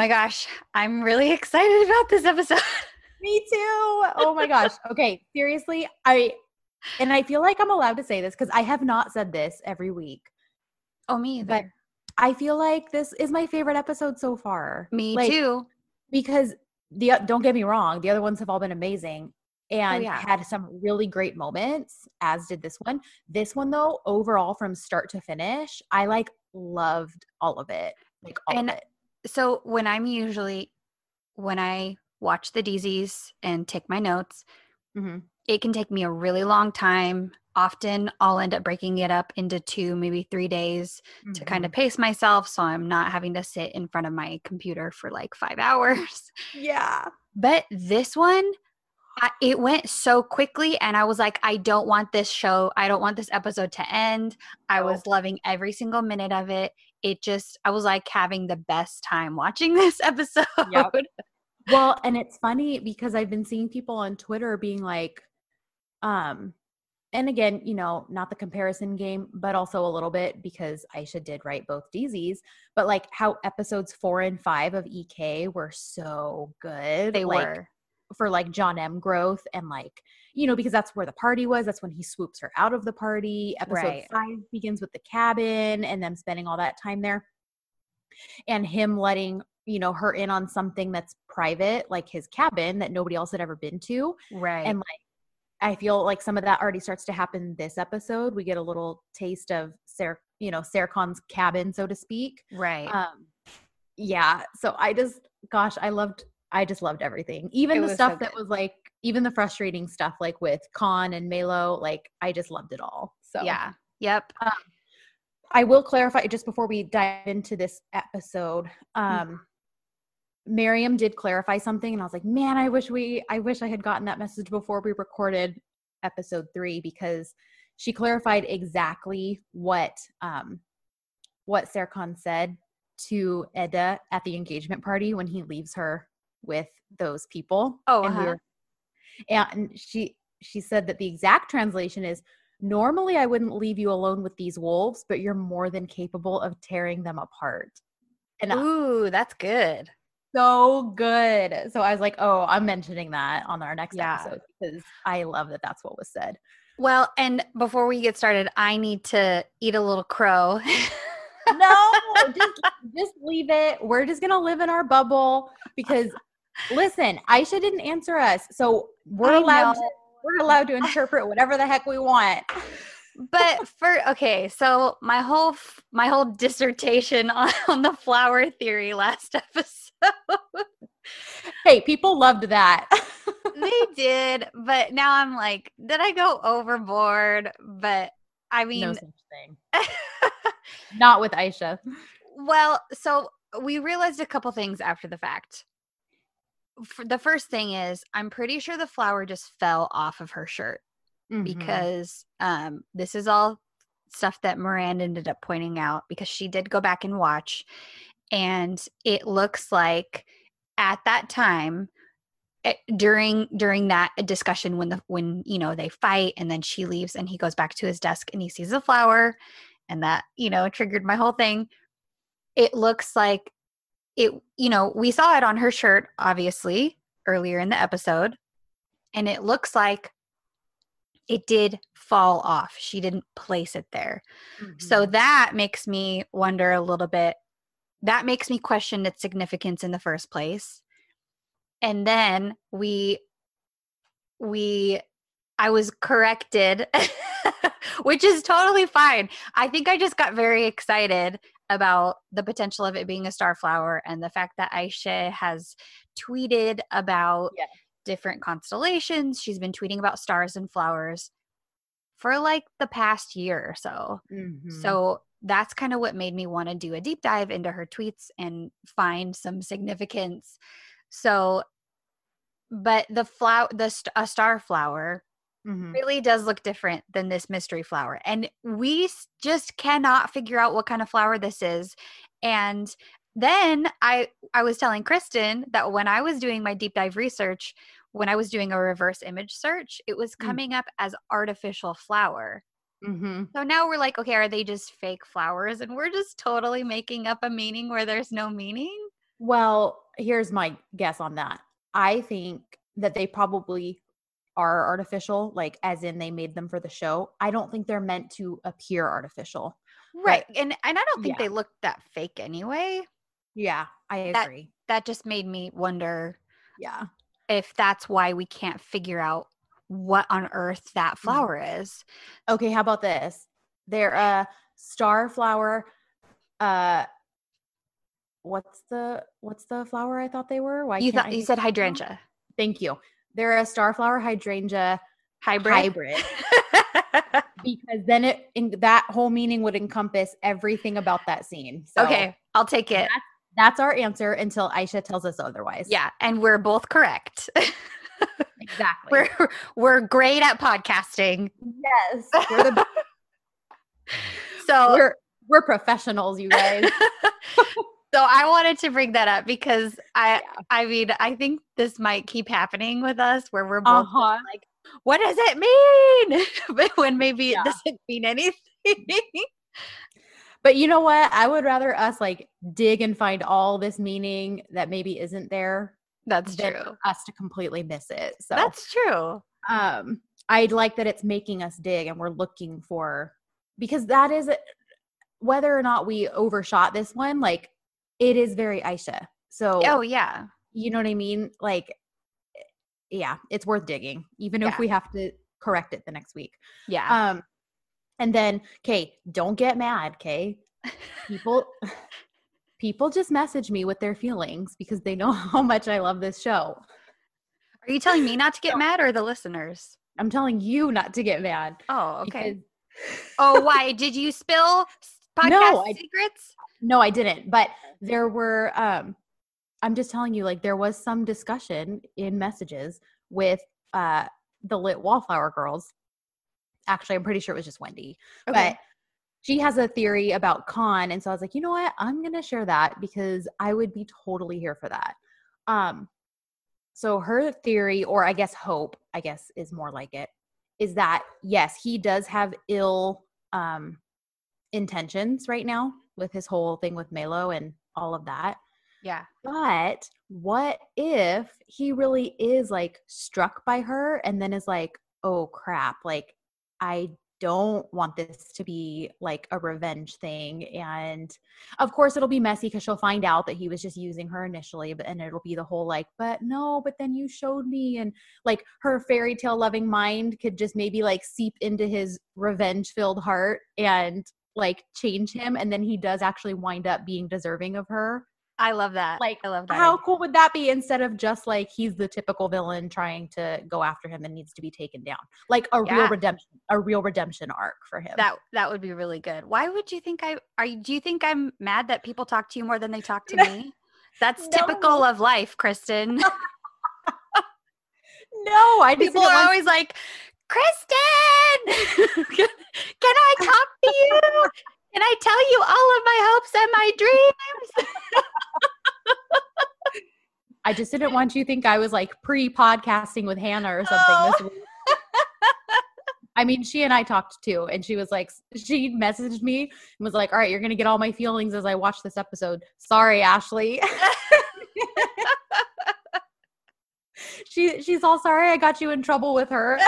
Oh my gosh, I'm really excited about this episode. Me too. Oh my gosh. Okay, seriously, I and I feel like I'm allowed to say this because I have not said this every week. Oh, me either. But I feel like this is my favorite episode so far. me like, too. Because the uh, don't get me wrong, the other ones have all been amazing oh, and yeah. had some really great moments, as did this one. This one though, overall from start to finish, I like loved all of it. Like all And of it. So when I'm usually when I watch the DZs and take my notes, Mhm. it can take me a really long time. Often I'll end up breaking it up into two, maybe three days to kind of pace myself so I'm not having to sit in front of my computer for like five hours. yeah. But this one, I, it went so quickly, and I was like, I don't want this show. I don't want this episode to end. I was loving every single minute of it. It just, I was like having the best time watching this episode. Well, and it's funny because I've been seeing people on Twitter being like, um, and again, you know, not the comparison game, but also a little bit because Aisha did write both DZs, but like how episodes four and five of EK were so good. They like, were. for like John M growth and like, you know, because that's where the party was. That's when he swoops her out of the party. Episode Right. five begins with the cabin and them spending all that time there. And him letting, you know, her in on something that's private, like his cabin that nobody else had ever been to. Right. And like I feel like some of that already starts to happen this episode. We get a little taste of Sarah, you know, Serkan's cabin, so to speak. right. Um, yeah. So I just, gosh, I loved, I just loved everything. Even It the stuff so that was like, even the frustrating stuff, like with Khan and Melo, like I just loved it all. So yeah. Yep. I will clarify just before we dive into this episode. Um, Miriam did clarify something, and I was like, man, I wish we, I wish I had gotten that message before we recorded episode three because she clarified exactly what um, what Serkan said to Eda at the engagement party when he leaves her with those people. Oh, uh-huh. were, and she she said that the exact translation is normally I wouldn't leave you alone with these wolves, but you're more than capable of tearing them apart. And I- Ooh, that's good. so good. So I was like, oh, I'm mentioning that on our next Yeah. episode because I love that that's what was said. Well, and before we get started, I need to eat a little crow. No, just just leave it. We're just gonna live in our bubble because listen, Aisha didn't answer us, so we're I allowed to, we're allowed to interpret whatever the heck we want. but for okay so my whole my whole dissertation on, on the flower theory last episode Hey, people loved that. they did but now i'm like did i go overboard but i mean no such thing. Not with Aisha. well so we realized a couple things after the fact the first thing is i'm pretty sure the flower just fell off of her shirt Mhm. because um, this is all stuff that Moran ended up pointing out because she did go back and watch, and it looks like at that time eh, during during that discussion when the when you know they fight and then she leaves and he goes back to his desk and he sees a flower and that you know triggered my whole thing it looks like it you know we saw it on her shirt obviously earlier in the episode and it looks like it did fall off. She didn't place it there. So Mhm. that makes me wonder a little bit. That makes me question its significance in the first place. And then we we I was corrected, which is totally fine. I think I just got very excited about the potential of it being a star flower and the fact that Aisha has tweeted about Yeah. different constellations. She's been tweeting about stars and flowers for like the past year or so. Mhm. So that's kind of what made me want to do a deep dive into her tweets and find some significance. So, but the flower, the st- a star flower Mhm. really does look different than this mystery flower. And we just cannot figure out what kind of flower this is. And then I I was telling Kristen that when I was doing my deep dive research, when I was doing a reverse image search, it was Mm. coming up as artificial flower. Mhm. So now we're like, okay, are they just fake flowers? And we're just totally making up a meaning where there's no meaning. Well, here's my guess on that. I think that they probably are artificial, like as in they made them for the show. I don't think they're meant to appear artificial. Right. and and I don't think yeah. they look that fake anyway. Yeah, I agree. That just made me wonder yeah. if that's why we can't figure out what on earth that Mm. flower is. Okay, how about this? They're a star flower. Uh what's the what's the flower I thought they were? Why you thought you said hydrangea Thank you. They're a starflower hydrangea hybrid. hybrid because then it in, that whole meaning would encompass everything about that scene. So okay, I'll take it. that's our answer until Aisha tells us otherwise. Yeah, and we're both correct. exactly. we're we're great at podcasting. yes, we're the So we're we're professionals, you guys. So I wanted to bring that up because I Yeah. I mean I think this might keep happening with us where we're both Uh-huh. like, what does it mean? but when maybe Yeah. it doesn't mean anything. But you know what? I would rather us like dig and find all this meaning that maybe isn't there That's true. us to completely miss it. So That's true. um I'd like that it's making us dig and we're looking for because that is whether or not we overshot this one, like it is very Aisha. So Oh yeah. you know what I mean? Like yeah, it's worth digging, even Yeah. if we have to correct it the next week. Yeah. Um, and then, okay, don't get mad, okay? People, people just message me with their feelings because they know how much I love this show. Are you telling me not to get mad or the listeners? I'm telling you not to get mad. Oh, okay. because- oh, why? Did you spill podcast No, I- secrets? No, I didn't. But there were. Um, I'm just telling you, like there was some discussion in messages with uh the lit wallflower girls. Actually, I'm pretty sure it was just Wendy. but she has a theory about con and so i was like you know what i'm gonna share that because i would be totally here for that um so her theory or i guess hope i guess is more like it is that yes he does have ill um intentions right now with his whole thing with Melo and all of that yeah. but what if he really is like struck by her and then is like, oh crap, like I don't want this to be like a revenge thing. And of course it'll be messy because she'll find out that he was just using her initially, but and it'll be the whole like, but no, but then you showed me and like her fairy tale loving mind could just maybe like seep into his revenge filled heart and like change him and then he does actually wind up being deserving of her I love that. Like, I love that. how idea. cool would that be instead of just like he's the typical villain trying to go after him and needs to be taken down like a real redemption a real redemption arc for him That that would be really good. Why would you think I are you do you think I'm mad that people talk to you more than they talk to me? That's typical of life, Kristen. no i people are always like, Kristen, can, I talk to you? Can I tell you all of my hopes and my dreams? i just didn't want you to think i was like pre-podcasting with hannah or something this oh. week I mean, she and I talked too, and she was like, she messaged me and was like, "All right, you're gonna get all my feelings as I watch this episode." Sorry, Ashley. she she's all sorry I got you in trouble with her.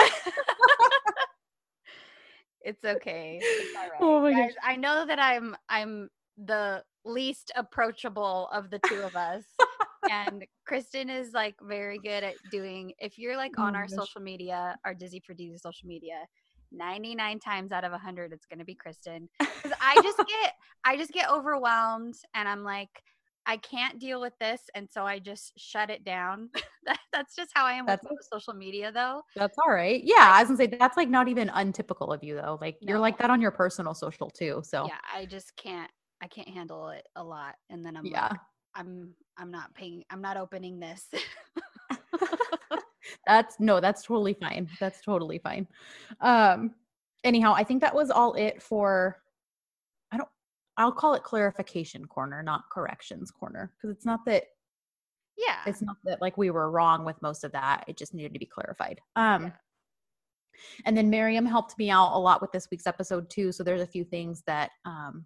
It's okay. It's right. Oh my Guys, I know that I'm I'm the least approachable of the two of us. and Kristen is like very good at doing if you're like oh on Oh our gosh. social media, our Dizzy for Dizzy social media, 99 times out of 100 it's going to be Kristen. Cuz I just get I just get overwhelmed and I'm like I can't deal with this and so I just shut it down. that, that's just how I am with That's- most social media though. That's all right. Yeah, I was gonna say that's like not even untypical of you though. Like you're like that on your personal social too. So Yeah, I just can't I can't handle it a lot and then I'm yeah. like I'm I'm not paying I'm not opening this. that's no, that's totally fine. That's totally fine. Um anyhow, I think that was all it for I'll call it clarification corner, not corrections corner. Because it's not that yeah. it's not that like we were wrong with most of that. It just needed to be clarified. Um Yeah. and then Miriam helped me out a lot with this week's episode too. So there's a few things that um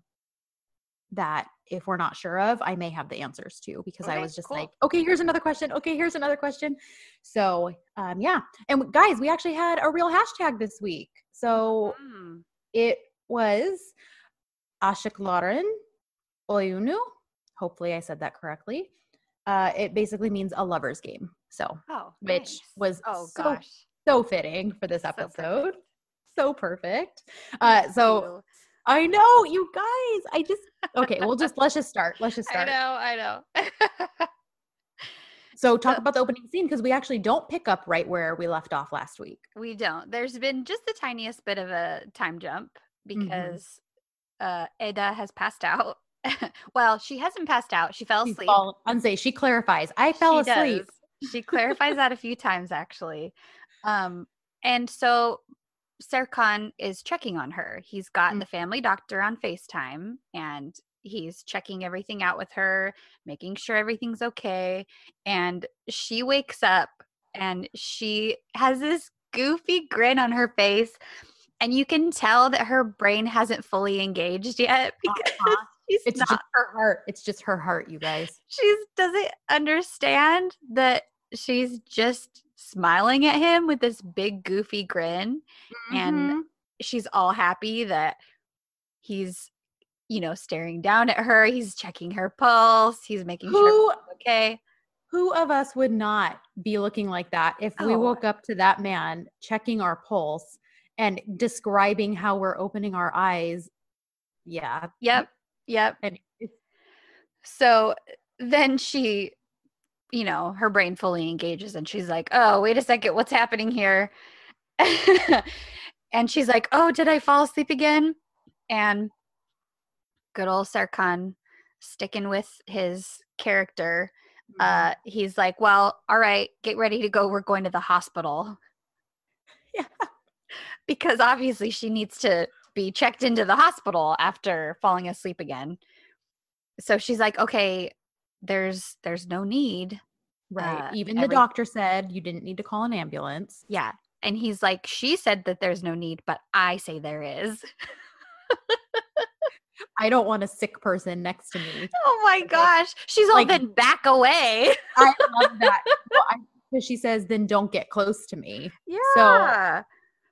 that if we're not sure of, I may have the answers to because I was just cool. like, okay, here's another question. Okay, here's another question. So, um, yeah. And guys, we actually had a real hashtag this week. So Mm. it was Ashikların Oyunu. Hopefully, I said that correctly. Uh, it basically means a lover's game. So, Oh, which nice. was oh so gosh, so fitting for this So episode. perfect. So perfect. Uh, so. I know you guys. I just okay. We'll just let's just start. Let's just start. I know, I know. So talk So- about the opening scene because we actually don't pick up right where we left off last week. we don't. There's been just the tiniest bit of a time jump Mm-hmm. because uh Eda has passed out. well, she hasn't passed out. She fell asleep. Unsay, she clarifies. I fell She asleep. does. She clarifies that a few times actually. Um and so Serkan is checking on her. He's got Mm. the family doctor on FaceTime and he's checking everything out with her, making sure everything's okay. And she wakes up and she has this goofy grin on her face. And you can tell that her brain hasn't fully engaged yet because Uh-huh. she's It's not just her heart. It's just her heart, you guys. she doesn't understand that she's just smiling at him with this big goofy grin and Mhm. she's all happy that he's you know staring down at her he's checking her pulse he's making sure who she's okay who of us would not be looking like that if we Oh. woke up to that man checking our pulse and describing how we're opening our eyes? Yeah. yep. Yep. And so then she you know her brain fully engages and she's like oh wait a second what's happening here? And she's like oh did i fall asleep again? And good old Serkan sticking with his character uh he's like well all right get ready to go. We're going to the hospital. Yeah. Because obviously she needs to be checked into the hospital after falling asleep again so she's like okay there's there's no need right. uh, Even the doctor said you didn't need to call an ambulance. yeah and he's like she said that there's no need but i say there is I don't want a sick person next to me. oh my gosh she's all Like- then back away I love that. Well, I, she says, then don't get close to me. yeah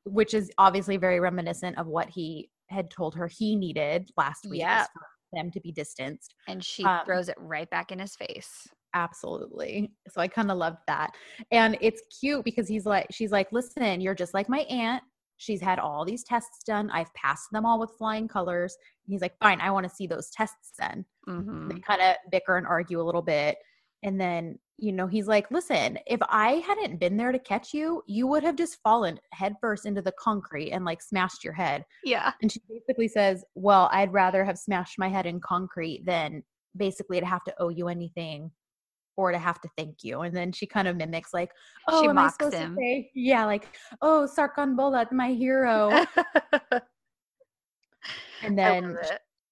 which is obviously very reminiscent of what he had told her he needed last week yeah. for them to be distanced. and she um, throws it right back in his face Absolutely. So I kind of loved that. And it's cute because he's like, she's like, listen, you're just like my aunt. She's had all these tests done. I've passed them all with flying colors. And he's like, fine, I want to see those tests then. Mhm. They kind of bicker and argue a little bit. And then, you know, he's like, listen, if I hadn't been there to catch you, you would have just fallen headfirst into the concrete and like smashed your head. yeah And she basically says, Well, I'd rather have smashed my head in concrete than basically to have to owe you anything or to have to thank you. And then she kind of mimics, like, Oh, She am I supposed him. to say? Yeah, like, Oh, Serkan Bolat, my hero. And then,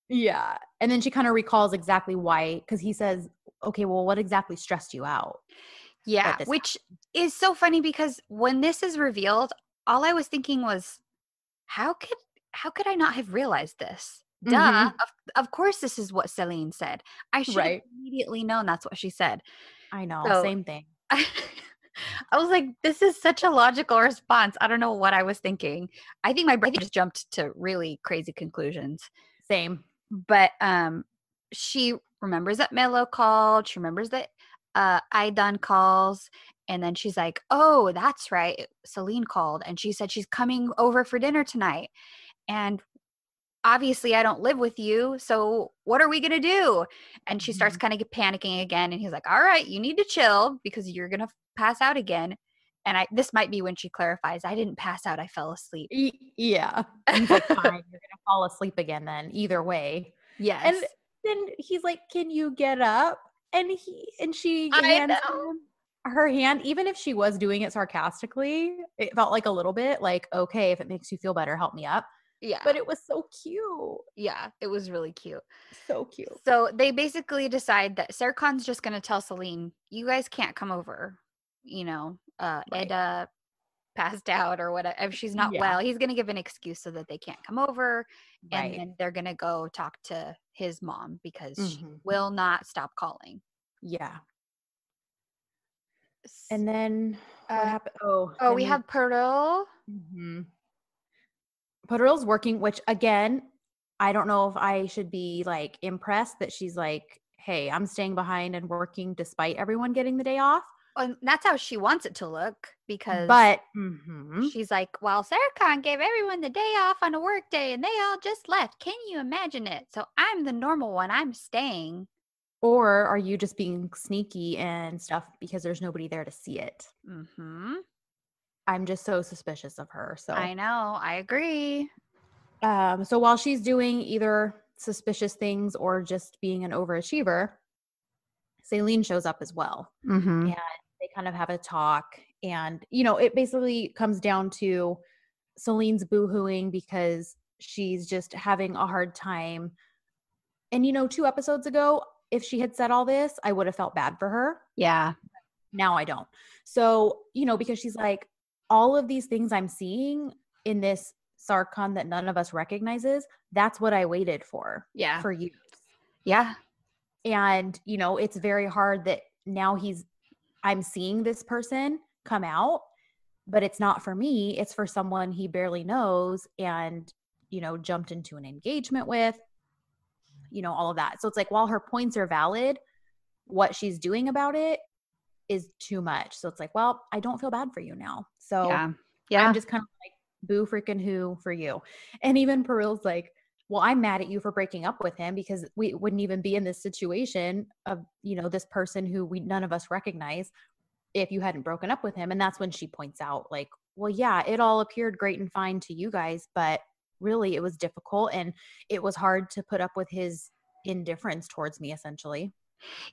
yeah. And then she kind of recalls exactly why, because he says, Okay, well, what exactly stressed you out? yeah which is so funny because when this is revealed all i was thinking was how could how could i not have realized this duh Mhm. of, of course this is what celine said i should have Right. immediately known that's what she said I know, So- same thing. I, I was like, this is such a logical response. I don't know what I was thinking. I think my brain just jumped to really crazy conclusions. Same. But um, she remembers that Melo called. She remembers that uh, Aydan calls. And then she's like, oh, that's right. Celine called and she said she's coming over for dinner tonight. And obviously, I don't live with you. So what are we going to do? And she starts kind of panicking again. And he's like, all right, you need to chill because you're going to pass out again. And I, this might be when she clarifies, I didn't pass out. I fell asleep. Y- Yeah. Fine, you're going to fall asleep again then, either way. Yes. And then he's like, "Can you get up?" And he and she hands him her hand, even if she was doing it sarcastically. It felt like a little bit like, "Okay, if it makes you feel better, help me up." yeah. But it was so cute, yeah, it was really cute. so cute. So they basically decide that Serkan's just going to tell Celine, you guys can't come over. You know, uh, Right. Eda passed out or whatever. If she's not Yeah. well, he's going to give an excuse so that they can't come over. And then they're going to go talk to his mom because she Mhm. will not stop calling. Yeah. And then what Uh, happened? Oh, oh, then we have Piril. hmm Piril's working, which again, I don't know if I should be like impressed that she's like, hey, I'm staying behind and working despite everyone getting the day off. And that's how she wants it to look because But mhm. she's like, well, Sarah Khan gave everyone the day off on a work day and they all just left. Can you imagine it? So I'm the normal one. I'm staying. or are you just being sneaky and stuff because there's nobody there to see it? hmm I'm just so suspicious of her. So I know. I agree. Um, so while she's doing either suspicious things or just being an overachiever, Celine shows up as well. Mm-hmm. And they kind of have a talk. And, you know, it basically comes down to Celine's boohooing because she's just having a hard time. And, you know, two episodes ago, if she had said all this, I would have felt bad for her. Yeah. Now I don't. So, you know, because she's like, all of these things I'm seeing in this Serkan that none of us recognizes, that's what I waited for Yeah. for you yeah. And, you know, it's very hard that now he's, I'm seeing this person come out, but it's not for me. It's for someone he barely knows and, you know, jumped into an engagement with, you know, all of that. So it's like, while her points are valid, what she's doing about it is too much. So it's like, well, I don't feel bad for you now. So yeah. Yeah. I'm just kind of like, boo freaking who for you. And even Peril's like, well, I'm mad at you for breaking up with him because we wouldn't even be in this situation of, you know, this person who we none of us recognize if you hadn't broken up with him. And that's when she points out, like, well, yeah, it all appeared great and fine to you guys, but really it was difficult and it was hard to put up with his indifference towards me, essentially.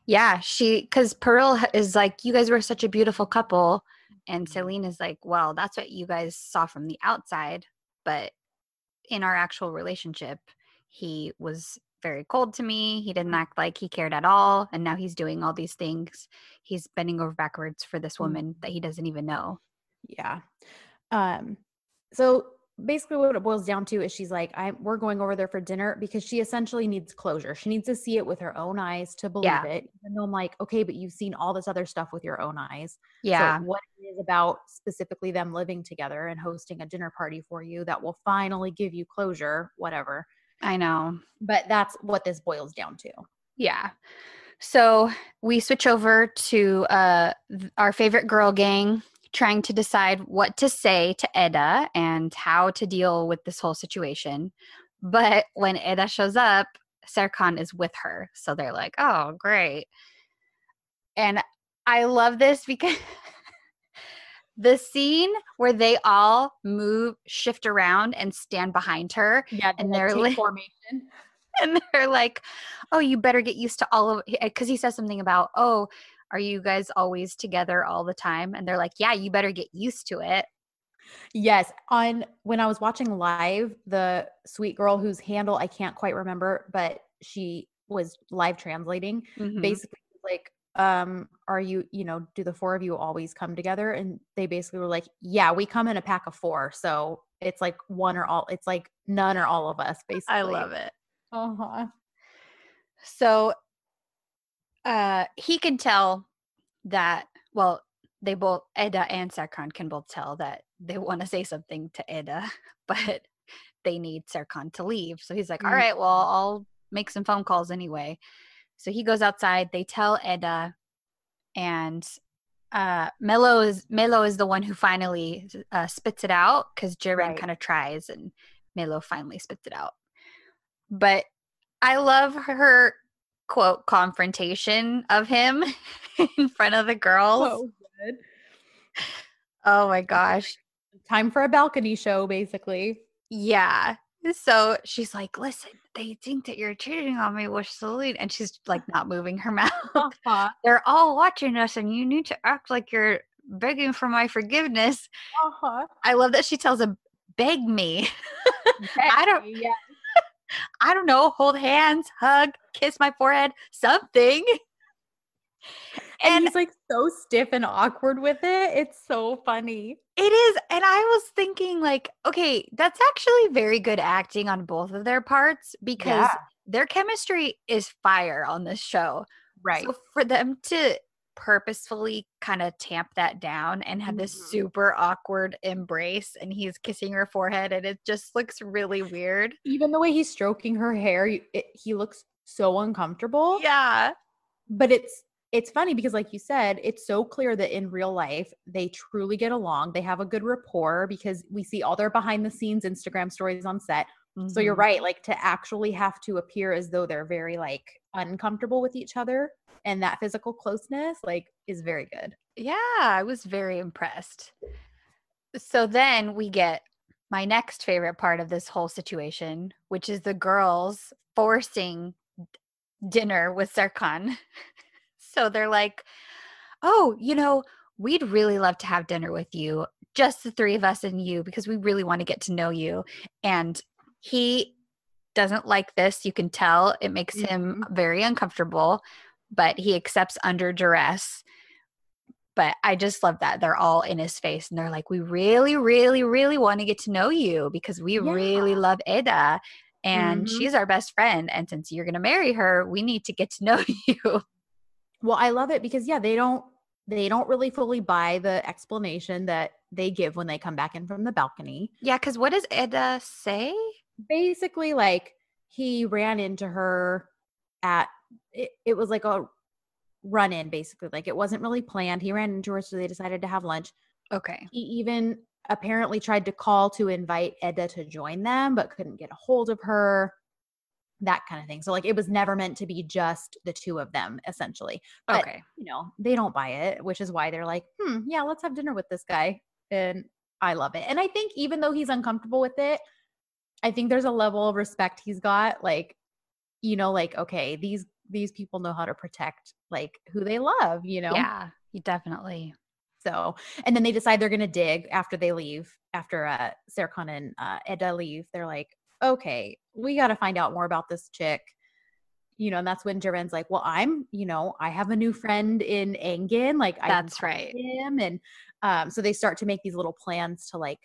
yeah. She, because Piril is like, you guys were such a beautiful couple. And Mhm. Celine is like, well, that's what you guys saw from the outside. But in our actual relationship, he was very cold to me. He didn't act like he cared at all. And now he's doing all these things. He's bending over backwards for this woman that he doesn't even know. Yeah. Um so basically what it boils down to is she's like I we're going over there for dinner because she essentially needs closure. She needs to see it with her own eyes to believe Yeah. it. And I'm like, okay, but you've seen all this other stuff with your own eyes. Yeah. So what it is about specifically them living together and hosting a dinner party for you that will finally give you closure, whatever. I know. But that's what this boils down to. Yeah. So we switch over to uh, our favorite girl gang trying to decide what to say to Eda and how to deal with this whole situation. But when Eda shows up, Serkan is with her. So they're like, oh, great. And I love this because the scene where they all move, shift around, and stand behind her Yeah, And they're like- formation. and they're like, "Oh, you better get used to all of," because he says something about, "Oh, are you guys always together all the time?" And they're like, "Yeah, you better get used to it." Yes, on when I was watching live, the sweet girl whose handle I can't quite remember, but she was live translating. Mhm. Basically, like, um, are you, you know, do the four of you always come together? And they basically were like, yeah, we come in a pack of four, so it's like one or all. It's like none or all of us. Basically, I love it. Uh huh. So, uh, he can tell that. Well, they both Eda and Serkan can both tell that they want to say something to Eda, but they need Serkan to leave. So he's like, "All Mm. right, well, I'll make some phone calls anyway." So he goes outside. They tell Eda, and uh, Melo is Melo is the one who finally uh, spits it out because Ceren Right. kind of tries, and Melo finally spits it out. But I love her quote confrontation of him in front of the girls. So. Oh my gosh. Time for a balcony show, basically. Yeah. So she's like, listen, they think that you're cheating on me with Celine. And she's like not moving her mouth. Uh-huh. They're all watching us and you need to act like you're begging for my forgiveness. Uh-huh. I love that she tells him, beg me. I don't Yeah. I don't know, hold hands, hug, kiss my forehead, something. And, And he's like so stiff and awkward with it. It's so funny. it is. And I was thinking, like, okay, that's actually very good acting on both of their parts because Yeah. their chemistry is fire on this show. Right. So for them to purposefully kind of tamp that down and have this Mhm. super awkward embrace and he's kissing her forehead and it just looks really weird. Even the way he's stroking her hair, it, he looks so uncomfortable. Yeah. But it's it's funny because like you said, it's so clear that in real life they truly get along. They have a good rapport because we see all their behind the scenes Instagram stories on set. So you're Mhm. right, like to actually have to appear as though they're very like uncomfortable with each other and that physical closeness like is very good. Yeah, I was very impressed. So then we get my next favorite part of this whole situation, which is the girls forcing dinner with Serkan. so they're like, "Oh, you know, we'd really love to have dinner with you, just the three of us and you because we really want to get to know you." And he doesn't like this, you can tell. It makes him very uncomfortable, but he accepts under duress but I just love that they're all in his face and they're like, we really, really, really want to get to know you because we really love Eda and Mhm. she's our best friend. And since you're going to marry her, we need to get to know you. Well, I love it because yeah, they don't they don't really fully buy the explanation that they give when they come back in from the balcony. yeah, because what does Eda say? Basically, like he ran into her at it, it was like a run in basically. Like it wasn't really planned. He ran into her so they decided to have lunch. Okay. He even apparently tried to call to invite Eda to join them, but couldn't get a hold of her. That kind of thing. So like it was never meant to be just the two of them, essentially. But Okay. you know, they don't buy it, which is why they're like, hmm, yeah, let's have dinner with this guy. And I love it. And I think even though he's uncomfortable with it, I think there's a level of respect he's got. Like, you know, like, okay, these these people know how to protect like who they love, you know? Yeah, you definitely. So and then they decide they're gonna dig after they leave, after uh Serkan and uh Eda leave. They're like, okay, we gotta find out more about this chick. You know, and that's when Ceren's like, Well, I'm, you know, I have a new friend in Engin. Like That's right. him. And um, so they start to make these little plans to like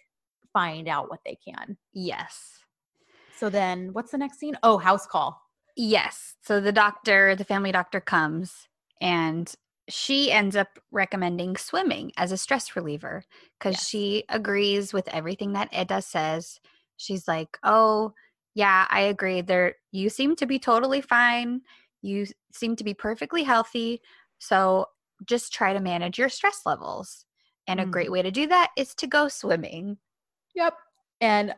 find out what they can. Yes. So then what's the next scene? Oh, house call. Yes. So the doctor, the family doctor comes and she ends up recommending swimming as a stress reliever because Yes. she agrees with everything that Eda says. She's like, "Oh, yeah, I agree. There you seem to be totally fine. You seem to be perfectly healthy. So just try to manage your stress levels. And a great Mhm. way to do that is to go swimming." Yep. And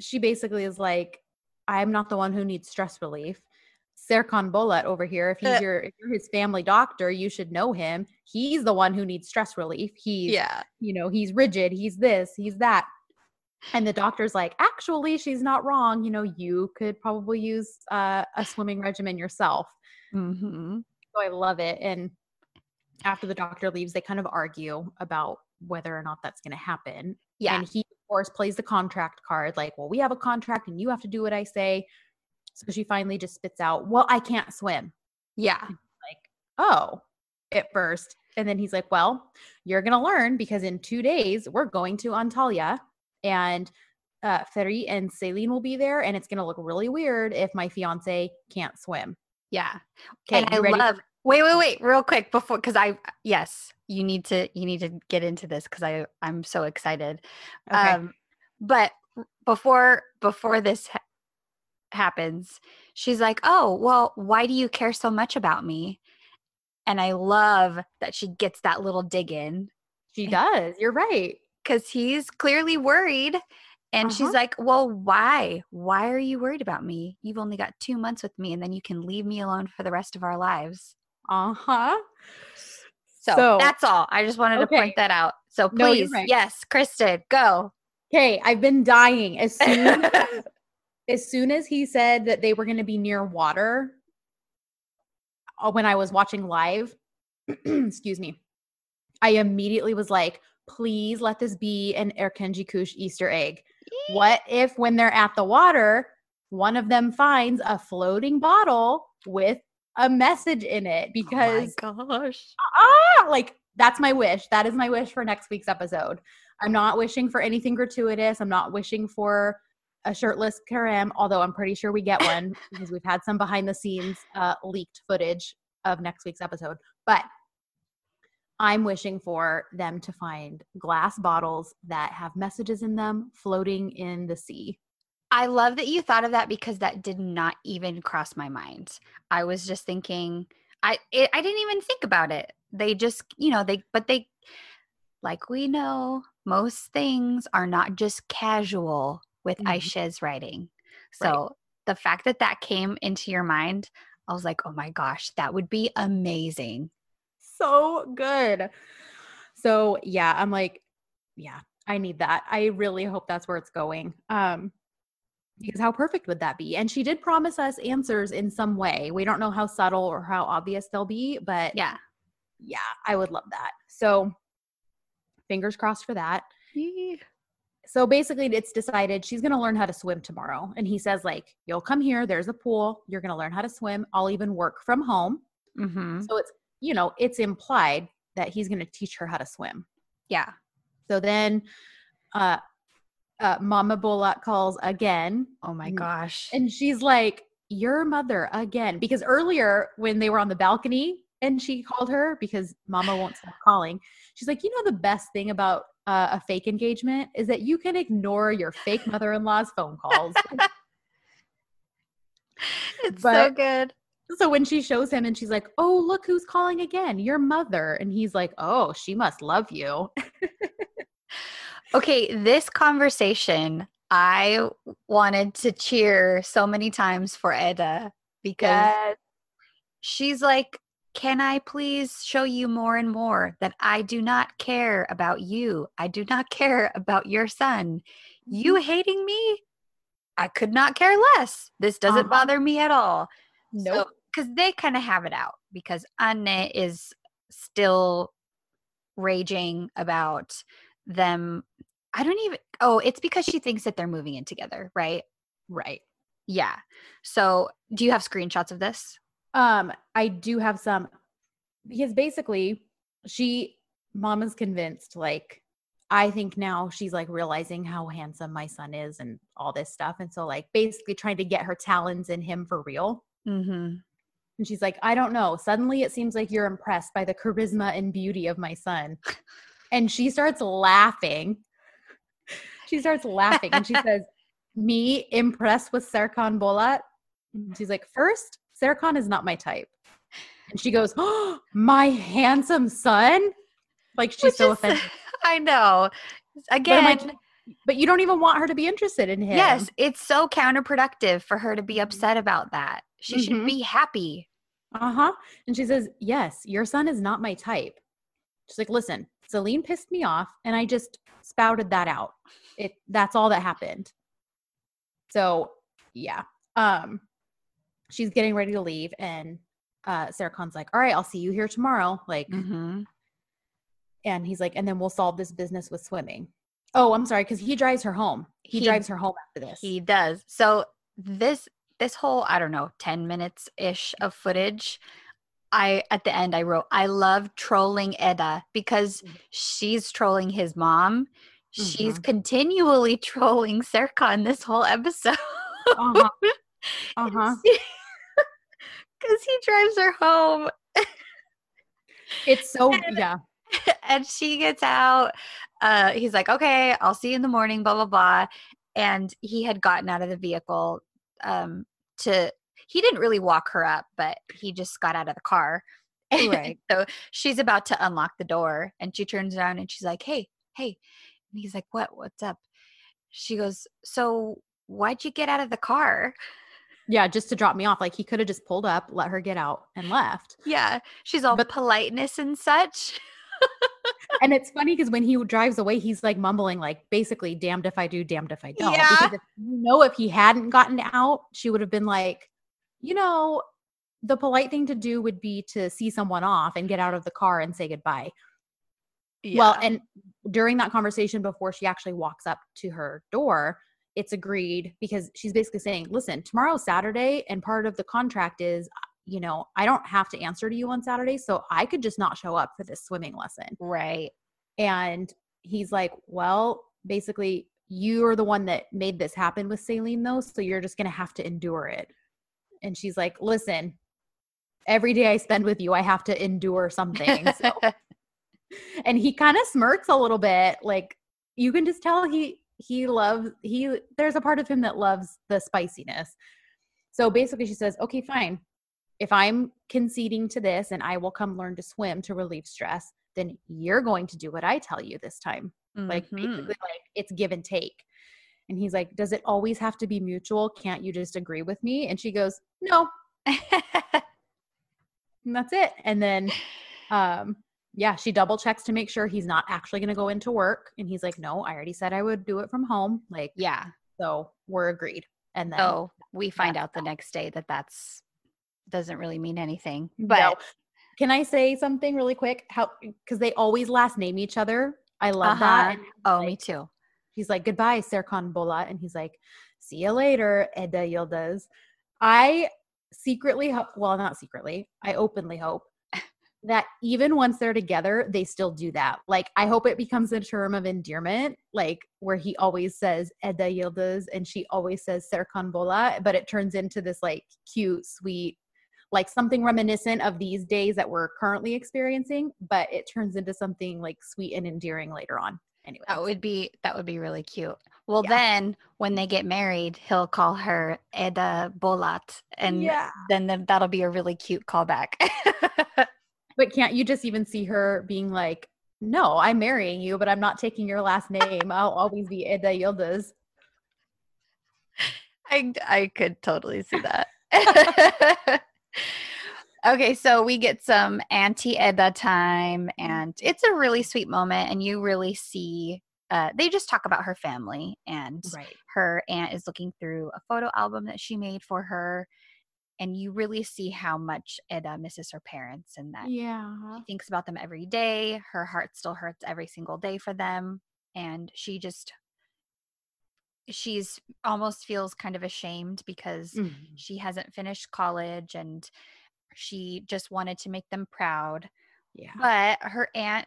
she basically is like, I'm not the one who needs stress relief. Serkan Bolat over here, if he's Uh. your if you're his family doctor, you should know him. He's the one who needs stress relief. He's Yeah. you know, he's rigid, he's this, he's that. And the doctor's like, actually, she's not wrong. You know, you could probably use uh, a swimming regimen yourself. Mhm. So I love it. And after the doctor leaves, they kind of argue about whether or not that's going to happen. Yeah. And he, of course, plays the contract card like, well, we have a contract and you have to do what I say. So she finally just spits out, well, I can't swim. yeah. Like, oh, at first. And then he's like, well, you're going to learn because in two days, we're going to Antalya and uh, Ferry and Celine will be there. And it's going to look really weird if my fiance can't swim. Yeah. Okay. and I ready love wait, wait, wait, real quick before because I yes, you need to you need to get into this because I I'm so excited. Okay. Um but before before this ha- happens, she's like, "Oh, well, why do you care so much about me?" And I love that she gets that little dig in she does. You're right. Because he's clearly worried. And she's Uh-huh. like, Well, why? Why are you worried about me? You've only got two months with me, and then you can leave me alone for the rest of our lives. Uh huh. So, So- that's all. I just wanted to point that out. So No, please, right. yes, Kristen, go. Okay, I've been dying as soon as, as soon as he said that they were going to be near water. uh, When I was watching live, excuse me, I immediately was like, "Please let this be an Erkenci Kuş Easter egg." What if when they're at the water, one of them finds a floating bottle with a message in it because oh gosh. ah, like that's my wish. That is my wish for next week's episode. I'm not wishing for anything gratuitous. I'm not wishing for a shirtless Kerem, although I'm pretty sure we get one because we've had some behind the scenes uh, leaked footage of next week's episode. But I'm wishing for them to find glass bottles that have messages in them floating in the sea. I love that you thought of that because that did not even cross my mind. I was just thinking I it, I didn't even think about it. They just, you know, they but they like we know, most things are not just casual with Mhm. Aisha's writing. So Right. the fact that that came into your mind, I was like, "Oh my gosh, that would be amazing." So good. So yeah, I'm like, yeah, I need that. I really hope that's where it's going. Um, because how perfect would that be? And she did promise us answers in some way. We don't know how subtle or how obvious they'll be, but Yeah. yeah, I would love that. So fingers crossed for that. So basically it's decided she's going to learn how to swim tomorrow. And he says like, you'll come here, there's a pool, you're going to learn how to swim. I'll even work from home. Mhm. So it's, you know, it's implied that he's going to teach her how to swim. Yeah. So then uh uh Mama Bolat calls again Oh my Mm. gosh. and she's like, Your mother again. Because earlier when they were on the balcony and she called her because Mama won't stop calling, she's like, You know, the best thing about uh, a fake engagement is that you can ignore your fake mother in law's phone calls. it's so good. So when she shows him and she's like, Oh, look who's calling again, your mother. And he's like, Oh, she must love you. Okay, this conversation, I wanted to cheer so many times for Eda because she's like, Can I please show you more and more that I do not care about you? I do not care about your son. You hating me? I could not care less. This doesn't Uh-huh. bother me at all. Nope. Because they kind of have it out because Anne is still raging about them. I don't even, oh, it's because she thinks that they're moving in together, right? right. Yeah. So do you have screenshots of this? Um, I do have some because basically she mom is convinced like I think now she's like realizing how handsome my son is and all this stuff. And so like basically trying to get her talons in him for real. Mm-hmm. And she's like, I don't know. Suddenly it seems like you're impressed by the charisma and beauty of my son. And she starts laughing. She starts laughing and she says, Me impressed with Serkan Bolat? And she's like, First, Serkan is not my type. And she goes, Oh, my handsome son? Like she's so offended. I know. But, Again, like, but you don't even want her to be interested in him. yes, it's so counterproductive for her to be upset about that. She should Mhm. be happy. Uh huh. And she says, Yes, your son is not my type. She's like, Listen, Celine pissed me off and I just spouted that out. It that's all that happened. So yeah. Um she's getting ready to leave and uh Serkan's like, All right, I'll see you here tomorrow. Like Mm-hmm. and he's like, and then we'll solve this business with swimming. Oh, I'm sorry, because he drives her home. He, He- drives her home after this. He does. So this this whole I don't know 10 minutes ish of footage I at the end I wrote I love trolling Eda because Mhm. she's trolling his mom. She's Mhm. continually trolling Serkan this whole episode. uh-huh. Uh-huh. Cuz he drives her home It's so And- yeah. and she gets out. Uh, he's like, okay, I'll see you in the morning, blah, blah, blah. And he had gotten out of the vehicle um, to, he didn't really walk her up, but he just got out of the car. Right. so she's about to unlock the door and she turns around and she's like, hey, hey. And he's like, what? What's up? She goes, so why'd you get out of the car? Yeah, just to drop me off. Like he could have just pulled up, let her get out, and left. Yeah. She's all But- politeness and such. And it's funny because when he drives away, he's like mumbling, like basically, damned if I do, damned if I don't. Yeah. Because if, you know, if he hadn't gotten out, she would have been like, you know, the polite thing to do would be to see someone off and get out of the car and say goodbye. Well, and during that conversation before she actually walks up to her door, it's agreed because she's basically saying, listen, tomorrow's Saturday, and part of the contract is you know, I don't have to answer to you on Saturday, so I could just not show up for this swimming lesson. Right. And he's like, Well, basically, you are the one that made this happen with Selin, though, so you're just going to have to endure it. And she's like, Listen, every day I spend with you, I have to endure something. So. and he kind of smirks a little bit. Like, you can just tell he, he loves, he, there's a part of him that loves the spiciness. So basically, she says, Okay, fine. If I'm conceding to this and I will come learn to swim to relieve stress, then you're going to do what I tell you this time. Mm-hmm. Like basically like it's give and take. And he's like, Does it always have to be mutual? Can't you just agree with me? And she goes, No. and that's it. And then um yeah, she double checks to make sure he's not actually going to go into work. And he's like, no, I already said I would do it from home. Like, yeah. So we're agreed. And then oh, we find out the next day that that's doesn't really mean anything. But no. Can I say something really quick? How because they always last name each other. I love uh-huh. that. oh, like, me too. He's like, goodbye, Serkan Bolat. And he's like, see you later, Eda Yildiz. I secretly hope, well, not secretly, I openly hope that even once they're together, they still do that. Like, I hope it becomes a term of endearment, like where he always says Eda Yildiz and she always says Serkan Bolat, but it turns into this like cute, sweet like something reminiscent of these days that we're currently experiencing, but it turns into something like sweet and endearing later on. Anyway, that would be that would be really cute. Well, yeah. then when they get married, he'll call her Eda Bolat, and yeah. then, then that'll be a really cute callback. but can't you just even see her being like, "No, I'm marrying you, but I'm not taking your last name. I'll always be Eda Yildiz." I I could totally see that. okay, so we get some Auntie Eda time, and it's a really sweet moment, and you really see. Uh, they just talk about her family, and right. her aunt is looking through a photo album that she made for her, and you really see how much Eda misses her parents, and that yeah, she thinks about them every day. Her heart still hurts every single day for them, and she just she's almost feels kind of ashamed because mm-hmm. she hasn't finished college and she just wanted to make them proud. Yeah. But her aunt,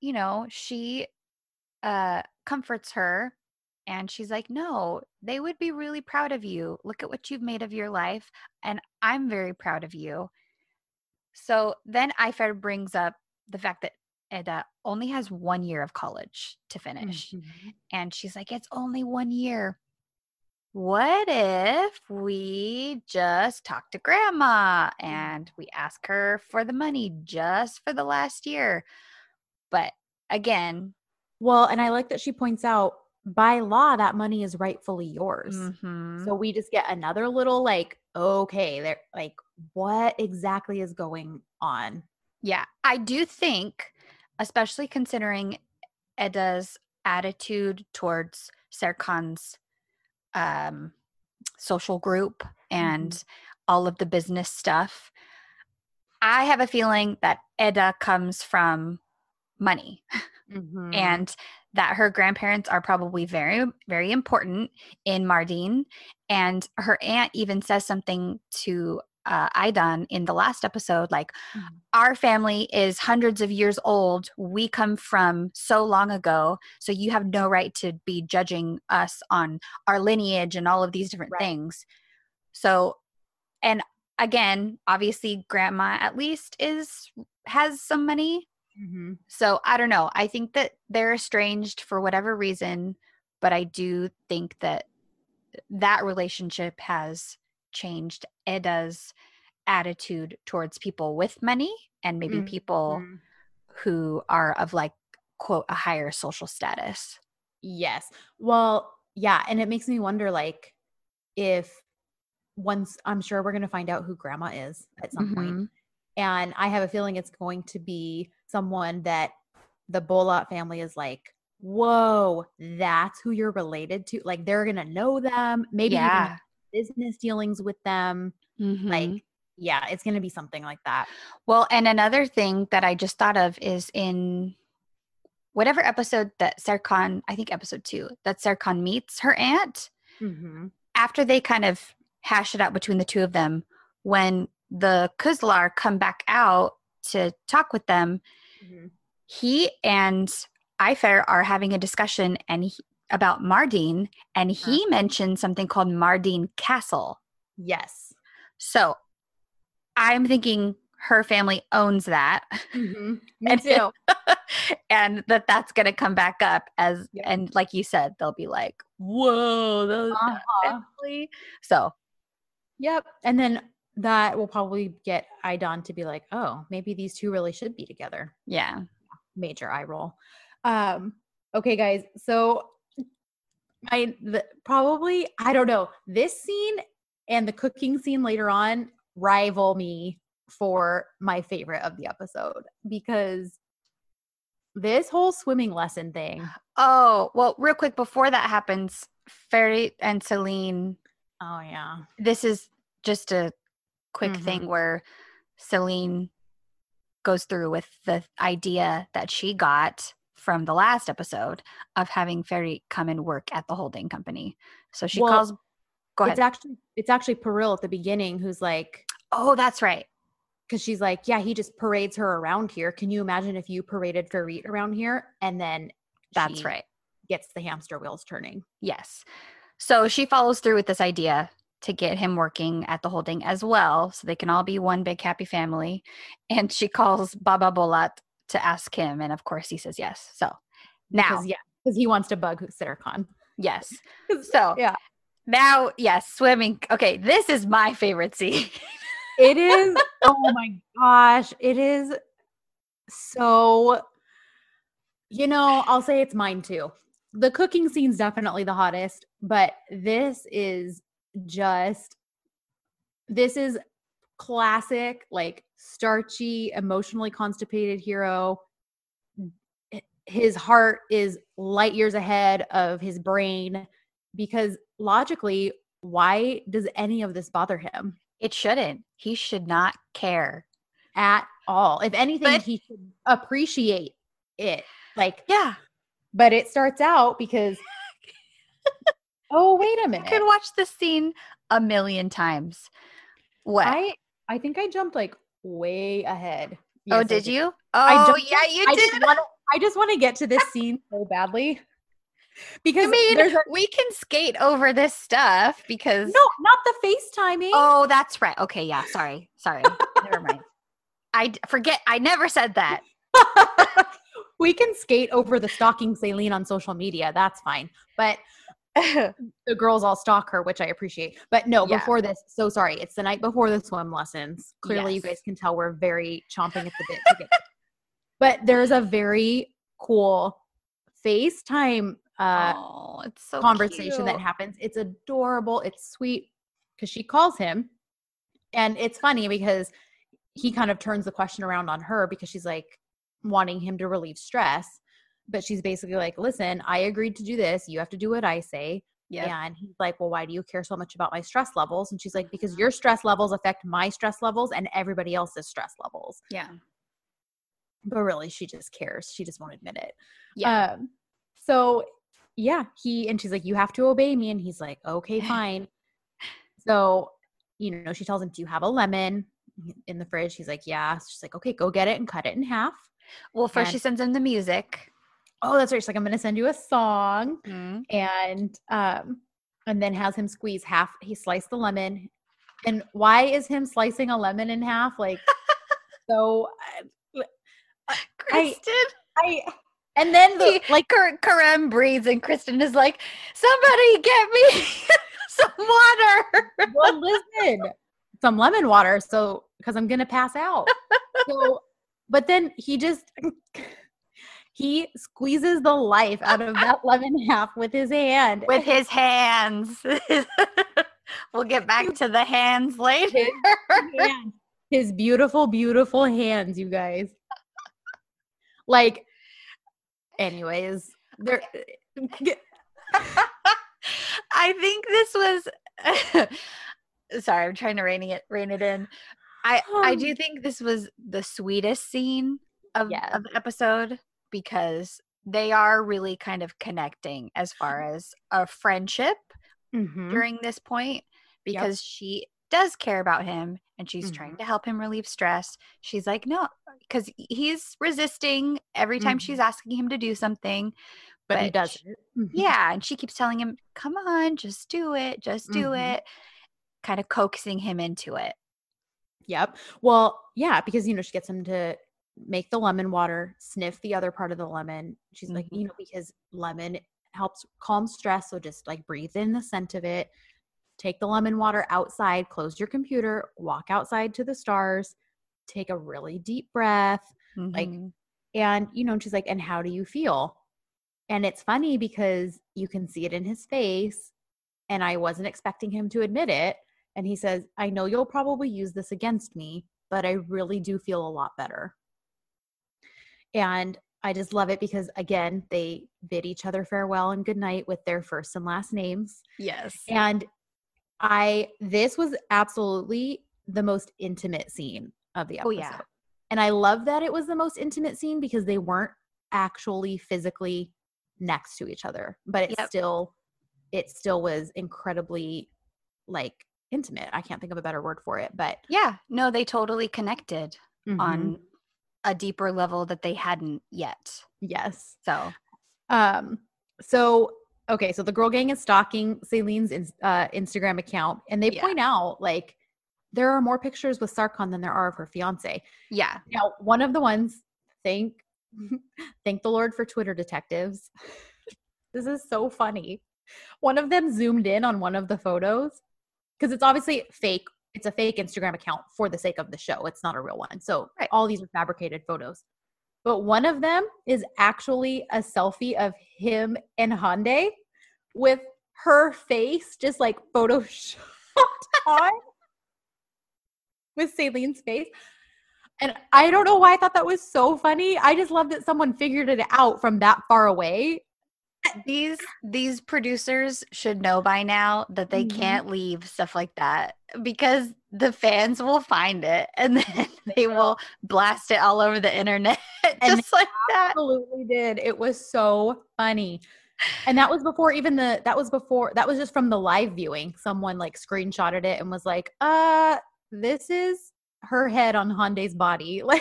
you know, she uh comforts her and she's like, "No, they would be really proud of you. Look at what you've made of your life and I'm very proud of you." So then Ayfer brings up the fact that Eda only has one year of college to finish. Mm-hmm. And she's like, it's only one year. What if we just talk to grandma mm. and we ask her for the money just for the last year? But again, well, and I like that she points out by law that money is rightfully yours. Mm-hmm. So we just get another little like, okay, there like what exactly is going on? Yeah, I do think especially considering Eda's attitude towards Serkan's um, social group and mm-hmm. all of the business stuff. I have a feeling that Eda comes from money mm-hmm. and that her grandparents are probably very, very important in Mardin. And her aunt even says something to uh, Aydan in the last episode, like mm-hmm. our family is hundreds of years old. We come from so long ago. So you have no right to be judging us on our lineage and all of these different right. things. So, and again, obviously, grandma at least is has some money. Mm-hmm. So I don't know. I think that they're estranged for whatever reason, but I do think that that relationship has changed Eda's attitude towards people with money and maybe mm-hmm. people who are of like quote a higher social status. Yes. Well, yeah, and it makes me wonder like if once I'm sure we're going to find out who grandma is at some mm-hmm. point. And I have a feeling it's going to be someone that the Bolat family is like, whoa, that's who you're related to. Like they're going to know them, maybe yeah business dealings with them. Mm-hmm. Like, yeah, it's going to be something like that. Well, and another thing that I just thought of is in whatever episode that Serkan, I think episode two, that Serkan meets her aunt. Mm-hmm. After they kind of hash it out between the two of them, when the Kuzlar come back out to talk with them, Mhm. he and Ayfer are having a discussion and he, about Mardin, and he mentioned something called Mardin Castle. Yes. So I'm thinking her family owns that. Me And- too. and that that's going to come back up as Yep. and like you said they'll be like whoa those Uh-huh. so Yep. And then that will probably get Aydan to be like, oh, maybe these two really should be together. yeah Major eye roll. Um, okay, guys. So my the, probably I don't know. This scene and the cooking scene later on rival me for my favorite of the episode because this whole swimming lesson thing. oh well real quick before that happens Ferit and Selin Oh yeah. this is just a quick Mhm. thing where Selin goes through with the idea that she got from the last episode of having Ferit come and work at the holding company so she Well, calls go ahead It's actually it's actually Piril at the beginning who's like oh that's right because she's like, yeah, he just parades her around here. Can you imagine if you paraded Ferit around here and then that's she right gets the hamster wheels turning? Yes. So she follows through with this idea to get him working at the holding as well, so they can all be one big happy family. And she calls Baba Bolat to ask him, and of course he says yes. So now, Because, yeah, because he wants to bug Sittercon. yes. So Yeah. now, yes, swimming. Okay, this is my favorite scene. It is. oh my gosh, it is so. You know, I'll say it's mine too. The cooking scene's definitely the hottest, but this is just. This is classic, like starchy, emotionally constipated hero. His heart is light years ahead of his brain because logically, why does any of this bother him? It shouldn't. He should not care. at all. If anything, But- he should appreciate it. Like, Yeah. but it starts out because, oh, wait a minute. could watch this scene a million times. What? I I think I jumped like way ahead. oh, Yes, I did you? I Oh, jumped- yeah, you I did. just want to. I just want to get to this scene so badly because I mean, a, we can skate over this stuff because no, not the FaceTiming. Oh, that's right. Okay, yeah. Sorry, sorry. Never mind. I d- forget. I never said that. we can skate over the stalking Selin on social media. That's fine. But the girls all stalk her, which I appreciate. But no, Yeah. before this, so sorry. It's the night before the swim lessons. Clearly, you guys can tell we're very chomping at the bit. To get but there's a very cool FaceTime uh, oh, it's so conversation that happens. It's adorable. It's sweet because she calls him, and it's funny because he kind of turns the question around on her because she's like wanting him to relieve stress. But she's basically like, listen, I agreed to do this. You have to do what I say. Yeah. And he's like, Well, why do you care so much about my stress levels? And she's like, Because your stress levels affect my stress levels and everybody else's stress levels. Yeah. But really, she just cares. She just won't admit it. Yeah. Um, so yeah, he and she's like, You have to obey me. And he's like, Okay, fine. so, you know, she tells him, Do you have a lemon in the fridge? He's like, Yeah. She's like, Okay, go get it and cut it in half. well, first she sends him the music. Oh, that's right. She's like, I'm gonna send you a song. Mhm. and um and then has him squeeze half he sliced the lemon and why is him slicing a lemon in half like so uh, Kristen, i and then the, he, like Kar- Kerem breathes, and Kristen is like, "Somebody get me some water." well listen some lemon water so because i'm gonna pass out so but then he just he squeezes the life out of that lemon half with his hand With his hands. we'll get back to the hands later. His beautiful, beautiful hands, you guys. Like, anyways, there. I think this was sorry, I'm trying to rein it rein it in. I I do Um, think this was the sweetest scene of, Yes. of the episode because they are really kind of connecting as far as a friendship Mhm. during this point because she does care about him and she's Mm-hmm. trying to help him relieve stress, she's like, no, because he's resisting every time Mhm. she's asking him to do something. but, he does sh- it. Mhm. Yeah. And she keeps telling him, come on, just do it, just do Mhm. it, kind of coaxing him into it. Yep. Well, yeah, because you know she gets him to make the lemon water, sniff the other part of the lemon. She's like, Mhm. you know, because lemon helps calm stress, so just like breathe in the scent of it. Take the lemon water outside, close your computer, walk outside to the stars, take a really deep breath, Like, Mhm. and you know, and she's like, "And how do you feel?" And it's funny because you can see it in his face, and I wasn't expecting him to admit it. And he says, "I know you'll probably use this against me, but I really do feel a lot better." And I just love it because again, they bid each other farewell and goodnight with their first and last names. yes. And I this was absolutely the most intimate scene of the episode. Oh, yeah. And I love that it was the most intimate scene because they weren't actually physically next to each other, but it Yep. still it still was incredibly like intimate. I can't think of a better word for it, but yeah. No, they totally connected Mhm. on a deeper level that they hadn't yet. yes. So, Um, so okay, so the girl gang is stalking Selin's ins- uh, Instagram account, and they Yeah. point out like there are more pictures with Serkan than there are of her fiance. yeah. Now, one of the ones, thank thank the Lord for Twitter detectives. this is so funny. One of them zoomed in on one of the photos because it's obviously fake. It's a fake Instagram account for the sake of the show. It's not a real one. So Right. all these are fabricated photos. But one of them is actually a selfie of him and Hande with her face just like photoshopped on with Selin's face. And I don't know why I thought that was so funny. I just love that someone figured it out from that far away. These these producers should know by now that they Mhm. can't leave stuff like that because the fans will find it and then they will blast it all over the internet just like that. Absolutely did. It was so funny. And that was before even the that was before that was just from the live viewing. Someone like screenshotted it and was like, uh, this is her head on Hande's body.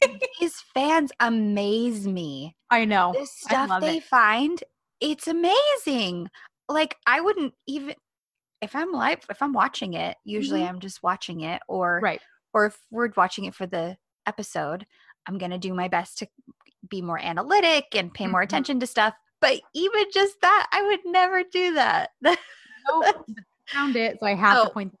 Like These fans amaze me. I know. This stuff they it. find, it's amazing. Like I wouldn't even if I'm live if I'm watching it, usually Mhm. I'm just watching it or Right. or if we're watching it for the episode, I'm going to do my best to be more analytic and pay more Mhm. attention to stuff. But even just that, I would never do that. No, found it. So I have Oh. to point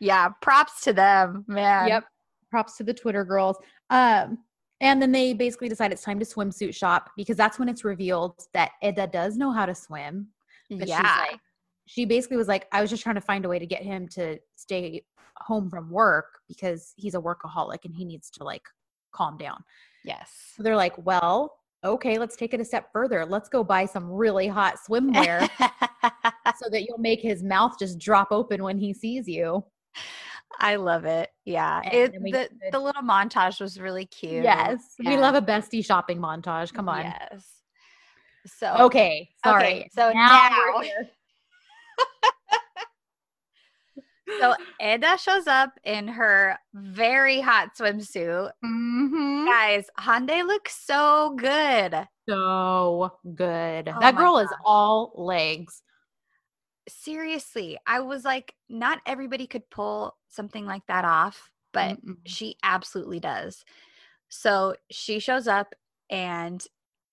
yeah, props to them, man. Yep. Props to the Twitter girls. Um, and then they basically decide it's time to swimsuit shop because that's when it's revealed that Eda does know how to swim. But yeah. she's like, she basically was like, I was just trying to find a way to get him to stay home from work because he's a workaholic and he needs to like calm down. yes. So they're like, well, okay, let's take it a step further. Let's go buy some really hot swimwear so that you'll make his mouth just drop open when he sees you. I love it. Yeah. It, the, the- little montage was really cute. Yes. We love a bestie shopping montage. Come on. Yes. So Okay, sorry. Okay, so we're now- so Eda shows up in her very hot swimsuit. Mhm. Guys, Hande looks so good. So good. Oh that girl is all legs. Seriously, I was like, not everybody could pull something like that off, but Mm-mm. she absolutely does. So she shows up and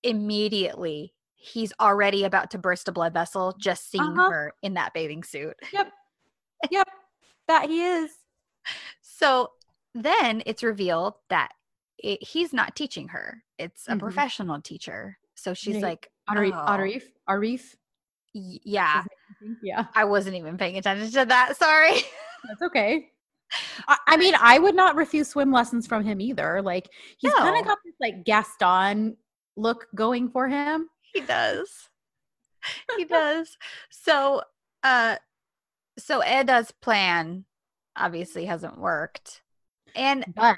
immediately he's already about to burst a blood vessel just seeing Uh-huh. her in that bathing suit. Yep. Yep. That he is. So then it's revealed that it, he's not teaching her, it's a Mhm. professional teacher. So she's like, Arif. "Oh, Arif. Arif. yeah, Yeah. I wasn't even paying attention to that. Sorry. That's okay. I, I mean, I would not refuse swim lessons from him either. Like he's kind of got this like Gaston look going for him. he does he does so uh so Eda's plan obviously hasn't worked and But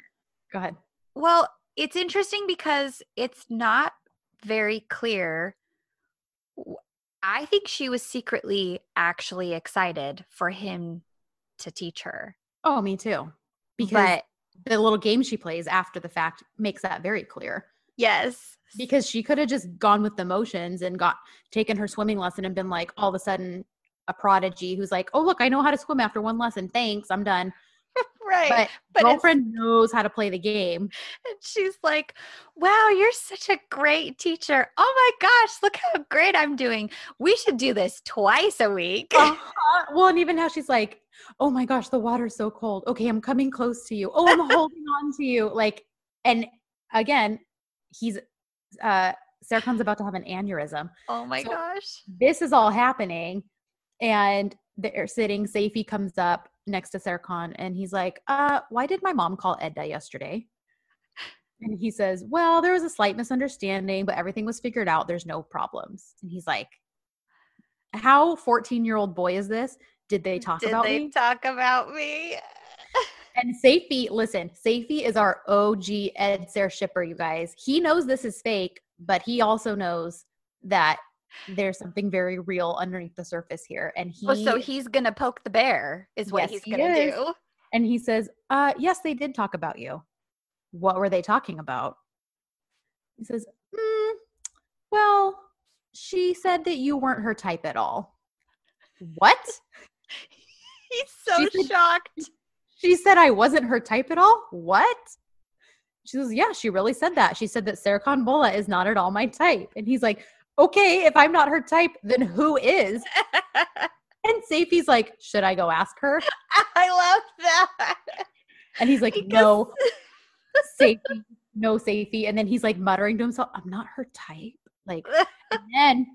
go ahead. well it's interesting because it's not very clear i think she was secretly actually excited for him to teach her. Oh, me too. Because But the little game she plays after the fact makes that very clear. yes. Because she could have just gone with the motions and got taken her swimming lesson and been like all of a sudden a prodigy who's like, "Oh, look, I know how to swim after one lesson. Thanks, I'm done." Right. But, but girlfriend knows how to play the game. And she's like, Wow, you're such a great teacher. Oh my gosh, look how great I'm doing. We should do this twice a week. Uh-huh. Well, and even now she's like, "Oh my gosh, the water's so cold. Okay, I'm coming close to you. Oh, I'm holding on to you." Like, and again, he's uh Serkan's about to have an aneurysm. Oh my So- gosh. This is all happening, and they're sitting. Seyfi comes up next to Serkan, and he's like, "Uh, why did my mom call Eda yesterday?" And he says, "Well, there was a slight misunderstanding, but everything was figured out. There's no problems." And he's like, "How 14 year old boy is this? Did they talk Did about they me?" talk about me? And Seyfi, listen, Seyfi is our OG EdSer shipper, you guys. He knows this is fake, but he also knows that there's something very real underneath the surface here. And he Oh, so he's gonna poke the bear, is what Yes, he's gonna is. do. and he says, uh, yes, they did talk about you. What were they talking about? He says, mm, well, she said that you weren't her type at all. What? He's so She said- shocked. She said I wasn't her type at all? What? She says, Yeah, she really said that. She said that Serkan Bolat is not at all my type. And he's like, Okay, if I'm not her type, then who is? And Seyfi's like, Should I go ask her? I love that. And he's like, Because- No, Seyfi, no Seyfi. And then he's like muttering to himself, I'm not her type. Like, and then,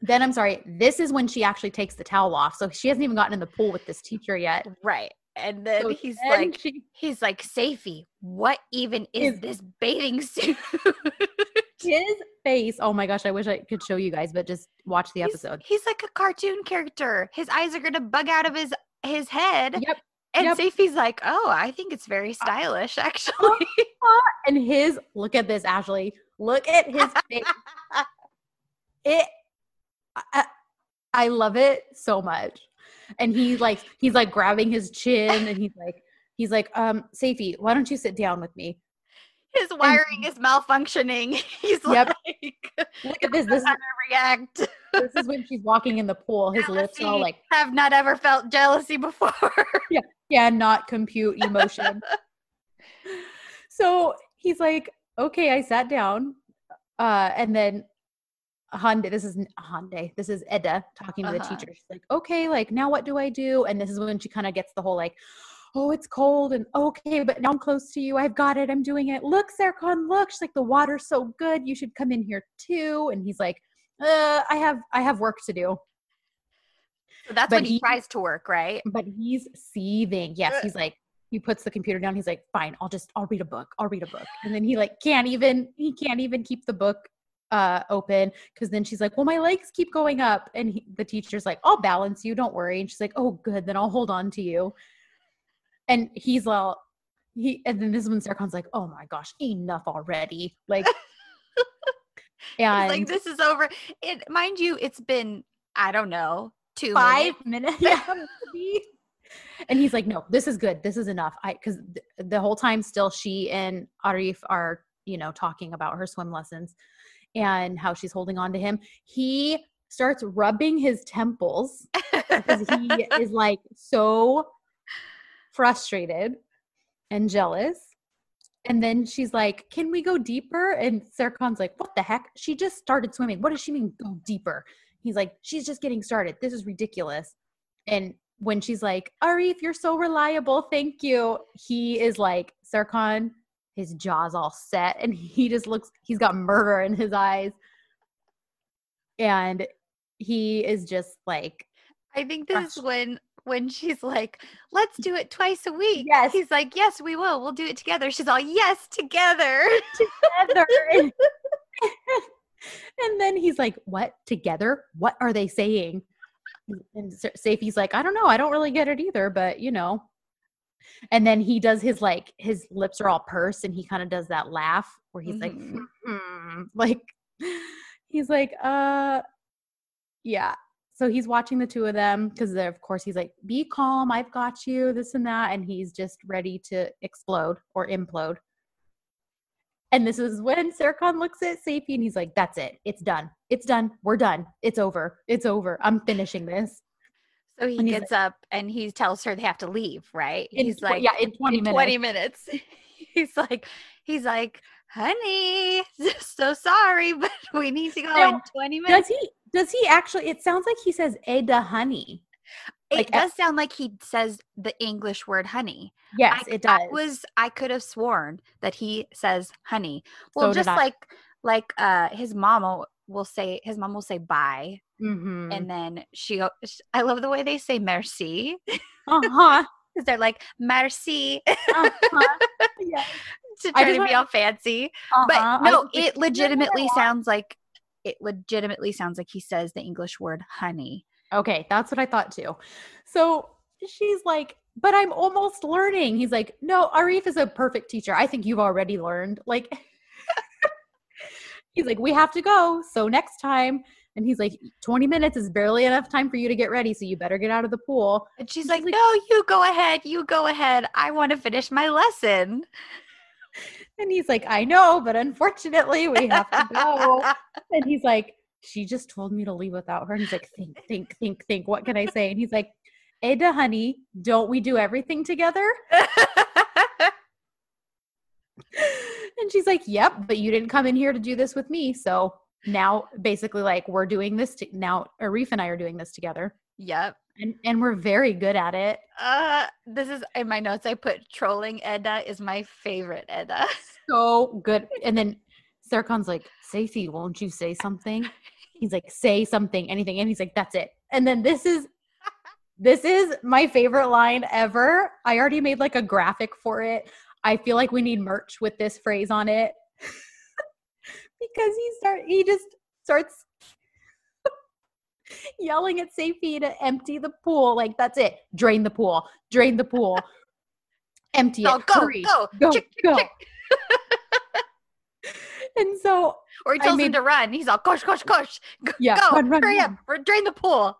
then I'm sorry, this is when she actually takes the towel off. So she hasn't even gotten in the pool with this teacher yet. Right. And then So he's then like, she- he's like, Seyfi, what even is Is- this bathing suit? his face. Oh my gosh, I wish I could show you guys, but just watch the He's- episode. He's, like a cartoon character. His eyes are gonna bug out of his his head. Yep. And yep. Seyfi's like, oh, I think it's very stylish, actually. And his look at this, Ashley. Look at his face. It I, I love it so much. And he like he's like grabbing his chin and he's like he's like, um, Seyfi, why don't you sit down with me? His wiring is malfunctioning. He's Yep. like, Look at this. This is react. this is when she's walking in the pool. His lips are all Jealousy. like, Have not ever felt jealousy before. yeah, yeah, not compute emotion. so he's like, okay, I sat down. Uh, and then Hande, this is Hande, this is Eda talking to the Uh-huh. teacher. She's like, okay, like now what do I do? And this is when she kind of gets the whole like, oh, it's cold and okay, but now I'm close to you. I've got it. I'm doing it. Look, Serkan, look. She's like, the water's so good. You should come in here too. And he's like, uh, I have, I have work to do. So that's But when he, he- tries to work, right? but he's seething. Yes, he's like he puts the computer down. He's like, "Fine, I'll just I'll read a book. I'll read a book." And then he like can't even he can't even keep the book uh open because then she's like, "Well, my legs keep going up." And he, the teacher's like, "I'll balance you. Don't worry." And she's like, "Oh, good. Then I'll hold on to you." And he's well, he and then this is when Serkan's like, "Oh my gosh, enough already!" Like, and like, this is over. It, mind you, it's been, I don't know, two five minutes. minutes. Yeah. and he's like, no, this is good. This is enough. I because th- the whole time still she and Arif are you know talking about her swim lessons and how she's holding on to him. He starts rubbing his temples because he is like so frustrated and jealous. And then she's like, Can we go deeper? And Serkan's like, What the heck? She just started swimming. What does she mean go deeper? He's like, She's just getting started. This is ridiculous. And when she's like, Arif, you're so reliable. Thank you. He is like, Serkan, his jaw's all set and he just looks, he's got murder in his eyes. And he is just like, I think this is when when she's like, "Let's do it twice a week." Yes. He's like, "Yes, we will. We'll do it together." She's all, "Yes, together." together. and, and then he's like, What? Together? What are they saying? And Sa- Seyfi's like, I don't know. I don't really get it either, but you know. And then he does his like, his lips are all pursed and he kind of does that laugh where he's like, Mhm. "Mm," like, he's like, uh, yeah. So he's watching the two of them because of course he's like, "Be calm, I've got you," this and that, and he's just ready to explode or implode. And this is when Serkan looks at Seyfi and he's like, "That's it, it's done, it's done, we're done, it's over, it's over. I'm finishing this." So he gets up and he tells her they have to leave, right? In he's like, yeah, in 20 in minutes. 20 minutes. he's like, he's like, honey, so sorry, but we need to go Now, in 20 minutes. Does he? Does he actually? It sounds like he says "Ada, honey." It like, does sound like he says the English word honey. Yes, I, it does. I was I could have sworn that he says honey. Well, So just like like uh his mom will, say his mom will say bye Mhm. and then she I love the way they say merci uh-huh. because they're like merci uh-huh. Yeah. to try to be all fancy. Uh-huh. But no, it "You know what I legitimately sounds like it legitimately sounds like he says the English word honey. Okay, that's what I thought too. So she's like, but I'm almost learning. He's like, no, Arif is a perfect teacher. I think you've already learned. Like, he's like, we have to go. So next time. And he's like, 20 minutes is barely enough time for you to get ready. So you better get out of the pool. And she's She's like, like- "No, you go ahead. You go ahead. I want to finish my lesson." And he's like, I know, but unfortunately, we have to go. and he's like, she just told me to leave without her. And he's like, think, think, think, think. What can I say? And he's like, Ada, honey, don't we do everything together? And she's like, Yep, but you didn't come in here to do this with me. So now basically like we're doing this to, now Arif and I are doing this together. yep. And and we're very good at it. Uh, this is in my notes. I put trolling Eda is my favorite Eda. So good. And then Serkan's like, Seyfi, won't you say something? He's like, say something, anything. And he's like, that's it. And then this is this is my favorite line ever. I already made like a graphic for it. I feel like we need merch with this phrase on it. because he start he just starts yelling at Seyfi to empty the pool. Like that's it. Drain the pool. Drain the pool. Empty Oh, it. go, Hurry. go, go, chick, go. chick. And so Or he I tells him mean- to run. He's all, "Gosh, gosh, gosh, go, Yeah, go, run, run, hurry run." up, drain the pool."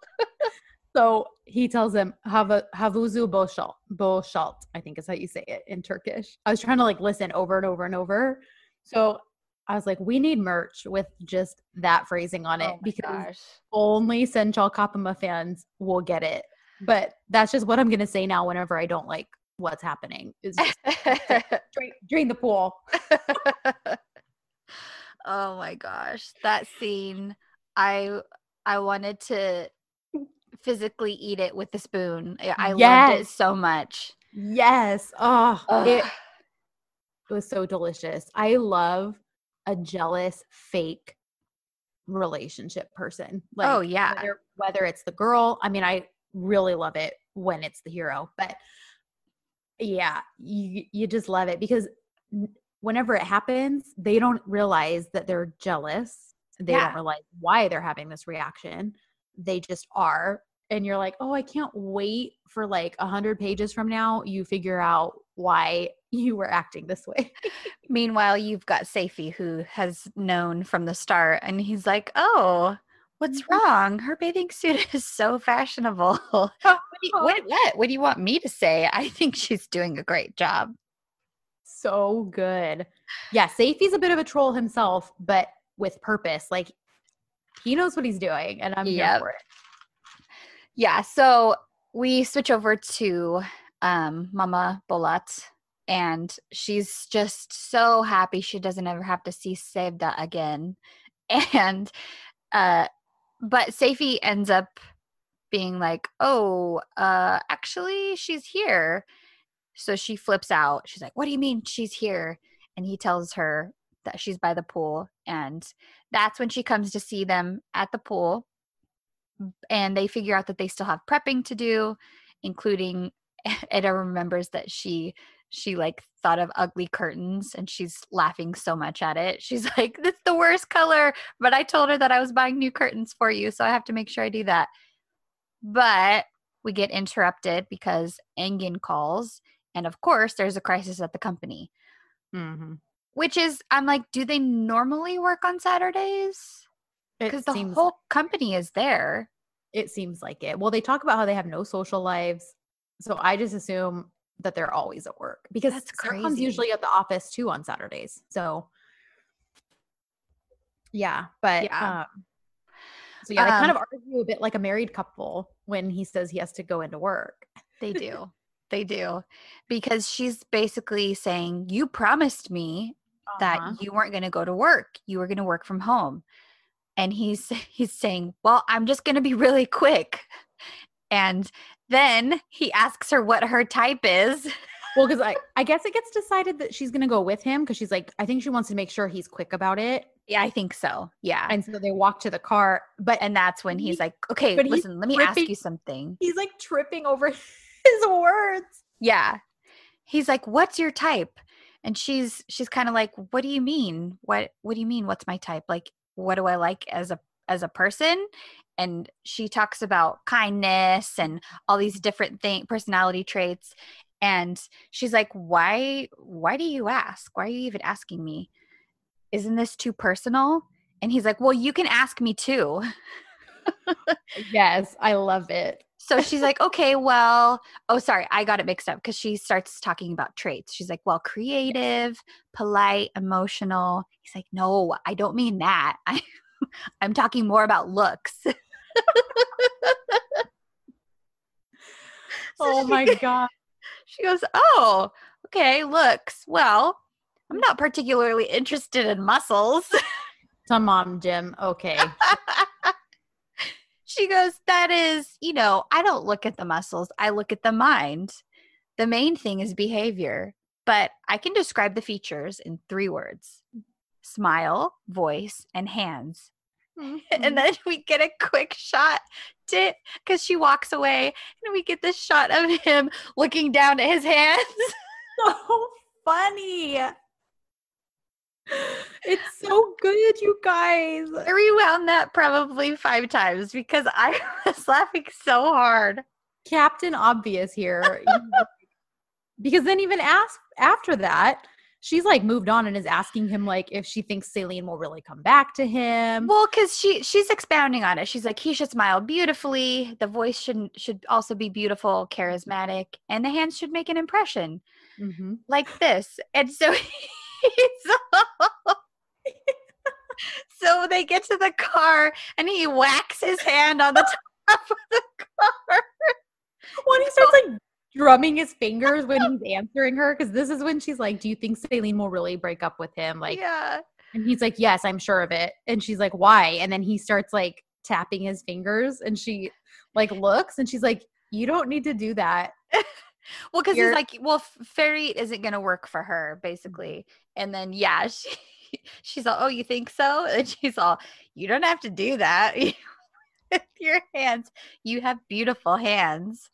So he tells him "Hava- Havuzu Boşalt. Boşalt, I think is how you say it in Turkish. I was trying to like listen over and over and over. So I was like, we need merch with just that phrasing on it oh because gosh. only Sen Çal Kapımı fans will get it. But that's just what I'm gonna say now whenever I don't like what's happening. Is drain, drain the pool. oh my gosh, that scene! I I wanted to physically eat it with a spoon. I, I loved it so much. Yes. Oh, it, it was so delicious. I love a jealous fake relationship person. Oh, like oh yeah, whether, whether it's the girl, I mean, I really love it when it's the hero, but yeah, you you just love it because whenever it happens, they don't realize that they're jealous. They Yeah. don't realize why they're having this reaction. They just are. And you're like, oh, I can't wait for like a hundred pages from now. You figure out why you were acting this way. Meanwhile, you've got Seyfi who has known from the start, and he's like, "Oh, what's Mhm. wrong? Her bathing suit is so fashionable. what, do you, what, what? What do you want me to say? I think she's doing a great job." so good. Yeah, Seyfi's a bit of a troll himself, but with purpose. Like he knows what he's doing, and I'm here for it. Yeah. So we switch over to um, Mama Bolat, and she's just so happy she doesn't ever have to see Sevda again. And, uh, but Seyfi ends up being like, oh, uh, actually, she's here. So she flips out. She's like, what do you mean she's here? And he tells her that she's by the pool. And that's when she comes to see them at the pool and they figure out that they still have prepping to do including Eda remembers that she she like thought of ugly curtains and she's laughing so much at it she's like that's the worst color but i told her that i was buying new curtains for you so i have to make sure i do that but we get interrupted because engin calls and of course there's a crisis at the company Mm-hmm. which is i'm like do they normally work on saturdays because the whole company is there It seems like it. Well, they talk about how they have no social lives. So I just assume that they're always at work because That's crazy. usually at the office too on Saturdays. So yeah, but Yeah. um so yeah, they kind Um, of argue a bit like a married couple when he says he has to go into work. They do. they do. Because she's basically saying, You promised me that Uh-huh. you weren't going to go to work. You were going to work from home. And he's he's saying, "Well, I'm just going to be really quick." And then he asks her what her type is. Well, because I, I guess it gets decided that she's gonna go with him because she's like, I think she wants to make sure he's quick about it. Yeah, I think so. Yeah. And so they walk to the car, but And that's when he's He- like, "Okay, listen, let me ask you something." he's like tripping over his words. Yeah. He's like, "What's your type?" And she's she's kind of like, "What do you mean? What what do you mean what's my type? Like what do I like as a as a person?" And she talks about kindness and all these different thing personality traits and she's like, "Why why do you ask? Why are you even asking me? Isn't this too personal?" And he's like, "Well, you can ask me too." Yes, I love it. So she's like, okay, well, oh, sorry, I got it mixed up because she starts talking about traits. She's like, well, creative, polite, emotional. He's like, no, I don't mean that. I, I'm talking more about looks. So Oh my go- god. She goes, oh, okay, looks. Well, I'm not particularly interested in muscles. To mom, Jim. Okay. she goes, That is, you know, I don't look at the muscles, I look at the mind. The main thing is behavior, but I can describe the features in three words smile, voice, and hands. And then we get a quick shot to because she walks away and we get this shot of him looking down at his hands. so funny. It's so good, you guys. I rewound that probably five times because I was laughing so hard. Captain Obvious here. because then even ask after that, she's like moved on and is asking him like if she thinks Selin will really come back to him. Well, because she she's expounding on it. She's like, he should smile beautifully. The voice should should also be beautiful, charismatic, and the hands should make an impression Mhm. like this. And so, he's so they get to the car, and he whacks his hand on the top of the car. When he starts like drumming his fingers when he's answering her, because this is when she's like, "Do you think Selin will really break up with him?" Like, yeah, and he's like, "Yes, I'm sure of it." And she's like, "Why?" And then he starts like tapping his fingers, and she like looks, and she's like, "You don't need to do that." well, because he's like, well, Ferit isn't going to work for her, basically. And then yeah, she she's all, oh, you think so? And she's all, you don't have to do that with your hands. You have beautiful hands.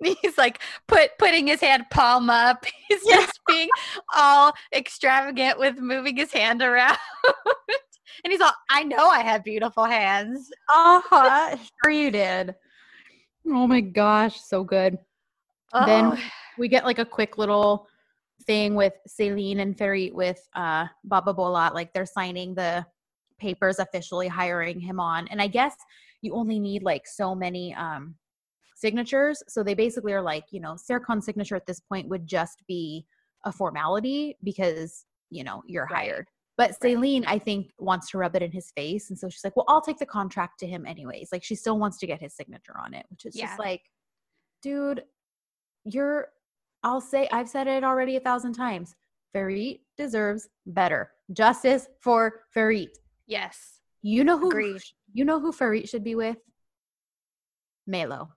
And he's like put putting his hand palm up. He's Yeah. just being all extravagant with moving his hand around. and he's all, I know I have beautiful hands. Uh huh. Sure, you did. Oh my gosh, so good. Then Oh, we get like a quick little thing with Selin and Ferit with uh Baba Bolat, like they're signing the papers officially hiring him on. And I guess you only need like so many um signatures. So they basically are like, you know, Serkan's signature at this point would just be a formality because, you know, you're Right. hired. But Selin, I think, wants to rub it in his face. And so she's like, well, I'll take the contract to him anyways. Like she still wants to get his signature on it, which is Yeah. just like, dude, you're I'll say I've said it already a thousand times. Ferit deserves better. Justice for Ferit. yes. You know who Agreed. you know who Ferit should be with? Melo.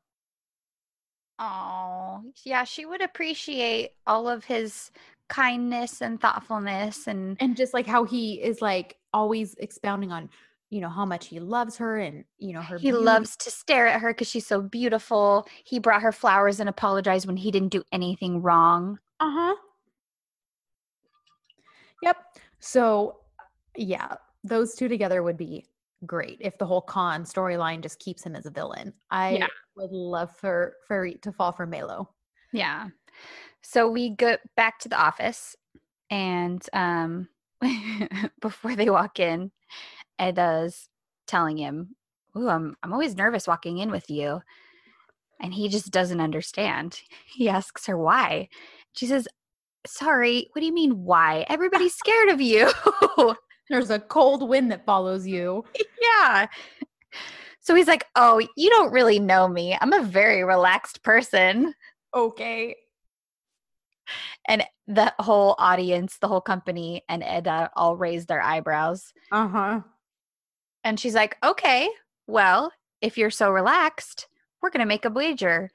Oh, yeah, she would appreciate all of his kindness and thoughtfulness and And just like how he is like always expounding on, you know, how much he loves her and you know her he beauty. loves to stare at her because she's so beautiful. He brought her flowers and apologized when he didn't do anything wrong. Uh-huh. Yep. So yeah, those two together would be great if the whole con storyline just keeps him as a villain. I Yeah. would love for Ferit to fall for Melo. Yeah. So we go back to the office and um before they walk in, Eda's telling him Ooh, I'm I'm always nervous walking in with you. And he just doesn't understand. He asks her why. She says, Sorry, what do you mean why? Everybody's scared of you. There's a cold wind that follows you. yeah. So he's like, Oh, you don't really know me. I'm a very relaxed person. Okay. And the whole audience, the whole company, and Eda all raise their eyebrows. Uh huh. And she's like, Okay, well, if you're so relaxed, we're going to make a wager.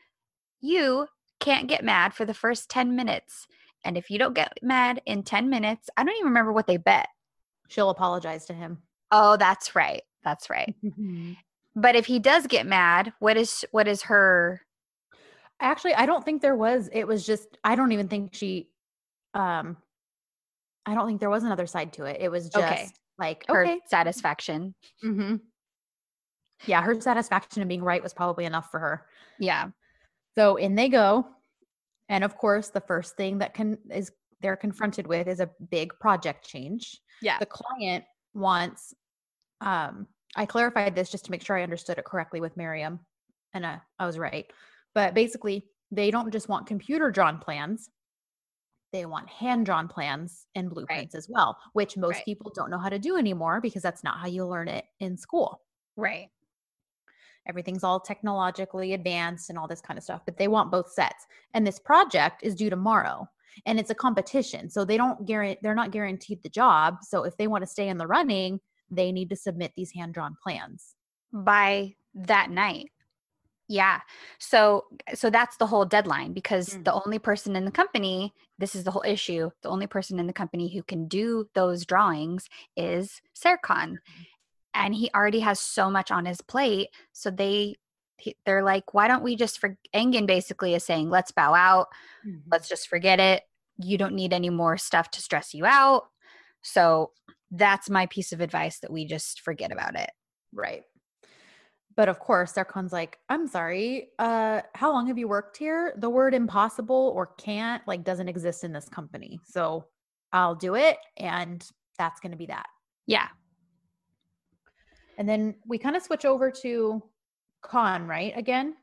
You can't get mad for the first 10 minutes. And if you don't get mad in 10 minutes, I don't even remember what they bet. She'll apologize to him. Oh, that's right. That's right. but if he does get mad, what is what is her Actually, I don't think there was. It was just I don't even think she um I don't think there was another side to it. It was just Okay. like her okay. satisfaction? hmm Yeah, her satisfaction in being right was probably enough for her. Yeah. So in they go. And of course, the first thing that can is they're confronted with is a big project change. Yeah. The client wants um I clarified this just to make sure I understood it correctly with Miriam and uh, I was right. But basically, they don't just want computer drawn plans. They want hand drawn plans and blueprints as well, which most Right. people don't know how to do anymore because that's not how you learn it in school Right. everything's all technologically advanced and all this kind of stuff but they want both sets and this project is due tomorrow and it's a competition so they don't guarantee they're not guaranteed the job so if they want to stay in the running they need to submit these hand drawn plans By that night. Yeah. So so that's the whole deadline because Mm. the only person in the company, this is the whole issue, the only person in the company who can do those drawings is Serkan. And he already has so much on his plate, so they he- they're like, why don't we just for Engin basically is saying, let's bow out, let's just forget it. You don't need any more stuff to stress you out. So that's my piece of advice that we just forget about it. right but of course Serkan's like i'm sorry uh how long have you worked here the word impossible or can't like doesn't exist in this company so i'll do it and that's going to be that Yeah. and then we kind of switch over to Kaan, right? Again?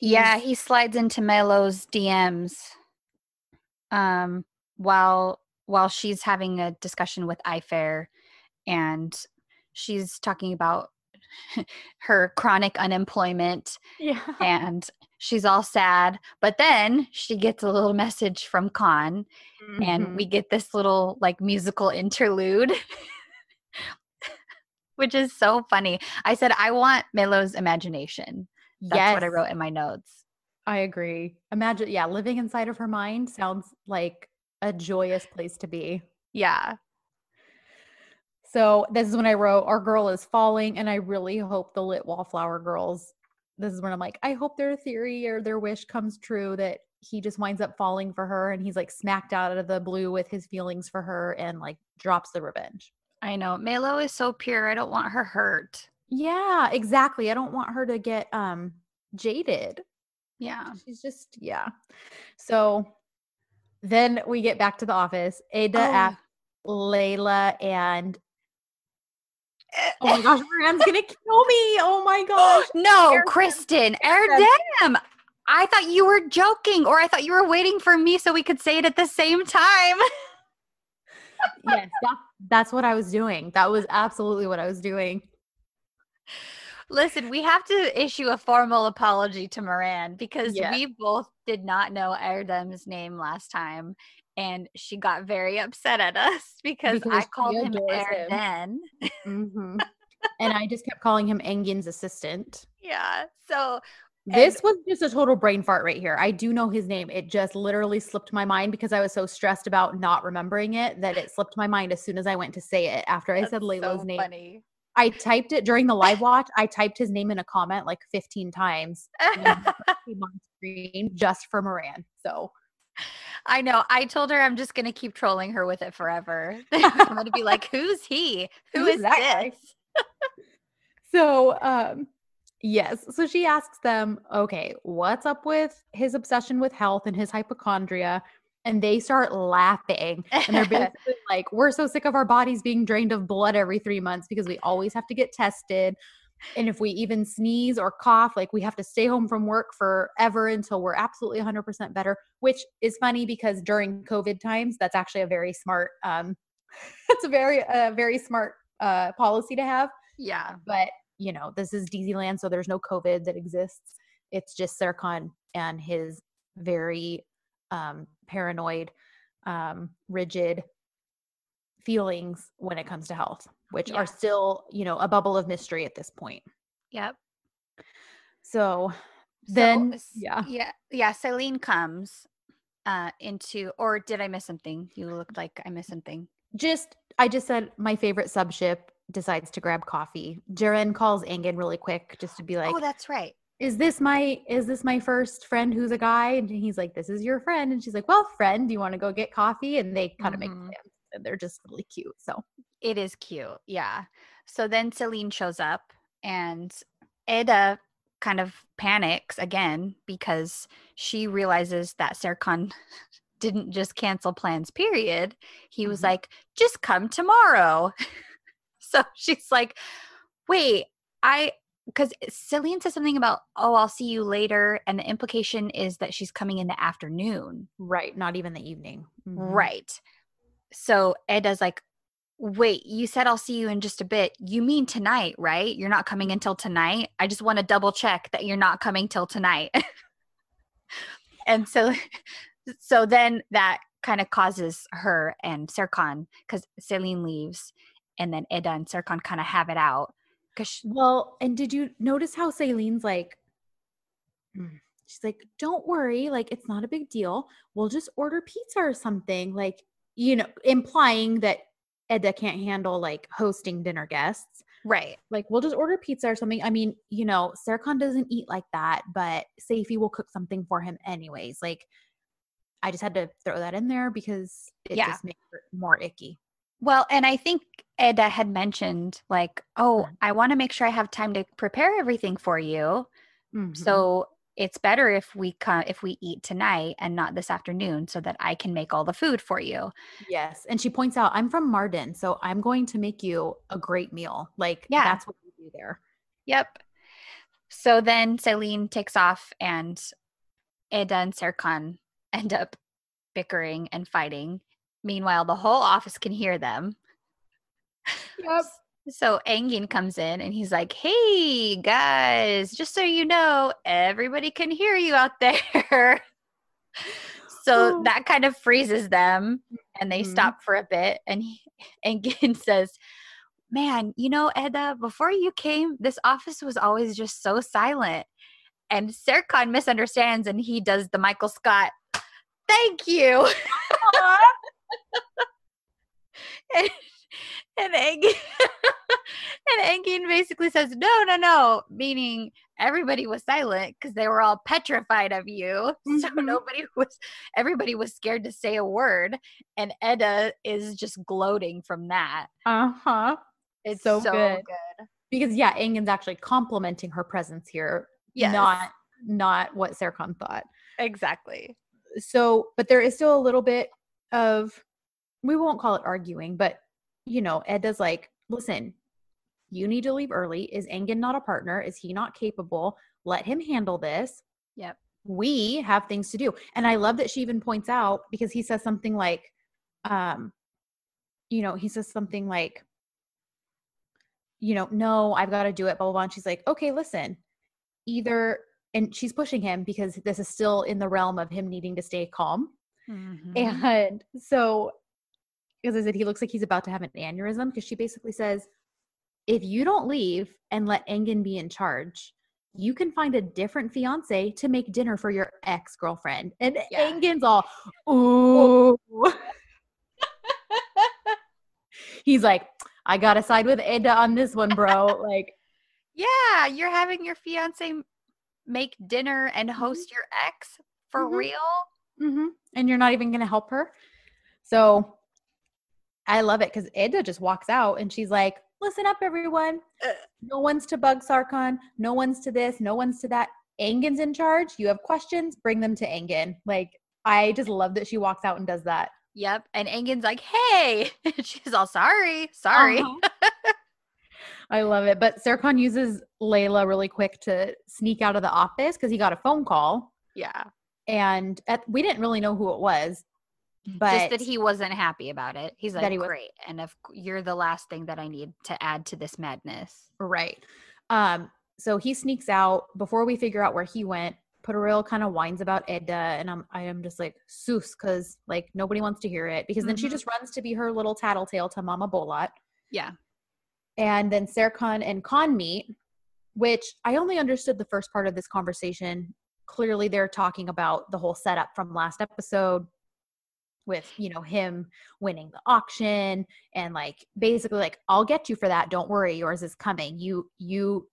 Yeah, he slides into Melo's DMs um while while she's having a discussion with Ayfer and she's talking about her chronic unemployment Yeah. and she's all sad. But then she gets a little message from Kaan and Mm-hmm. we get this little like musical interlude. Which is so funny. I said I want Melo's imagination. That's what I wrote in my notes. I agree. Imagine, yeah, living inside of her mind sounds like a joyous place to be. Yeah. So this is when I wrote, Our girl is falling, and I really hope the lit wallflower girls. This is when I'm like, I hope their theory or their wish comes true that he just winds up falling for her and he's like smacked out of the blue with his feelings for her and like drops the revenge. I know. Melo is so pure. I don't want her hurt. Yeah, exactly. I don't want her to get um jaded. Yeah. She's just yeah. So then we get back to the office. Eda Oh. asks Leyla and oh my gosh, Moran's gonna kill me. Oh my gosh. no, Erdem. Kristen, Erdem. I thought you were joking, or I thought you were waiting for me so we could say it at the same time. yes, that, that's what I was doing. That was absolutely what I was doing. Listen, we have to issue a formal apology to Moran because Yeah. we both did not know Erdem's name last time. And she got very upset at us because, Because I called him. Erden. Mhm. and I just kept calling him Engin's assistant. Yeah. So This was just a total brain fart right here. I do know his name. It just literally slipped my mind because I was so stressed about not remembering it that it slipped my mind as soon as I went to say it after I that's said Leyla's so name. funny. I typed it during the live watch. I typed his name in a comment like 15 times and then it came on screen just for Moran. So I know. I told her I'm just gonna keep trolling her with it forever. I'm gonna be like, "Who's he? Who Who's is this?" So, um, yes. So she asks them, okay, what's up with his obsession with health and his hypochondria? And they start laughing. And they're basically like, we're so sick of our bodies being drained of blood every three months because we always have to get tested. and if we even sneeze or cough, like we have to stay home from work forever until we're absolutely 100% better, which is funny because during COVID times, that's actually a very smart, um, it's a very, a very smart uh, policy to have. Yeah. But, you know, this is DZ land, so there's no COVID that exists. It's just Serkan and his very um, paranoid, um, rigid feelings when it comes to health, which Yeah. are still, you know, a bubble of mystery at this point. Yep. So So, then, s- yeah. Yeah. Yeah. Selin comes uh into or did I miss something? You looked like I missed something. just I just said my favorite subship decides to grab coffee. Ceren calls Engin really quick just to be like, oh, that's right. "Is this my is this my first friend who's a guy?" And he's like, "This is your friend." And she's like, "Well, friend, do you want to go get coffee?" And they kind of make Mhm. plans, and they're just really cute. So It is cute. Yeah. So then Selin shows up and Eda kind of panics again because she realizes that Serkan didn't just cancel plans, period. He was Mhm. like, just come tomorrow. so she's like, wait, I, because Selin says something about, oh, I'll see you later. And the implication is that she's coming in the afternoon. right, not even the evening. Mhm. Right. So Eda's like, wait, you said I'll see you in just a bit. You mean tonight, right? You're not coming until tonight. I just want to double check that you're not coming till tonight. and so so then that kind of causes her and Serkan because Selin leaves and then Eda and Serkan kind of have it out. Cause Well, and did you notice how Selin's like, mm, she's like, don't worry, like it's not a big deal. We'll just order pizza or something, like, you know, implying that Eda can't handle like hosting dinner guests. right. Like, we'll just order pizza or something. I mean, you know, Serkan doesn't eat like that, but Seyfi will cook something for him anyways. Like, I just had to throw that in there because it Yeah. just makes it more icky. Well, and I think Eda had mentioned like, oh, Mhm. I want to make sure I have time to prepare everything for you. Mhm. So it's better if we come if we eat tonight and not this afternoon so that I can make all the food for you. Yes. And she points out, I'm from Mardin, so I'm going to make you a great meal. Like, Yeah. that's what we do there. Yep. So then Selin takes off and Eda and Serkan end up bickering and fighting. Meanwhile, the whole office can hear them. Yep. So Engin comes in and he's like, Hey guys, just so you know, everybody can hear you out there. so Oh. that kind of freezes them and they Mhm. stop for a bit. And he, Engin says, Man, you know, Eda, before you came, this office was always just so silent. And Serkan misunderstands and he does the Michael Scott, Thank you. and, Engin and Engin basically says, "No, no, no," meaning everybody was silent because they were all petrified of you. So Mhm. nobody was, everybody was scared to say a word, and Eda is just gloating from that. Uh huh. It's So so, good. good. Because, yeah, Engin's actually complimenting her presence here, Yes, not not what Serkan thought. exactly. So, but there is still a little bit of, we won't call it arguing, but, you know, Eda's like, listen, you need to leave early. Is Engin not a partner? Is he not capable? Let him handle this. Yep. we have things to do. And I love that she even points out because he says something like, um, you know, he says something like, you know, no, I've got to do it, blah, blah, blah. And she's like, okay, listen, either, and she's pushing him because this is still in the realm of him needing to stay calm. Mhm. And so, as I said, he looks like he's about to have an aneurysm because she basically says, if you don't leave and let Engin be in charge, you can find a different fiance to make dinner for your ex girlfriend. And Yeah. Engin's all, ooh. he's like, I got to side with Eda on this one, bro. like, yeah, you're having your fiance make dinner and host your ex for Mhm. real. hmm and you're not even going to help her. So I love it because Eda just walks out and she's like, listen up, everyone. Uh. No one's to bug Serkan. No one's to this. No one's to that. Engin's in charge. You have questions, bring them to Engin. Like, I just love that she walks out and does that. Yep. And Engin's like, hey, she's all sorry, sorry. Uh-huh. I love it. But Serkan uses Leyla really quick to sneak out of the office because he got a phone call. Yeah. And at, we didn't really know who it was. But Just that he wasn't happy about it. He's like, he was- great. And if you're the last thing that I need to add to this madness. Right. Um, so he sneaks out before we figure out where he went. Piril kind of whines about Eda, and I'm I am just like sus because like nobody wants to hear it because then she Mhm. just runs to be her little tattletale to Mama Bolat, Yeah. and then Serkan and Kaan meet, which I only understood the first part of this conversation. Clearly, they're talking about the whole setup from last episode with you know him winning the auction and like basically like i'll get you for that. Don't worry. Yours is coming. You you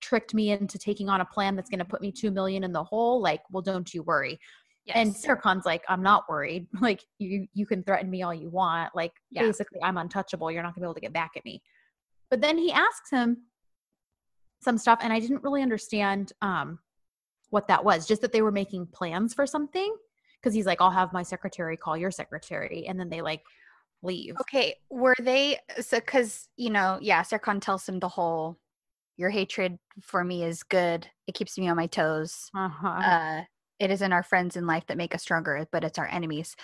tricked me into taking on a plan that's going to put me 2 million in the hole. Like well don't you worry. Yes. and Serkan's like i'm not worried. Like you you can threaten me all you want. Like Yeah. basically i'm untouchable. You're not going to be able to get back at me. But then he asks him some stuff and i didn't really understand um what that was just that they were making plans for something because he's like i'll have my secretary call your secretary and then they like leave Okay, were they so because you know, yeah, Serkan tells him the whole your hatred for me is good. It keeps me on my toes. uh-huh. Uh it isn't our friends in life that make us stronger, but it's our enemies.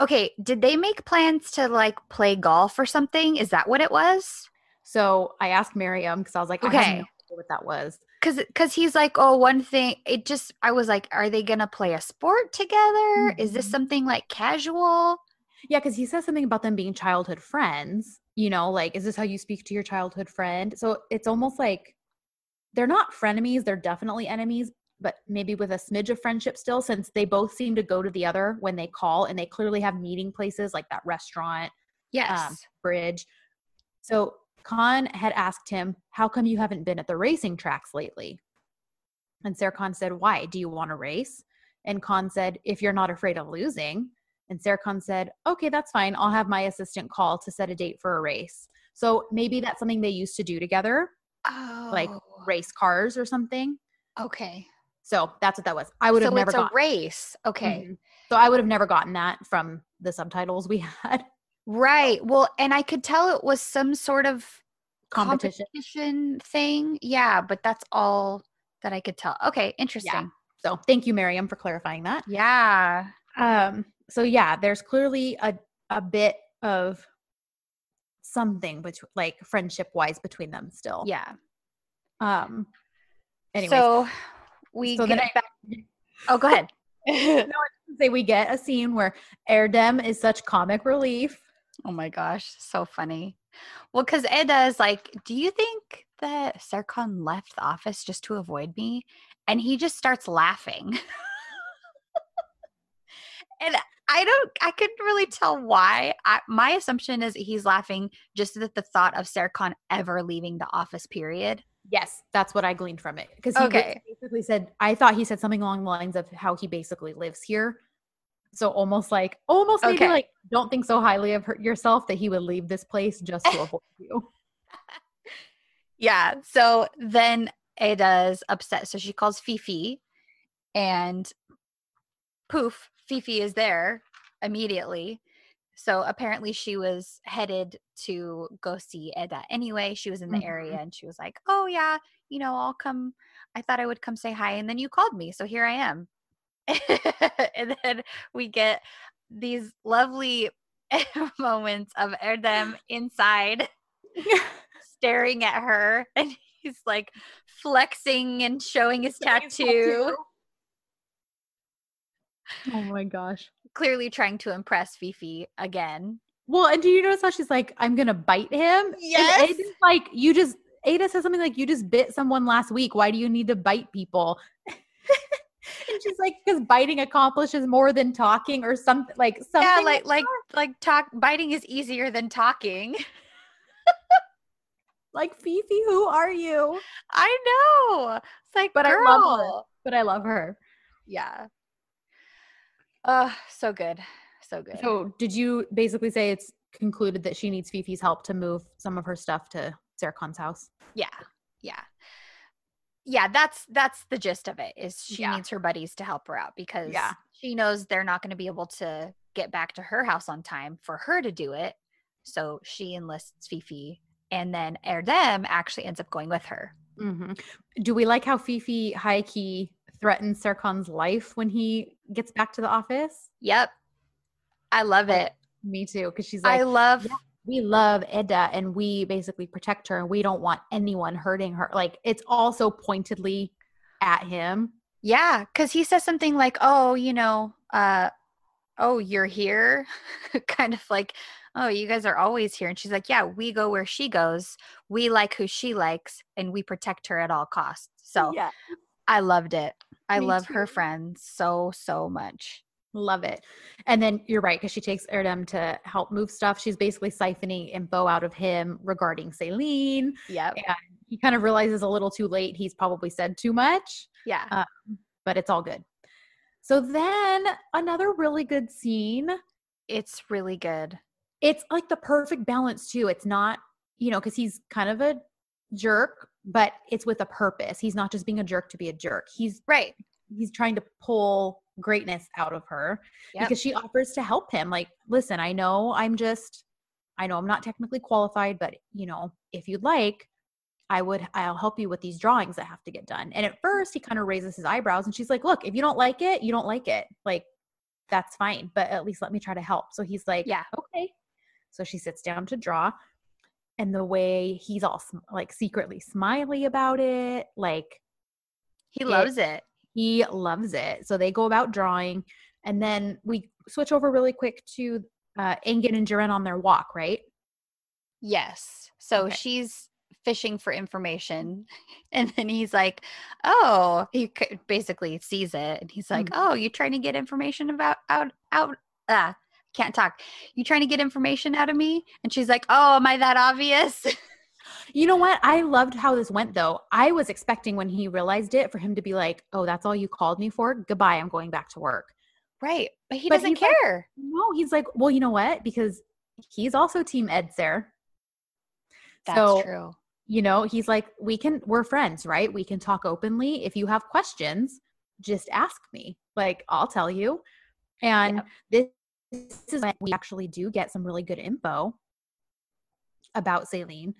Okay, did they make plans to like play golf or something? Is that what it was? so i asked miriam because i was like Okay. What that was Cause, cause he's like, oh, one thing. It just, I was like, are they gonna play a sport together? Is this Mhm. something like casual? yeah because he says something about them being childhood friends you know like is this how you speak to your childhood friend so it's almost like they're not frenemies they're definitely enemies but maybe with a smidge of friendship still since they both seem to go to the other when they call and they clearly have meeting places like that restaurant Yes. bridge so khan had asked him how come you haven't been at the racing tracks lately? And Serkan said why? Do you want to race? And khan said if you're not afraid of losing. And Serkan said okay that's fine. I'll have my assistant call to set a date for a race. So maybe that's something they used to do together oh, like race cars or something. Okay. so that's what that was. I would have so never it's a gotten race. Okay. Mhm. so i would have never gotten that from the subtitles we had Right. Well, and I could tell it was some sort of competition competition thing. Yeah, but that's all that I could tell. Okay, interesting. so thank you miriam for clarifying that Yeah. Um, so yeah, there's clearly a a bit of something between like friendship wise between them still. Yeah. Um anyway, So we so get I- back. Oh, go ahead. say we get a scene where Erdem is such comic relief. Oh my gosh, so funny. Well, because Eda is like, do you think that Serkan left the office just to avoid me? And he just starts laughing. and I don't, I couldn't really tell why. I, my assumption is he's laughing just at the thought of Serkan ever leaving the office, period. Yes, that's what I gleaned from it. Because he Okay. basically said I thought he said something along the lines of how he basically lives here. So almost like almost maybe Okay. like don't think so highly of yourself that he would leave this place just to avoid you. Yeah. So then Eda's upset. So she calls Fifi and poof, Fifi is there immediately. So apparently she was headed to go see Eda anyway. She was in the Mhm. area and she was like, Oh yeah, you know, I'll come. I thought I would come say hi. And then you called me. So here I am. and then we get these lovely moments of Erdem inside staring at her and he's like flexing and showing his tattoo, Oh my gosh. clearly trying to impress Fifi again. Well, and do you notice how she's like, I'm gonna bite him? And Yes. Eda's like, you just Eda says something like, you just bit someone last week. Why do you need to bite people? she's like, because biting accomplishes more than talking or something like something. yeah, like like like talk biting is easier than talking. like Fifi, who are you? I know. It's like But I love her. But I love her. Yeah. Oh, so good. So good. So did you basically say it's concluded that she needs Fifi's help to move some of her stuff to Serkan's house? yeah. Yeah. Yeah, that's that's the gist of it. Is she Yeah. needs her buddies to help her out because Yeah. she knows they're not going to be able to get back to her house on time for her to do it. So she enlists Fifi and then Erdem actually ends up going with her. Mm-hmm. Do we like how Fifi high key threatens Serkan's life when he gets back to the office? Yep. I love it. Me too, because she's like, I love "Yeah, we love Eda and we basically protect her and we don't want anyone hurting her. Like it's also pointedly at him. Yeah, because he says something like, "Oh, you know, uh, oh, you're here," kind of like, "Oh, you guys are always here," and she's like, "Yeah, we go where she goes. We like who she likes, and we protect her at all costs." So yeah, I loved it. I Me love her friends so so much. Love it. And then you're right because she takes Erdem to help move stuff. She's basically siphoning info out of him regarding Selin. Yeah. He kind of realizes a little too late he's probably said too much. Yeah. Uh, but it's all good. So then another really good scene. it's really good. It's like the perfect balance too. It's not, you know, because he's kind of a jerk, but it's with a purpose. He's not just being a jerk to be a jerk. He's Right. he's trying to pull greatness out of her Yep. because she offers to help him. Like, listen, I know I'm just, I know I'm not technically qualified, but you know, if you'd like, I would, I'll help you with these drawings that have to get done. And at first, he kind of raises his eyebrows, and she's like, "Look, if you don't like it, you don't like it. Like, that's fine, but at least let me try to help." So he's like, Yeah. okay." So she sits down to draw, and the way he's all sm- like secretly smiley about it, like He It- loves it. He loves it. So they go about drawing, and then we switch over really quick to uh, and Ceren on their walk, right? Yes. So Okay. she's fishing for information and then he's like, "Oh, he basically sees it and he's like, Mhm. "Oh, you trying to get information about out out ah, can't talk. You trying to get information out of me?" And she's like, "Oh, am I that obvious?" You know what? I loved how this went though. I was expecting when he realized it for him to be like, "Oh, that's all you called me for? Goodbye, I'm going back to work." right. But he But doesn't he's like- care. No, he's like, "Well, you know what? Because he's also team Ed EdSer. That's so, true. You know, he's like, "We can we're friends, right? We can talk openly. If you have questions, just ask me. Like, I'll tell you." And this, this is when we actually do get some really good info about Selin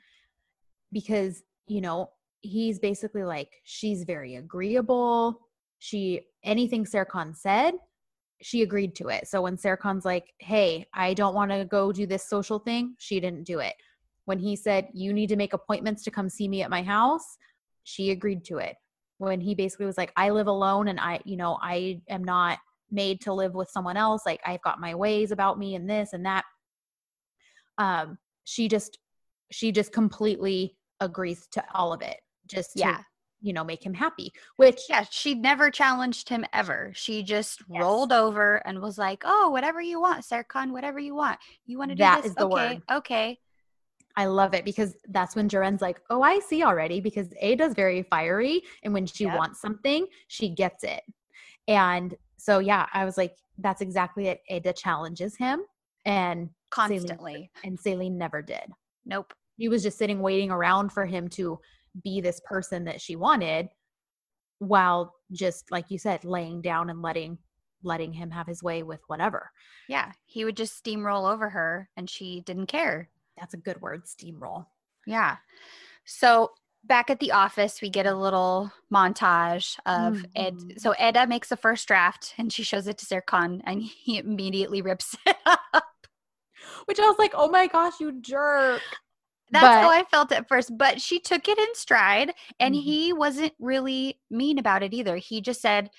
because, you know, he's basically like, she's very agreeable. She, anything Serkan said, she agreed to it. So when Serkan's like, hey, I don't want to go do this social thing, she didn't do it. When he said, you need to make appointments to come see me at my house, she agreed to it. When he basically was like, I live alone and I, you know, I am not made to live with someone else. Like I've got my ways about me and this and that. Um, she just she just completely agrees to all of it just to, Yeah. you know, make him happy. Which Yeah, she never challenged him ever. She just Yes. rolled over and was like, "Oh, whatever you want, Serkan, whatever you want. You want to do That this? is the okay, word. okay." I love it because that's when Ceren's like, oh, I see already because Eda's very fiery. And when she Yep. wants something, she gets it. And so, yeah, I was like, that's exactly it. Eda challenges him. And Selin- Constantly. and Selin never did. Nope. He was just sitting waiting around for him to be this person that she wanted while just like you said laying down and letting letting him have his way with whatever. Yeah, he would just steamroll over her and she didn't care. That's a good word, steamroll. Yeah. So back at the office, we get a little montage of Ed. Mhm. So Eda makes the first draft and she shows it to Serkan and he immediately rips it up. Which I was like, "Oh my gosh, you jerk." That's how I felt at first, but she took it in stride and Mhm. he wasn't really mean about it either. He just said,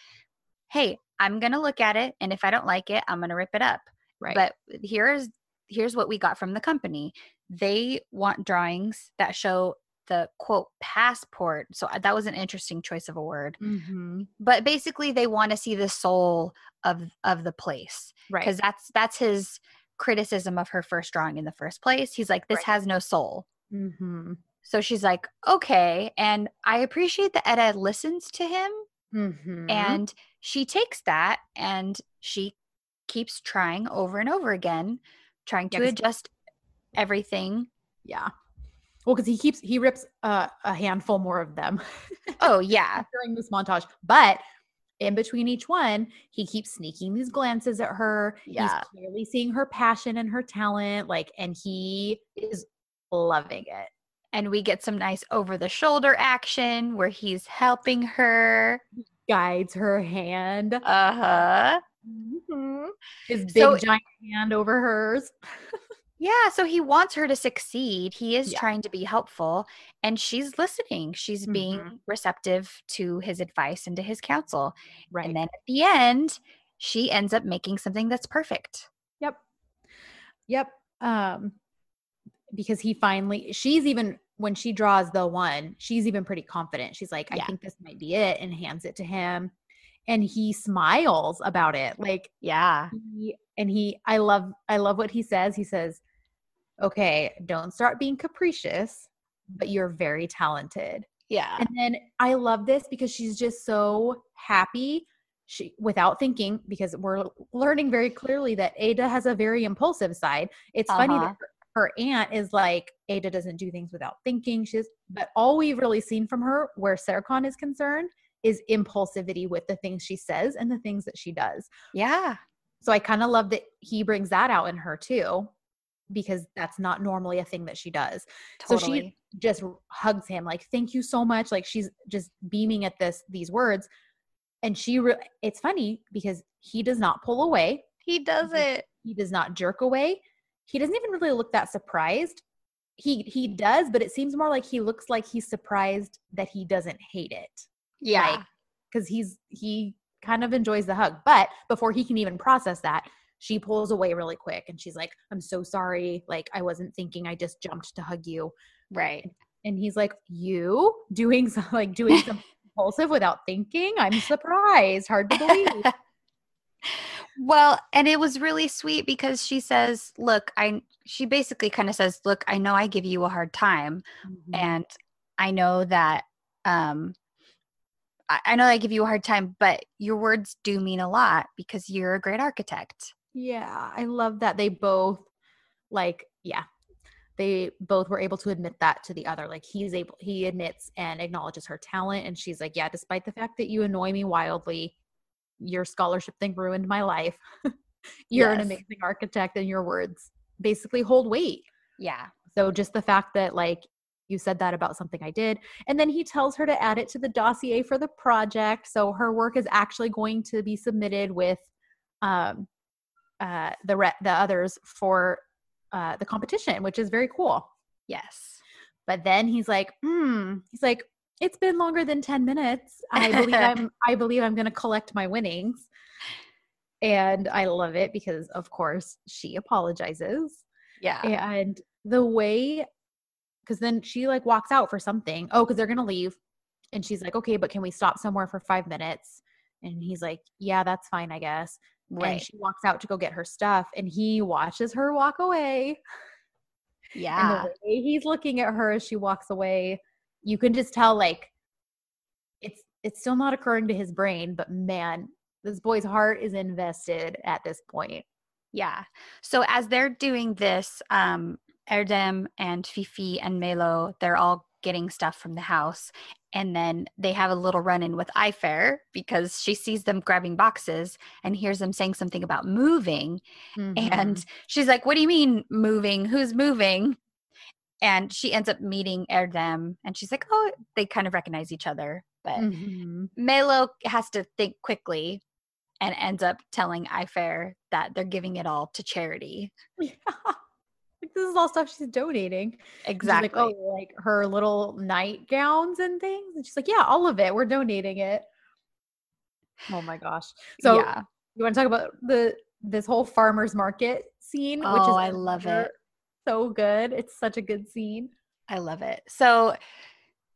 Hey, I'm going to look at it. And if I don't like it, I'm going to rip it up. Right. But here's here's what we got from the company. They want drawings that show the quote passport. So uh, that was an interesting choice of a word. hmm But basically they want to see the soul of of the place Right. because that's that's his criticism of her first drawing in the first place. He's like this Right. has no soul. hmm So she's like, okay. And I appreciate that Eda listens to him hmm and she takes that and she keeps trying over and over again, trying Yeah, to 'cause- adjust everything. yeah. Well, because he keeps he rips uh, a handful more of them Oh, yeah. during this montage, but in between each one, he keeps sneaking these glances at her. Yeah. He's clearly seeing her passion and her talent, like, and he is loving it. And we get some nice over the shoulder action where he's helping her, guides her hand. Uh huh. Mm-hmm. His big So- giant hand over hers. Yeah, so he wants her to succeed. He is Yeah. trying to be helpful and she's listening. She's being Mhm. receptive to his advice and to his counsel. Right. And then at the end, she ends up making something that's perfect. Yep. Yep. Um because he finally she's even when she draws the one, she's even pretty confident. She's like, I Yeah. think this might be it and hands it to him. And he smiles about it. Like Yeah. he and he I love I love what he says. He says, "Okay, don't start being capricious, but you're very talented." Yeah. And then I love this because she's just so happy. She without thinking because we're learning very clearly that Eda has a very impulsive side. It's funny Uh-huh. that her, her aunt is like Eda doesn't do things without thinking. She's but all we've really seen from her where Serkan is concerned is impulsivity with the things she says and the things that she does. Yeah. So I kind of love that he brings that out in her too because that's not normally a thing that she does. So she- just hugs him like thank you so much like she's just beaming at this these words. And she re- it's funny because he does not pull away. He does it. he does not jerk away. He doesn't even really look that surprised. He he does but it seems more like he looks like he's surprised that he doesn't hate it. Yeah. because he's he kind of enjoys the hug. But before he can even process that she pulls away really quick and she's like i'm so sorry like i wasn't thinking i just jumped to hug you right. and he's like you doing some, like doing something impulsive without thinking i'm surprised hard to believe well, and it was really sweet because she says, "Look, I." She basically kind of says, "Look, I know I give you a hard time, and I know that um I know I give you a hard time, but your words do mean a lot because you're a great architect. Yeah i love that they both like yeah they both were able to admit that to the other like he's able he admits and acknowledges her talent and she's like yeah despite the fact that you annoy me wildly your scholarship thing ruined my life you're an amazing architect and your words basically hold weight Yeah. So just the fact that like you said that about something I did. And then he tells her to add it to the dossier for the project. So her work is actually going to be submitted with um uh the re- the others for uh the competition, which is very cool. Yes. But then he's like, hmm, he's like, it's been longer than 10 minutes. I believe I'm I believe I'm gonna collect my winnings. And I love it because of course she apologizes Yeah. and the way because then she like walks out for something oh because they're gonna leave and she's like okay but can we stop somewhere for five minutes and he's like yeah that's fine i guess and she walks out to go get her stuff and he watches her walk away Yeah. and the way he's looking at her as she walks away you can just tell like it's it's still not occurring to his brain but man this boy's heart is invested at this point Yeah. So as they're doing this, um, Erdem and Fifi and Melo, they're all getting stuff from the house. And then they have a little run in with Ayfer because she sees them grabbing boxes and hears them saying something about moving. Mm-hmm. And she's like, What do you mean moving? Who's moving? And she ends up meeting Erdem and she's like, Oh, they kind of recognize each other. But Mhm. Melo has to think quickly and ends up telling Ayfer that they're giving it all to charity. This is all stuff she's donating. Exactly. She's like, oh, like her little nightgowns and things. And she's like, yeah, all of it. We're donating it. Oh my gosh. So yeah. you want to talk about the this whole farmers market scene? which Oh, is I love it. So good. It's such a good scene. I love it. So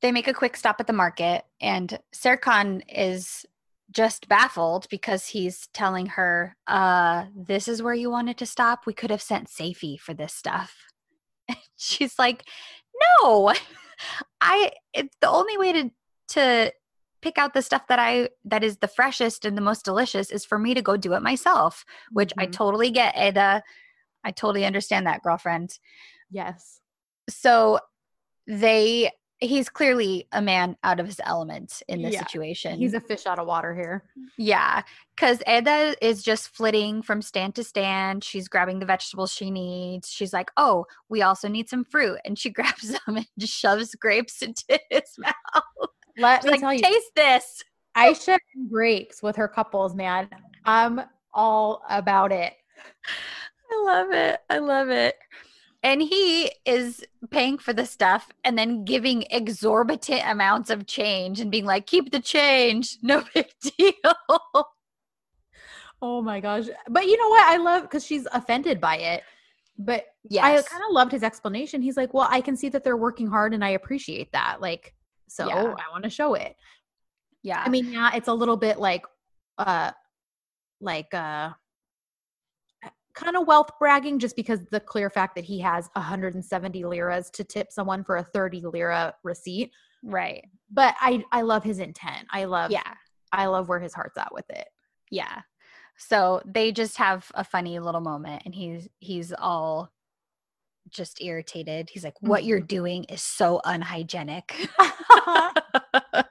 they make a quick stop at the market, and Serkan is just baffled because he's telling her, uh, this is where you wanted to stop. We could have sent Seyfi for this stuff. She's like, no, I, it's the only way to, to pick out the stuff that I, that is the freshest and the most delicious is for me to go do it myself, which I Mhm. totally get, Eda. I totally understand that, girlfriend yes. so they he's clearly a man out of his element in this Yeah, situation. He's a fish out of water here. yeah, because Eda is just flitting from stand to stand. She's grabbing the vegetables she needs. She's like, "Oh, we also need some fruit," and she grabs them and just shoves grapes into his mouth. Let She's me like, tell you, "Taste this." I and grapes with her couples, man. I'm all about it. I love it. I love it. And he is paying for the stuff and then giving exorbitant amounts of change and being like, keep the change. No big deal. Oh my gosh. But you know what? I love because she's offended by it. But yeah I kind of loved his explanation. He's like, Well, I can see that they're working hard and I appreciate that. Like, so Yeah. I want to show it. yeah. I mean, yeah, it's a little bit like uh like uh kind of wealth bragging just because the clear fact that he has 170 liras to tip someone for a 30 lira receipt. right. But I I love his intent. I love Yeah. I love where his heart's at with it. Yeah. So they just have a funny little moment and he's he's all just irritated. He's like, What you're mm-hmm. doing is so unhygienic.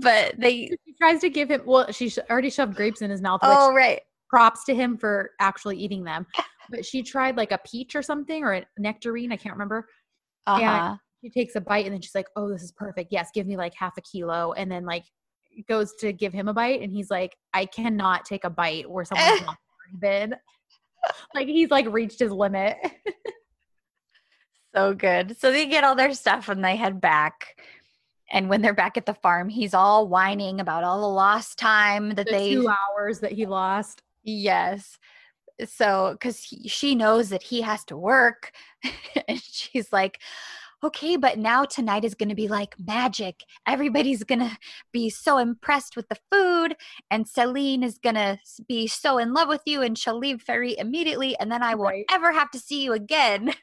but they she tries to give him well, she sh- already shoved grapes in his mouth, Oh right. Props to him for actually eating them. But she tried like a peach or something or a nectarine, I can't remember. Uh-huh. She takes a bite and then she's like, "Oh, this is perfect. Yes, give me like half a kilo." And then like goes to give him a bite and he's like, "I cannot take a bite where someone's not been." Like he's like reached his limit. So good. So they get all their stuff and they head back. And when they're back at the farm, he's all whining about all the lost time that the they two hours that he lost. Yes. So, because she knows that he has to work. and she's like, okay, but now tonight is going to be like magic. Everybody's going to be so impressed with the food. And Selin is going to be so in love with you. And she'll leave very immediately. And then I won't Right. ever have to see you again.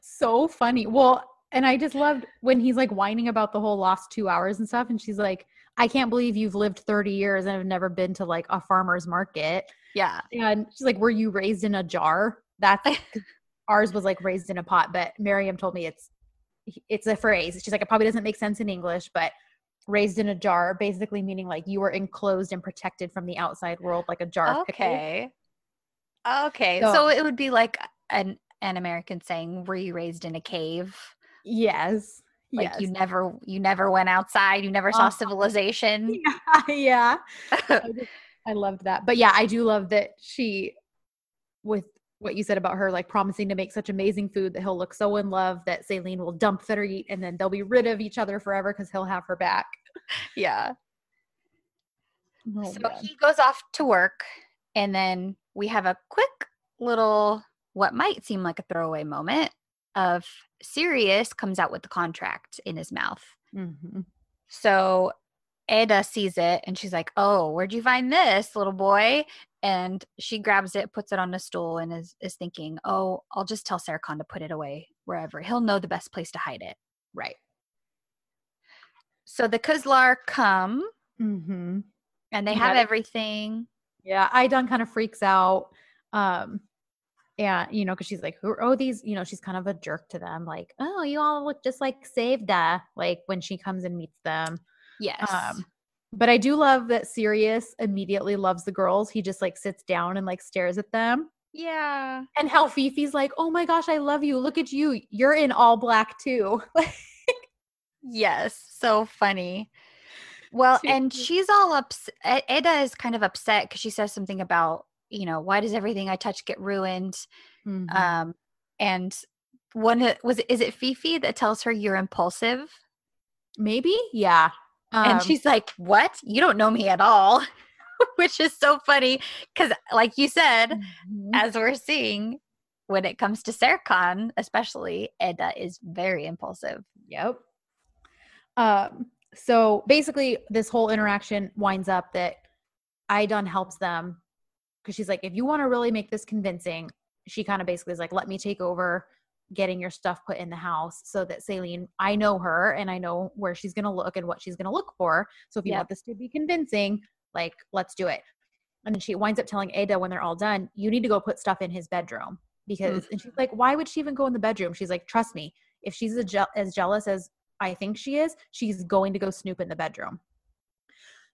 So funny. Well, and I just loved when he's like whining about the whole lost two hours and stuff. And she's like, I can't believe you've lived 30 years and have never been to like a farmer's market. Yeah. And she's like, Were you raised in a jar? That's ours was like raised in a pot, but Miriam told me it's it's a phrase. She's like, it probably doesn't make sense in English, but raised in a jar, basically meaning like you were enclosed and protected from the outside world, like a jar. Okay. Okay. So- So, it would be like an an American saying, "Were you raised in a cave? Yes. Like yes. you never you never went outside, you never saw Uh-huh. civilization." yeah, yeah. I, just, I loved that. But yeah, I do love that she, with what you said about her, like promising to make such amazing food that he'll look so in love that Selin will dump Ferit and then they'll be rid of each other forever because he'll have her back. yeah. Oh, so man. he goes off to work and then we have a quick little what might seem like a throwaway moment of Sirius comes out with the contract in his mouth. Mhm. So Eda sees it and she's like, "Oh, where'd you find this, little boy?" And she grabs it, puts it on a stool, and is is thinking, "Oh, I'll just tell Serkan to put it away wherever. He'll know the best place to hide it." Right. So the Kuzlar come Mm-hmm. and they You have everything. Yeah, Aydan kind of freaks out. Um, and you know, because she's like, "Who are oh these?" You know, she's kind of a jerk to them. Like, "Oh, you all look just like Savda." Like when she comes and meets them. Yes. Um, but I do love that Sirius immediately loves the girls. He just like sits down and like stares at them. yeah. And how Fifi's like, "Oh my gosh, I love you. Look at you. You're in all black too." Yes. So funny. Well, and she's all upset. Eda is kind of upset because she says something about, you know, why does everything I touch get ruined? Mhm. Um, and one of- was is it Fifi that tells her you're impulsive? Maybe, yeah. and Um, she's like, "What? You don't know me at all," which is so funny because, like you said, mhm. as we're seeing, when it comes to Serkan, especially, Eda is very impulsive. Yep. Um, so basically, this whole interaction winds up that Aydan helps them because she's like, if you want to really make this convincing, she kind of basically is like, let me take over getting your stuff put in the house so that Selin, I know her and I know where she's going to look and what she's going to look for. So if you Yep. want this to be convincing, like, let's do it. And then she winds up telling Eda when they're all done, you need to go put stuff in his bedroom because, and she's mm. like, why would she even go in the bedroom? She's like, trust me, if she's je- as jealous as I think she is, she's going to go snoop in the bedroom.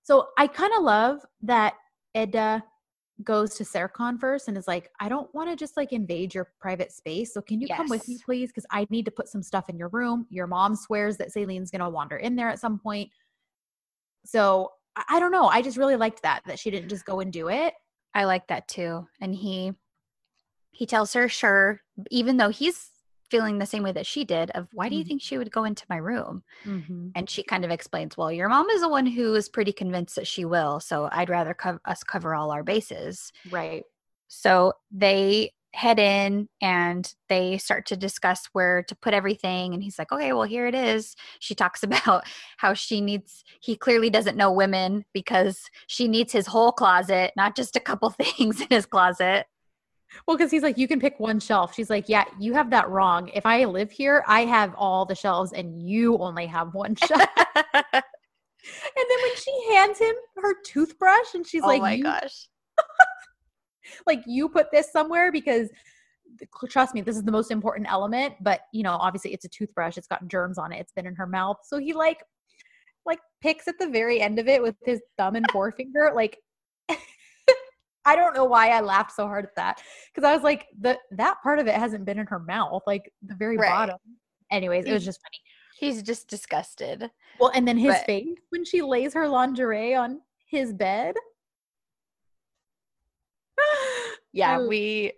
So I kind of love that Eda goes to Serkan first and is like, I don't want to just like invade your private space. So can you come with me, please? Because I need to put some stuff in your room. Your mom swears that Selin's going to wander in there at some point. So I, I don't know. I just really liked that, that she didn't just go and do it. I like that too. And he he tells her, sure, even though he's feeling the same way that she did of why do you Mhm. think she would go into my room? Mm-hmm. And she kind of explains, well, your mom is the one who is pretty convinced that she will. So I'd rather co- us cover all our bases. Right. So they head in and they start to discuss where to put everything. And he's like, okay, well, here it is. She talks about how she needs, he clearly doesn't know women because she needs his whole closet, not just a couple things in his closet. Well, because he's like, you can pick one shelf. She's like, yeah, you have that wrong. If I live here, I have all the shelves and you only have one shelf. and then when she hands him her toothbrush and she's oh like, oh my gosh. like you put this somewhere because trust me, this is the most important element. But you know, obviously it's a toothbrush. It's got germs on it. It's been in her mouth. So he like, like picks at the very end of it with his thumb and forefinger. Like, I don't know why I laughed so hard at that because I was like, the that part of it hasn't been in her mouth, like the very Right. bottom. Anyways, it was just funny. He's just disgusted. Well, and then his But- face when she lays her lingerie on his bed. Yeah, I- we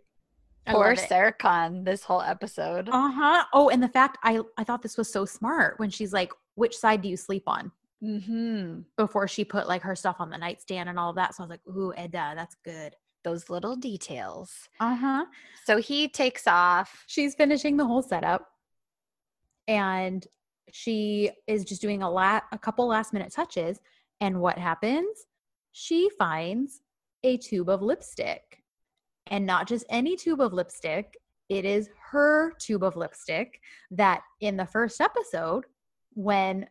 poor. Serkan this whole episode. Uh-huh. Oh, and the fact I I thought this was so smart when she's like, which side do you sleep on? Hmm Before she put like her stuff on the nightstand and all of that. So I was like, ooh, Eda, that's good. Those little details. Uh-huh. So he takes off. She's finishing the whole setup. And she is just doing a lot a couple last minute touches. And what happens? She finds a tube of lipstick. And not just any tube of lipstick, it is her tube of lipstick that in the first episode, when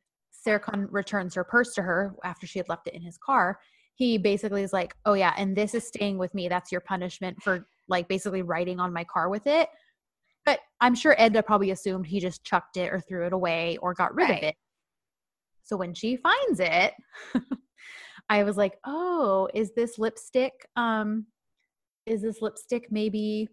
Serkan returns her purse to her after she had left it in his car, he basically is like, Oh, yeah, and this is staying with me. That's your punishment for like basically riding on my car with it. But I'm sure Eda probably assumed he just chucked it or threw it away or got rid Right. of it. So when she finds it, I was like, "Oh, is this lipstick um is this lipstick maybe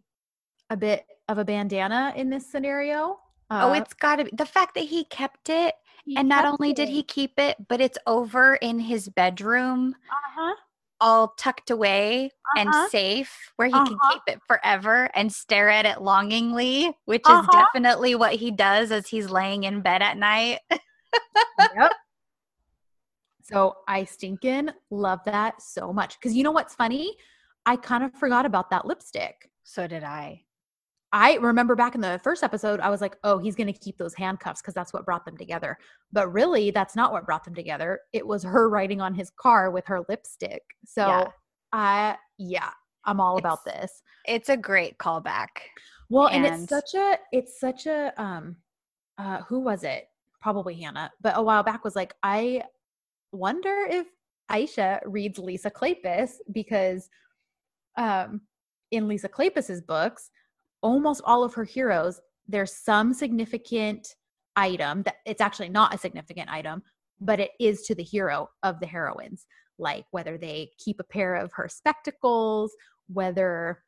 a bit of a bandana in this scenario?" oh, Uh, it's got to be the fact that he kept it. He And not kept only did he keep it, but it's over in his bedroom, uh-huh. all tucked away and Uh-huh. safe, where he can Uh-huh. keep it forever and stare at it longingly, which Uh-huh. is definitely what he does as he's laying in bed at night. yep. So I stinking love that so much. Because you know what's funny? I kind of forgot about that lipstick. So did I. I remember back in the first episode, I was like, oh, he's going to keep those handcuffs because that's what brought them together. But really, that's not what brought them together. It was her writing on his car with her lipstick. So, Yeah. I, yeah, I'm all about this. It's a great callback. Well, and, and- it's such a, it's such a, um, uh, who was it? Probably Hannah, but a while back was like, I wonder if Aisha reads Lisa Kleypas because, um, in Lisa Kleypas's books, almost all of her heroes, there's some significant item that it's actually not a significant item, but it is to the hero of the heroines. Like whether they keep a pair of her spectacles, whether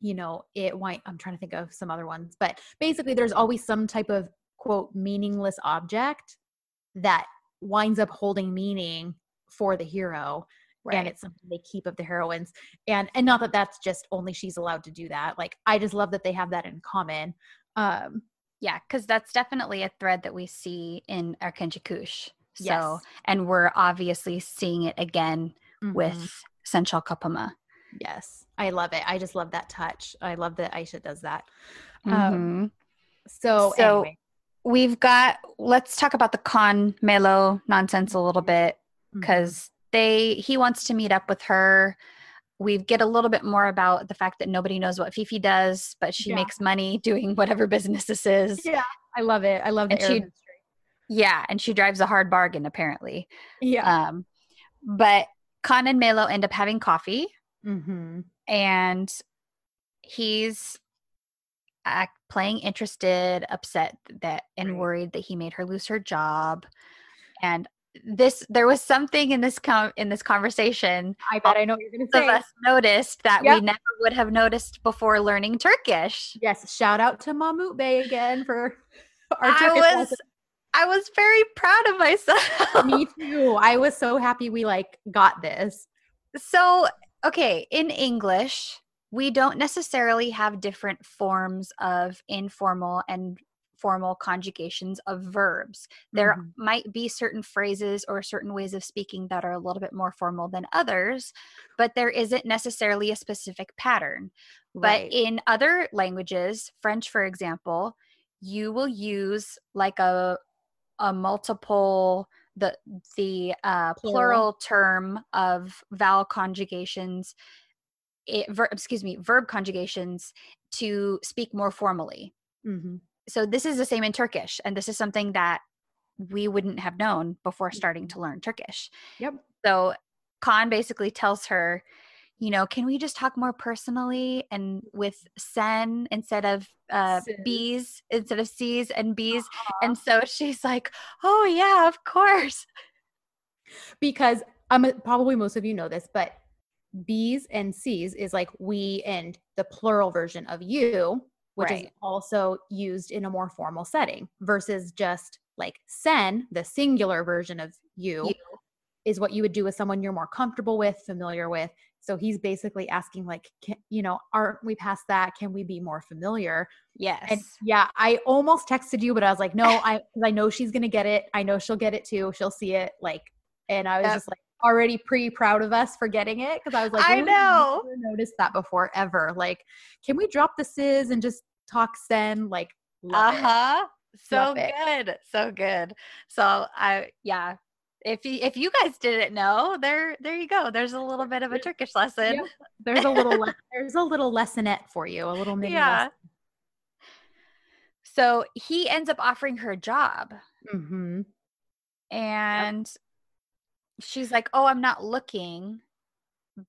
you know it might i'm trying to think of some other ones but basically there's always some type of quote meaningless object that winds up holding meaning for the hero and it's something they keep of the heroines and and not that that's just only she's allowed to do that like i just love that they have that in common um Yeah, because that's definitely a thread that we see in Erkenci Kuş. So, Yes. and we're obviously seeing it again mhm. with Sen Çal Kapımı. yes i love it i just love that touch i love that aisha does that um Mhm. so, So- anyway We've got, let's talk about the Kaan Melo nonsense a little bit mhm. because they, he wants to meet up with her. We get a little bit more about the fact that nobody knows what Fifi does, but she Yeah. makes money doing whatever business this is. yeah i love it i love the And she- mystery. Yeah, and she drives a hard bargain apparently. yeah Um, but Kaan and Melo end up having coffee, mm-hmm. and he's act playing interested, upset that and worried that he made her lose her job. And this there was something in this com- in this conversation I bet I know what you're some of say. us noticed that we never would have noticed before learning Turkish. Yes, shout out to Mahmout Bey again for our Turkish. I was lesson. I was very proud of myself. Me too. I was so happy we like got this. So, okay, in English, we don't necessarily have different forms of informal and formal conjugations of verbs. There Mhm. might be certain phrases or certain ways of speaking that are a little bit more formal than others, but there isn't necessarily a specific pattern. But in other languages, French for example, you will use like a a multiple the the uh, Plural. plural term of vowel conjugations it, ver, excuse me verb conjugations to speak more formally Mhm. So this is the same in turkish and this is something that we wouldn't have known before starting to learn turkish Yep. so Kaan basically tells her, you know, can we just talk more personally and with sen instead of uh, Siz. biz, instead of C's and B's? And so she's like, oh, yeah, of course. Because I'm probably most of you know this, but B's and C's is like we and the plural version of you, which is also used in a more formal setting versus just like sen, the singular version of you, You. is what you would do with someone you're more comfortable with, familiar with. So he's basically asking, like, can, you know, aren't we past that? Can we be more familiar? Yes. And yeah, I almost texted you, but I was like, no, I because I know she's gonna get it. I know she'll get it too. She'll see it. Like, and I was Yep. just like already pretty proud of us for getting it because I was like, I know. never noticed that before ever. Like, can we drop the siz and just talk sen? Like, uh huh. So good. So good. So I, yeah. If you, if you guys didn't know, there there you go. There's a little bit of a Turkish lesson. Yep. There's a little le- there's a little lessonette for you, a little mini Yeah. So he ends up offering her a job. lesson. hmm and she's like oh i'm not looking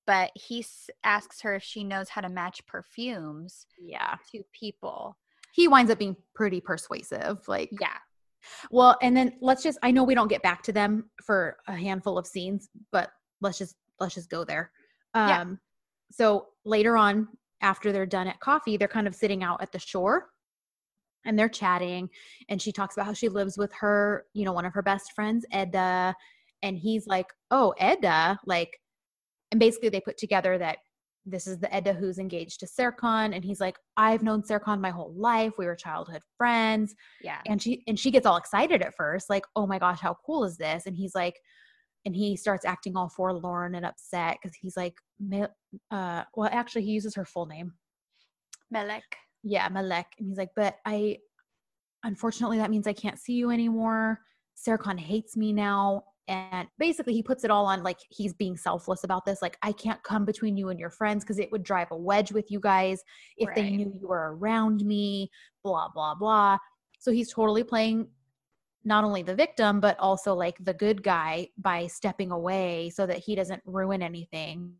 but he s- asks her if she knows how to match perfumes Yeah. to people He winds up being pretty persuasive. Like, yeah Well, and then let's just I know we don't get back to them for a handful of scenes, but let's just let's just go there. Um Yeah. so later on after they're done at coffee, they're kind of sitting out at the shore and they're chatting and she talks about how she lives with her, you know, one of her best friends, Eda, and he's like, "Oh, Eda, like and basically they put together that this is the Eda who's engaged to Serkan and he's like, "I've known Serkan my whole life. We were childhood friends." yeah. And she and she gets all excited at first like oh my gosh how cool is this? And he's like and he starts acting all forlorn and upset because he's like uh well actually he uses her full name. Melek. Yeah Melek and he's like but i unfortunately that means i can't see you anymore. Serkan hates me now and basically he puts it all on like he's being selfless about this like i can't come between you and your friends because it would drive a wedge with you guys if they knew you were around me blah blah blah. So he's totally playing not only the victim but also like the good guy by stepping away so that he doesn't ruin anything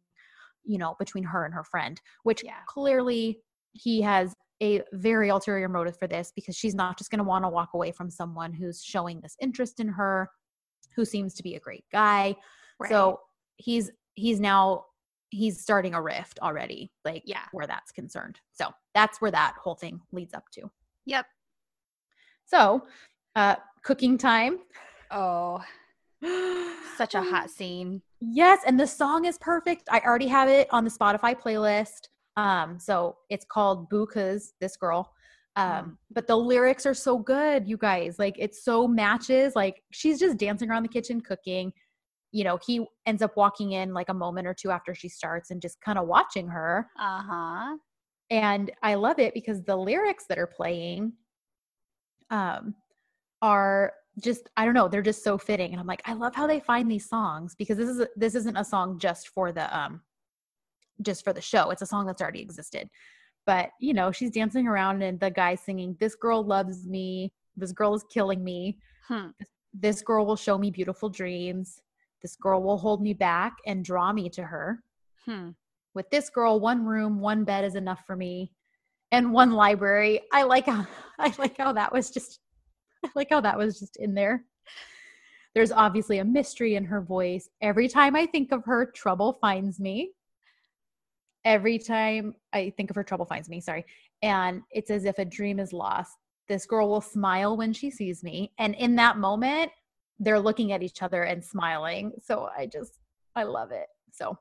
you know between her and her friend which Yeah. clearly he has a very ulterior motive for this because she's not just going to want to walk away from someone who's showing this interest in her who seems to be a great guy so he's he's now he's starting a rift already like Yeah. where that's concerned so that's where that whole thing leads up to yep so uh cooking time oh such a hot scene Yes, and the song is perfect. I already have it on the Spotify playlist. Um, so it's called Bu Kız This Girl. Um, Mm. but the lyrics are so good, you guys. Like it so matches. Like she's just dancing around the kitchen cooking. You know, he ends up walking in like a moment or two after she starts and just kind of watching her. uh-huh And I love it because the lyrics that are playing um are just I don't know, they're just so fitting. And I'm like, I love how they find these songs because this is a, this isn't a song just for the um just for the show. It's a song that's already existed. But, you know, she's dancing around and the guy singing, This girl loves me. This girl is killing me. Hmm. This girl will show me beautiful dreams. This girl will hold me back and draw me to her Hmm. with this girl, one room, one bed is enough for me. and one library. I like how I like how that was just I like how that was just in there. There's obviously a mystery in her voice. Every time I think of her, trouble finds me. Every time I think of her, trouble finds me. Sorry. And it's as if a dream is lost. This girl will smile when she sees me. And in that moment, they're looking at each other and smiling. So I just, I love it. So,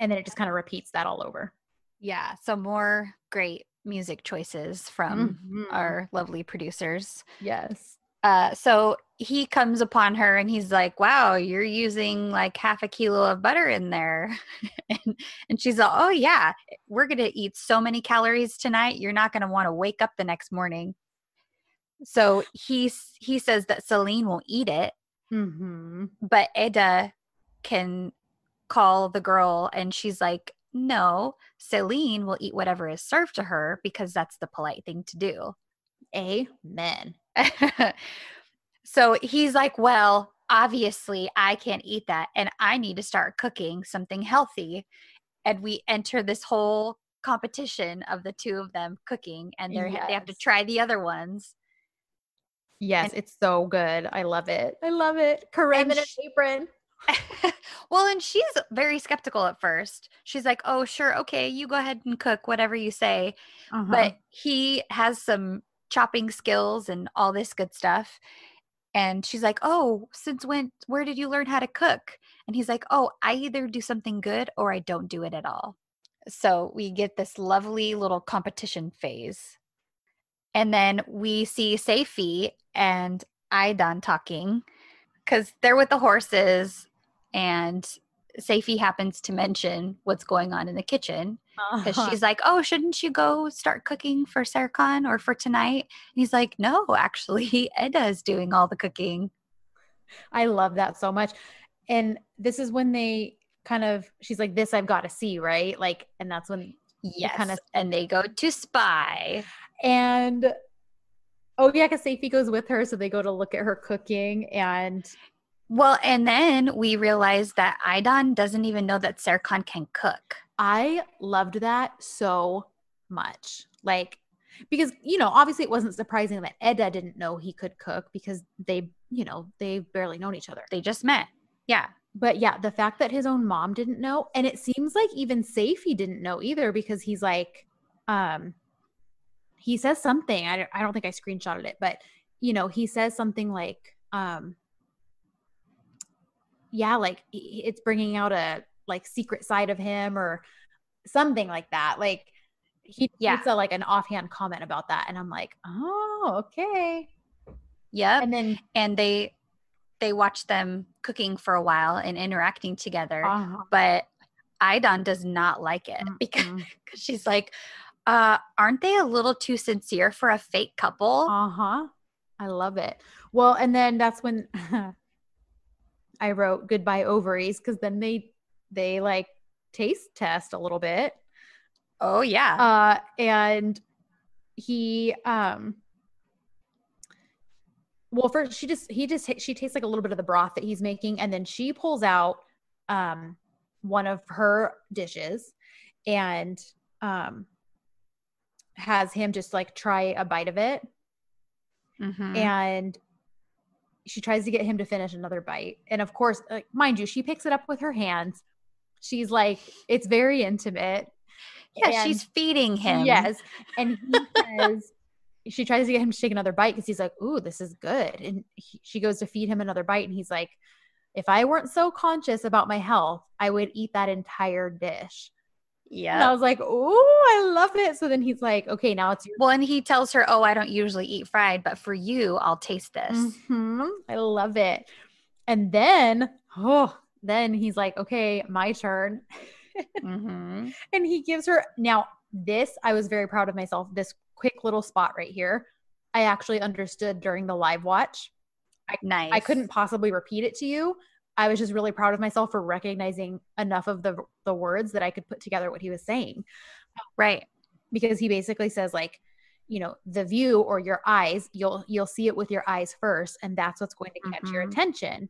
and then it just kind of repeats that all over. Yeah. So more great music choices from Mhm. our lovely producers. Yes. Uh, so he comes upon her and he's like, "Wow, you're using like half a kilo of butter in there," and and she's like, "Oh yeah, we're gonna eat so many calories tonight. You're not gonna want to wake up the next morning." So he he says that Selin will eat it, Mm-hmm. but Eda can call the girl and she's like, "No, Selin will eat whatever is served to her because that's the polite thing to do." Amen. so he's like, Well, obviously, I can't eat that, and I need to start cooking something healthy. And we enter this whole competition of the two of them cooking, and they're, they have to try the other ones. Yes, And- it's so good. I love it. I love it. Corinne in an apron. well, and she's very skeptical at first. She's like, Oh, sure, okay, you go ahead and cook whatever you say. Uh-huh. but he has some chopping skills and all this good stuff. And she's like oh since when where did you learn how to cook? And he's like oh i either do something good or i don't do it at all. So we get this lovely little competition phase. And then we see Seyfi and Aydan talking because they're with the horses and Seyfi happens to mention what's going on in the kitchen because Uh-huh. she's like, "Oh, shouldn't you go start cooking for Serkan or for tonight?" And he's like, "No, actually, Eda is doing all the cooking." I love that so much. And this is when they kind of she's like, This I've got to see, right? Like, and that's when Yes, kinda- and they go to spy. and oh yeah, because Seyfi goes with her, so they go to look at her cooking and Well, and then we realize that Aydan doesn't even know that Serkan can cook. I loved that so much. Like, because, you know, obviously it wasn't surprising that Eda didn't know he could cook because they, you know, they've barely known each other. They just met. Yeah, But yeah, the fact that his own mom didn't know, and it seems like even Seyfi didn't know either because he's like, um, he says something. I don't, I don't think I screenshotted it, but you know, he says something like, um, yeah, like it's bringing out a like secret side of him or something like that. Like he Yeah. a like an offhand comment about that, and I'm like, oh, okay. yeah. And then And they they watch them cooking for a while and interacting together. uh, But Aydan does not like it because mm, she's like, uh, aren't they a little too sincere for a fake couple? Uh huh. I love it. Well, and then that's when I wrote goodbye ovaries because then they they like taste test a little bit. oh yeah. Uh, and he um. Well, first she just he just she tastes like a little bit of the broth that he's making, and then she pulls out um one of her dishes, and um has him just like try a bite of it Mhm. and she tries to get him to finish another bite. And of course, like, mind you, she picks it up with her hands. She's like, it's very intimate. yeah, and- she's feeding him. Yes. And he says, she tries to get him to take another bite because he's like, ooh, this is good. And he, she goes to feed him another bite. And he's like, if I weren't so conscious about my health, I would eat that entire dish. And I was like, oh, I love it. So then he's like, okay, now it's your Well, and he tells her, "Oh, I don't usually eat fried, but for you, I'll taste this." Mhm. I love it. And then, oh, then he's like, okay, my turn. hmm And he gives her now this, I was very proud of myself. This quick little spot right here. I actually understood during the live watch. Nice. I couldn't possibly repeat it to you. I was just really proud of myself for recognizing enough of the the words that I could put together what he was saying. Right. because he basically says like you know the view or your eyes you'll you'll see it with your eyes first and that's what's going to catch your Mhm. attention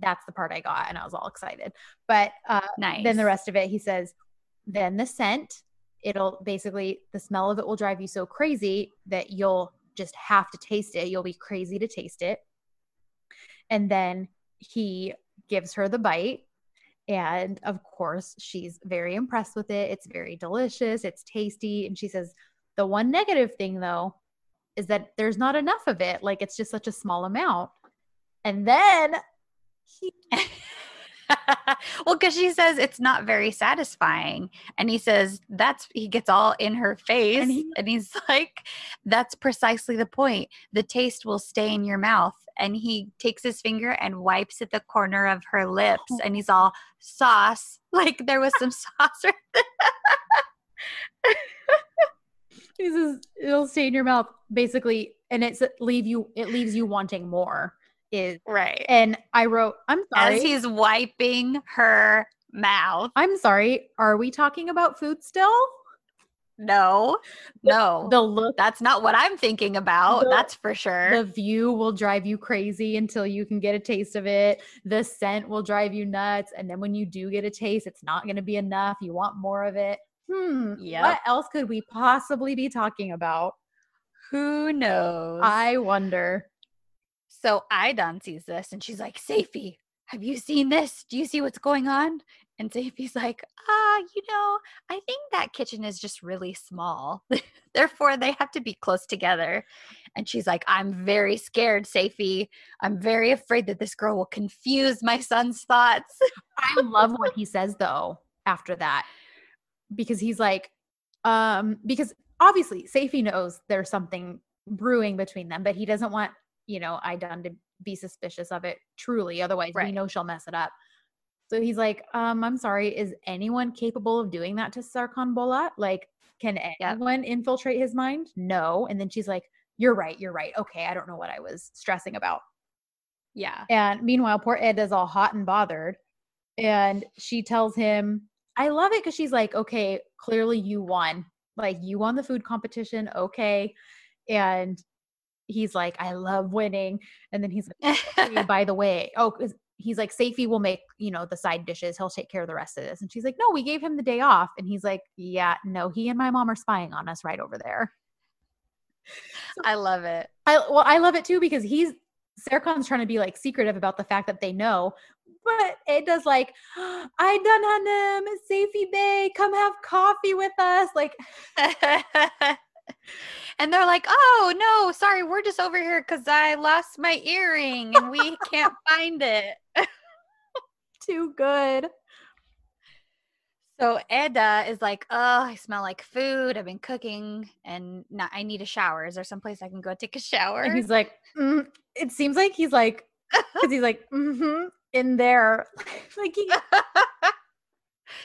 that's the part i got and i was all excited but uh Nice. then the rest of it he says then the scent it'll basically the smell of it will drive you so crazy that you'll just have to taste it. You'll be crazy to taste it. And then he gives her the bite. And of course, she's very impressed with it. It's very delicious, it's tasty. And she says, The one negative thing, though, is that there's not enough of it. Like it's just such a small amount. And then he well, because she says it's not very satisfying. And he says that's, he gets all in her face. And, he, and he's like, that's precisely the point. The taste will stay in your mouth. And he takes his finger and wipes at the corner of her lips. Oh. And he's all sauce. Like there was some sauce right there. he says it'll stay in your mouth basically and it's leave you it leaves you wanting more is right. And I wrote, I'm sorry. As he's wiping her mouth. I'm sorry. Are we talking about food still? No, no. The look. That's not what I'm thinking about. The, that's for sure. The view will drive you crazy until you can get a taste of it. The scent will drive you nuts. And then when you do get a taste, it's not going to be enough. You want more of it. Hmm. Yeah. What else could we possibly be talking about? Who knows? I wonder. So Aydan sees this and she's like, Seyfi, have you seen this? Do you see what's going on? And Seyfi's like, ah, you know, I think that kitchen is just really small. Therefore, they have to be close together. And she's like, I'm very scared, Seyfi. I'm very afraid that this girl will confuse my son's thoughts. I love what he says though after that. Because he's like, um, because obviously Seyfi knows there's something brewing between them, but he doesn't want you know, Aydan to be suspicious of it truly. Otherwise, right. we know she'll mess it up. So he's like, um, I'm sorry, is anyone capable of doing that to Serkan Bolat? Like, can anyone infiltrate his mind? No. And then she's like, You're right, you're right. Okay, I don't know what I was stressing about. Yeah. And meanwhile, poor Ed is all hot and bothered. And she tells him, I love it because she's like, Okay, clearly you won. Like, you won the food competition. Okay. And he's like, I love winning. And then he's like, hey, by the way, oh, he's like, Seyfi will make, you know, the side dishes. He'll take care of the rest of this. And she's like, no, we gave him the day off. And he's like, yeah, no, he and my mom are spying on us right over there. So, I love it. I well, I love it too because he's Serkan's trying to be like secretive about the fact that they know, but it does like, I done him, Seyfi Bey, come have coffee with us. Like and they're like, "Oh no, sorry, we're just over here because I lost my earring and we can't find it." Too good. So Eda is like, "Oh, I smell like food. I've been cooking, and not, I need a shower. Is there someplace I can go take a shower?" And he's like, mm. "It seems like he's like, because he's like, mm-hmm, in there, like he."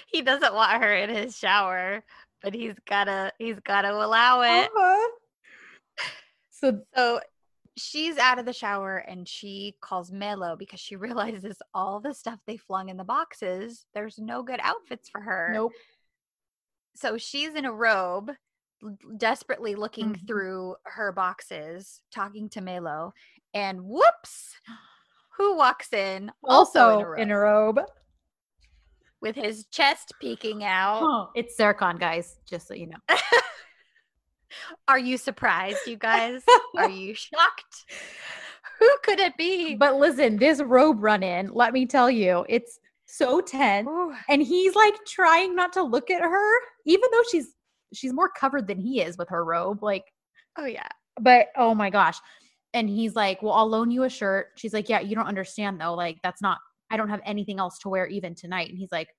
he doesn't want her in his shower but he's gotta he's gotta allow it. Uh-huh. So so she's out of the shower and she calls Melo because she realizes all the stuff they flung in the boxes. There's no good outfits for her. Nope. So she's in a robe, desperately looking mm-hmm. through her boxes, talking to Melo, and whoops, who walks in? Also, also in, a in a robe with his chest peeking out. Oh, it's Serkan, guys, just so you know. Are you surprised, you guys? Are you shocked? Who could it be? But listen, this robe run in, let me tell you, it's so tense. Ooh. And he's like trying not to look at her, even though she's she's more covered than he is with her robe. Like, oh yeah. But oh my gosh. And he's like, Well, I'll loan you a shirt. She's like, Yeah, you don't understand though. Like, that's not I don't have anything else to wear even tonight. And he's like,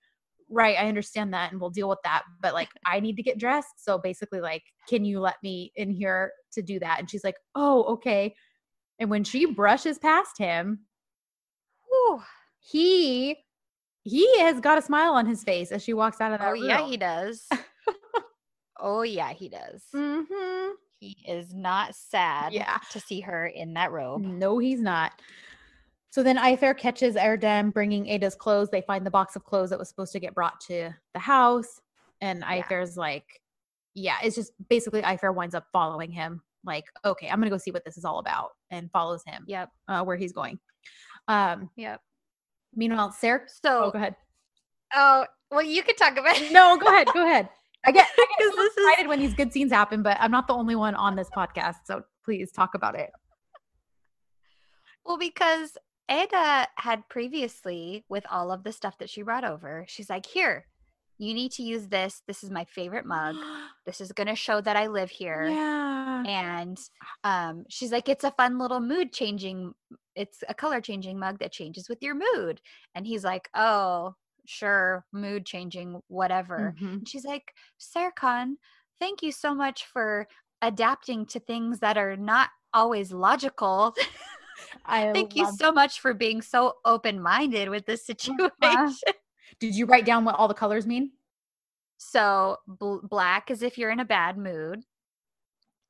right, I understand that and we'll deal with that. But like, I need to get dressed. So basically, like, can you let me in here to do that? And she's like, oh, okay. And when she brushes past him, whew, he he has got a smile on his face as she walks out of that. Oh room. yeah, he does. oh yeah, he does. Mm-hmm. He is not sad. Yeah. to see her in that robe. No, he's not. So then Ayfer catches Erdem bringing Eda's clothes. They find the box of clothes that was supposed to get brought to the house. And Ayfer's yeah. like, yeah, it's just basically Ayfer winds up following him. Like, okay, I'm going to go see what this is all about and follows him. Yep. Uh, where he's going. Um, yep. Meanwhile, Sarah. So, oh, go ahead. Oh, well, you could talk about it. no, go ahead. Go ahead. I get, I get so this is- excited when these good scenes happen, but I'm not the only one on this podcast. So please talk about it. Well, because Eda had previously, with all of the stuff that she brought over, she's like, Here, you need to use this. This is my favorite mug. This is going to show that I live here. yeah. And um, she's like, It's a fun little mood changing, it's a color changing mug that changes with your mood. And he's like, Oh, sure, mood changing, whatever. Mhm. And she's like, Serkan, thank you so much for adapting to things that are not always logical. I Thank you so much for being so open minded with this uh-huh. situation. Did you write down what all the colors mean? so, bl- black is if you're in a bad mood,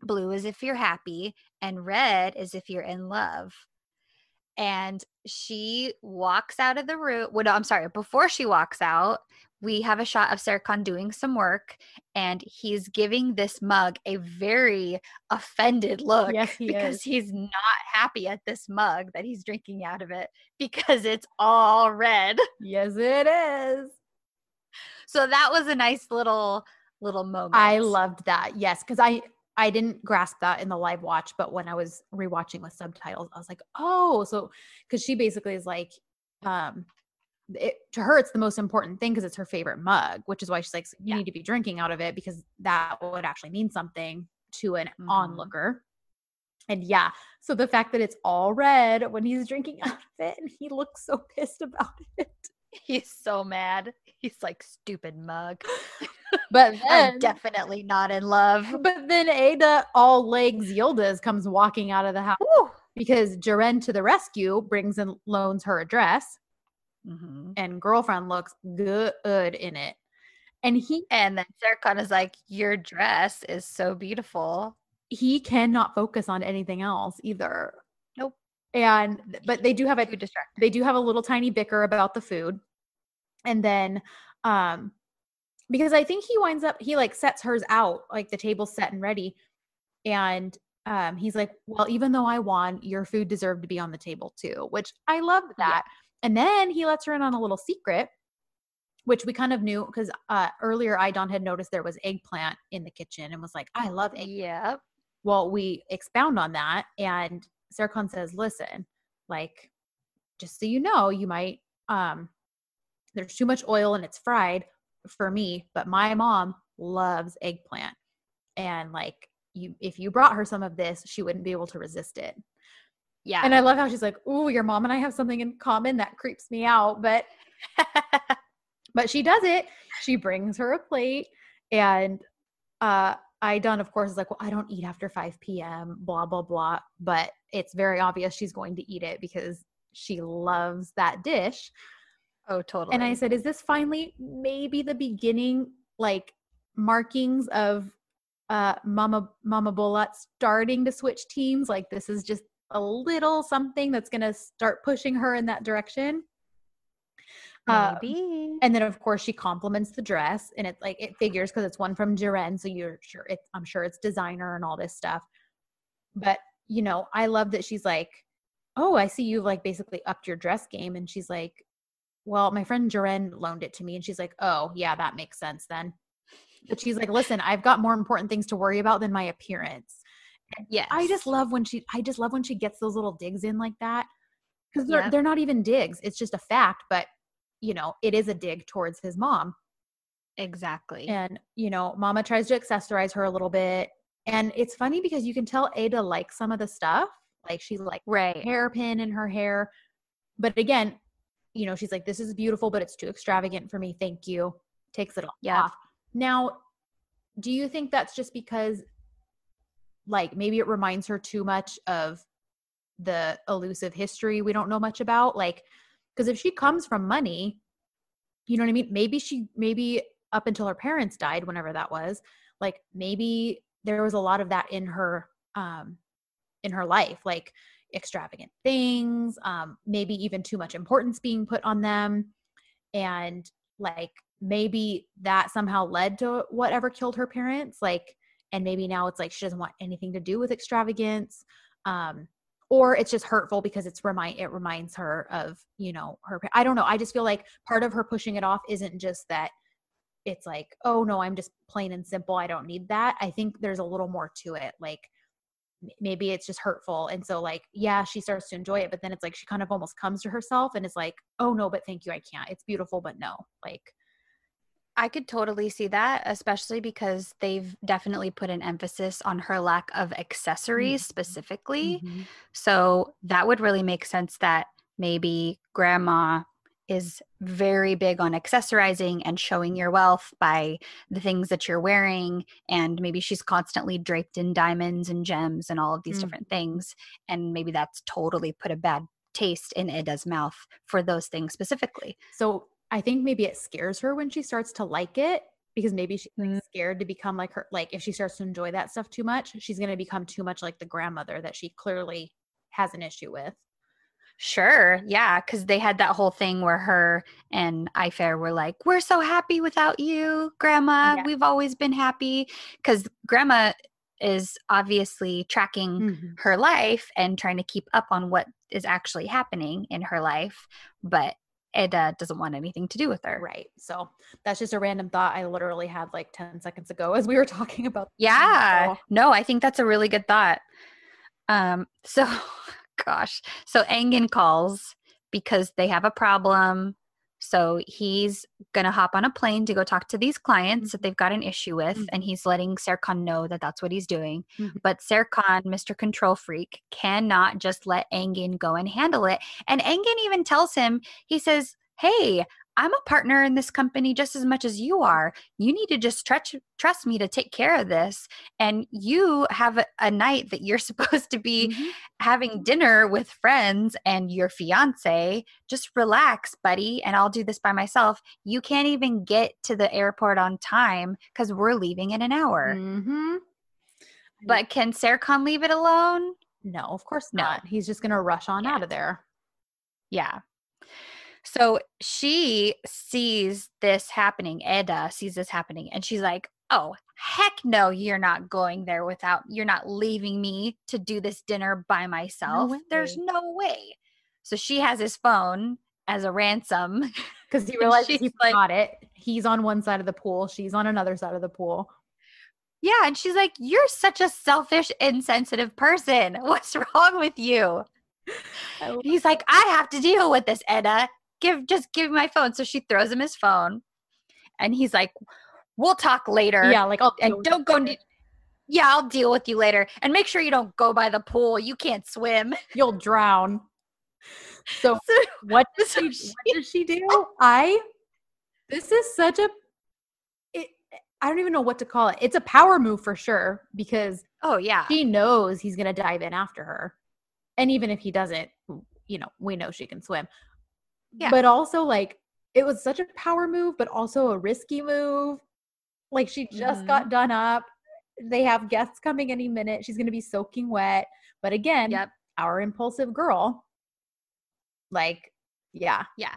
blue is if you're happy, and red is if you're in love. And she walks out of the room. Well, no, I'm sorry. Before she walks out, we have a shot of Serkan doing some work, and he's giving this mug a very offended look. Yes, he because is. he's not happy at this mug that he's drinking out of it because it's all red. Yes, it is. So that was a nice little little moment. I loved that. Yes, because I I didn't grasp that in the live watch, but when I was rewatching with subtitles, I was like, oh, so because she basically is like, um, it, to her it's the most important thing because it's her favorite mug, which is why she's like, you Yeah. need to be drinking out of it because that would actually mean something to an Mhm. onlooker. And yeah, so the fact that it's all red when he's drinking out of it, and he looks so pissed about it. He's so mad. He's like stupid mug. But I'm definitely not in love. but then Eda, all legs Yildiz, comes walking out of the house. Woo. because Ceren to the rescue brings and loans her a dress, Mhm. and girlfriend looks good in it. And he And then Serkan is like, "Your dress is so beautiful." he cannot focus on anything else either. And but they do have a they do have a little tiny bicker about the food. And then um because I think he winds up he like sets hers out, like the table's set and ready. And um he's like, Well, even though I won, your food deserved to be on the table too, which I Yeah. that. And then he lets her in on a little secret, which we kind of knew because uh earlier Aydan had noticed there was eggplant in the kitchen and was like, I love egg Yeah. well, we expound on that, and Serkan says, "Listen, like, just so you know, you might um, there's too much oil and it's fried for me, but my mom loves eggplant, and like, you if you brought her some of this, she wouldn't be able to resist it." Yeah. And I love how she's like, "Ooh, your mom and I have something in common that creeps me out," but but she does it. She brings her a plate, and uh, Aydan, of course, is like, "Well, I don't eat after 5 p.m." Blah blah blah. But it's very obvious she's going to eat it because she loves that dish. oh, totally. And I said, "Is this finally maybe the beginning, like markings of uh, Mama Mama Bolat starting to switch teams? Like this is just a little something that's going to start pushing her in that direction." Uh, maybe. and then of course she compliments the dress and it's like it figures because it's one from Ceren, so you're sure it's I'm sure it's designer and all this stuff. But you know, I love that she's like, Oh, I see you've like basically upped your dress game. And she's like, Well, my friend Ceren loaned it to me. And she's like, Oh, yeah, that makes sense then. But she's like, Listen, I've got more important things to worry about than my appearance. yes. I just love when she I just love when she gets those little digs in like that. Because they're Yep. they're not even digs. It's just a fact, but you know, it is a dig towards his mom. exactly. And, you know, mama tries to accessorize her a little bit. And it's funny because you can tell Eda likes some of the stuff. Like she like right. hairpin in her hair. But again, you know, she's like, this is beautiful, but it's too extravagant for me. Thank you. Takes it all Yeah. off. Now, do you think that's just because like maybe it reminds her too much of the elusive history we don't know much about? Like, because if she comes from money, you know what I mean? Maybe she, maybe up until her parents died, whenever that was, like maybe there was a lot of that in her, um, in her life, like extravagant things, um, maybe even too much importance being put on them. And like maybe that somehow led to whatever killed her parents. Like, and maybe now it's like she doesn't want anything to do with extravagance. Um, or it's just hurtful because it's remind it reminds her of you know her i don't know i just feel like part of her pushing it off isn't just that it's like, oh no, I'm just plain and simple. I don't need that. I think there's a little more to it. Like maybe it's just hurtful. And so like, yeah, she starts to enjoy it, but then it's like she kind of almost comes to herself and is like, oh no, but thank you, I can't. It's beautiful, but no. Like I could totally see that, especially because they've definitely put an emphasis on her lack of accessories mm-hmm. specifically. Mm-hmm. So that would really make sense that maybe grandma is very big on accessorizing and showing your wealth by the things that you're wearing and maybe she's constantly draped in diamonds and gems and all of these mm. different things and maybe that's totally put a bad taste in Eda's mouth for those things specifically. So I think maybe it scares her when she starts to like it because maybe she's like, mm. scared to become like her like if she starts to enjoy that stuff too much, she's going to become too much like the grandmother that she clearly has an issue with. Sure. Yeah. Cause they had that whole thing where her and Ayfer were like, We're so happy without you, Grandma. Yeah. We've always been happy. Cause Grandma is obviously tracking mm-hmm. her life and trying to keep up on what is actually happening in her life. But Eda doesn't want anything to do with her. Right. So that's just a random thought I literally had like 10 seconds ago as we were talking about. Yeah. No, I think that's a really good thought. Um, so gosh. So Engin calls because they have a problem. So he's going to hop on a plane to go talk to these clients that mm-hmm. they've got an issue with. Mm-hmm. And he's letting Serkan know that that's what he's doing. Mm-hmm. But Serkan, Mr. Control Freak, cannot just let Engin go and handle it. And Engin even tells him, he says, Hey, I'm a partner in this company just as much as you are. You need to just trust trust me to take care of this. And you have a, a night that you're supposed to be mm-hmm. having dinner with friends and your fiance. Just relax, buddy, and I'll do this by myself. You can't even get to the airport on time because we're leaving in an hour. Mm-hmm. But can Serkan leave it alone? No, of course not. No. He's just going to rush on yeah. out of there. Yeah. So she sees this happening. Eda sees this happening, and she's like, Oh, heck no, you're not going there without, you're not leaving me to do this dinner by myself. No There's no way. So she has his phone as a ransom because he realizes he forgot like, it. He's on one side of the pool, she's on another side of the pool. Yeah, and she's like, You're such a selfish, insensitive person. What's wrong with you? He's like, I have to deal with this, Eda give just give me my phone. So she throws him his phone, and he's like, "We'll talk later." Yeah, like I'll and don't go. Ne- yeah, I'll deal with you later, and make sure you don't go by the pool. You can't swim. You'll drown. So, so what does so she, she what does she do? I this is such a it, I don't even know what to call it. It's a power move for sure because oh yeah, she knows he's gonna dive in after her, and even if he doesn't, you know, we know she can swim. Yeah. But also like it was such a power move, but also a risky move. Like she just mm-hmm. got done up. They have guests coming any minute. She's gonna be soaking wet. But again, yep. our impulsive girl. Like, yeah. Yeah.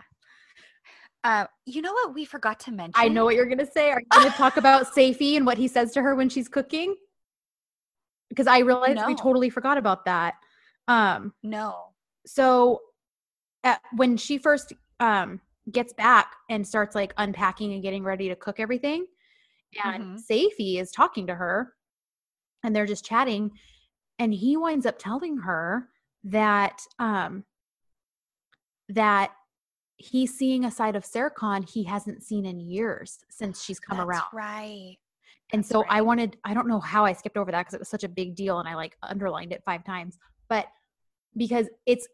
Uh, you know what we forgot to mention? I know what you're gonna say. Are you gonna talk about Seyfi and what he says to her when she's cooking? Because I realized no. we totally forgot about that. Um, no. So at, when she first um, gets back and starts like unpacking and getting ready to cook everything, and mm-hmm. Seyfi is talking to her, and they're just chatting, and he winds up telling her that um, that he's seeing a side of Serkan he hasn't seen in years since she's come That's around. Right. And That's so right. I wanted, I don't know how I skipped over that because it was such a big deal and I like underlined it five times, but because it's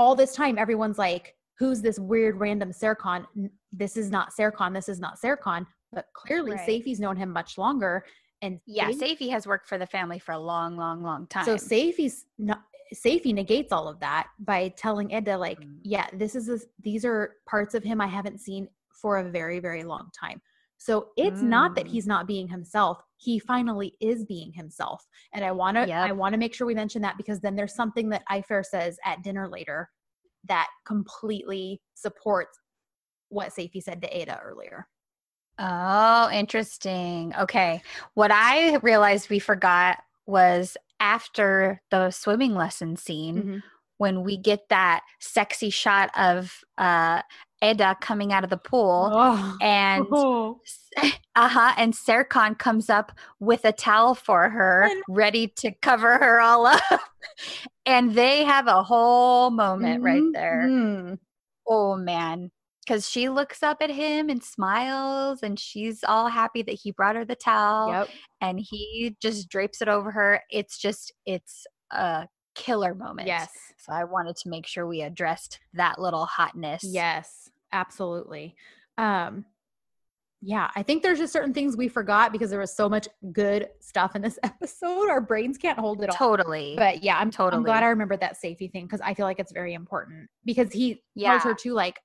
all this time everyone's like who's this weird random Serkan? This is not Serkan. This is not Serkan. But clearly, right. Seyfi's known him much longer. And yeah, Seyfi has worked for the family for a long, long, long time. So Seyfi's not. Seyfi negates all of that by telling Eda, like, mm. yeah, this is these are parts of him I haven't seen for a very, very long time. So it's mm. not that mm. he's not being himself. He finally is being himself. And I want to yep. I want to make sure we mention that because then there's something that Ayfer says at dinner later that completely supports what Seyfi said to Eda earlier. Oh, interesting. Okay. What I realized we forgot was after the swimming lesson scene, mm-hmm when we get that sexy shot of uh, Eda coming out of the pool. Oh. And Oh. uh-huh and Serkan comes up with a towel for her ready to cover her all up and they have a whole moment right there Mhm. oh man because she looks up at him and smiles and she's all happy that he brought her the towel Yep. and he just drapes it over her it's just it's a killer moment Yes. so i wanted to make sure we addressed that little hotness Yes, absolutely. Um yeah, I think there's just certain things we forgot because there was so much good stuff in this episode. Our brains can't hold it all. totally But yeah, I'm totally I'm glad I remembered that safety thing because I feel like it's very important because he Yeah. tells her too, like,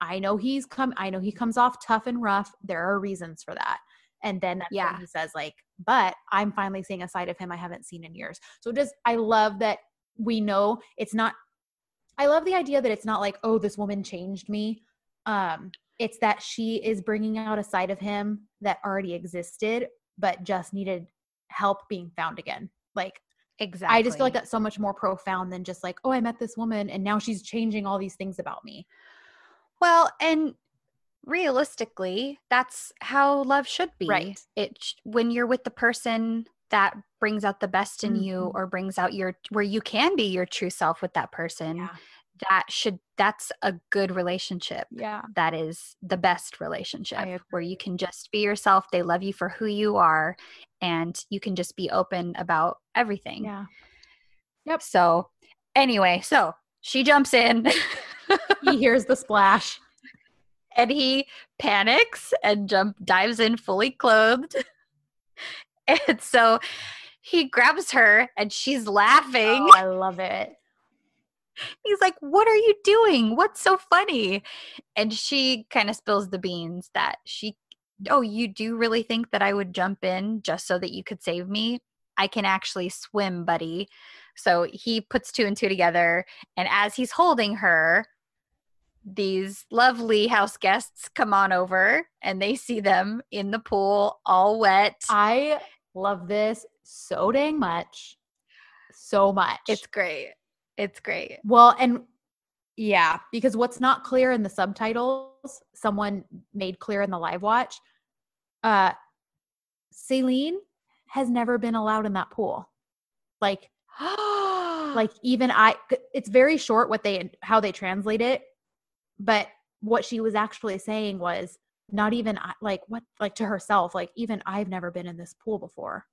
I know he's come, I know he comes off tough and rough. There are reasons for that. And then that's Yeah. he says, like, but I'm finally seeing a side of him I haven't seen in years. So just I love that we know it's not I love the idea that it's not like, oh, this woman changed me. Um, it's that she is bringing out a side of him that already existed, but just needed help being found again. Like, exactly I just feel like that's so much more profound than just like, oh, I met this woman and now she's changing all these things about me. Well, and realistically, that's how love should be. Right. It sh- when you're with the person that brings out the best in you Mhm. or brings out your where you can be your true self with that person, that should that's a good relationship. Yeah. That is the best relationship where you can just be yourself. They love you for who you are and you can just be open about everything. Yeah. Yep. So, anyway, so she jumps in. He hears the splash. and he panics and jump dives in fully clothed and so he grabs her and she's laughing. Oh, I love it. he's like what are you doing? What's so funny? And she kind of spills the beans that she oh you do really think that i would jump in just so that you could save me? I can actually swim buddy. So he puts two and two together and as he's holding her these lovely house guests come on over and they see them in the pool all wet. I love this so dang much. So much. it's great it's great Well, and yeah, because what's not clear in the subtitles, someone made clear in the live watch, uh Selin has never been allowed in that pool. Like like even I it's very short what they how they translate it, but what she was actually saying was not even like what like to herself like even I've never been in this pool before.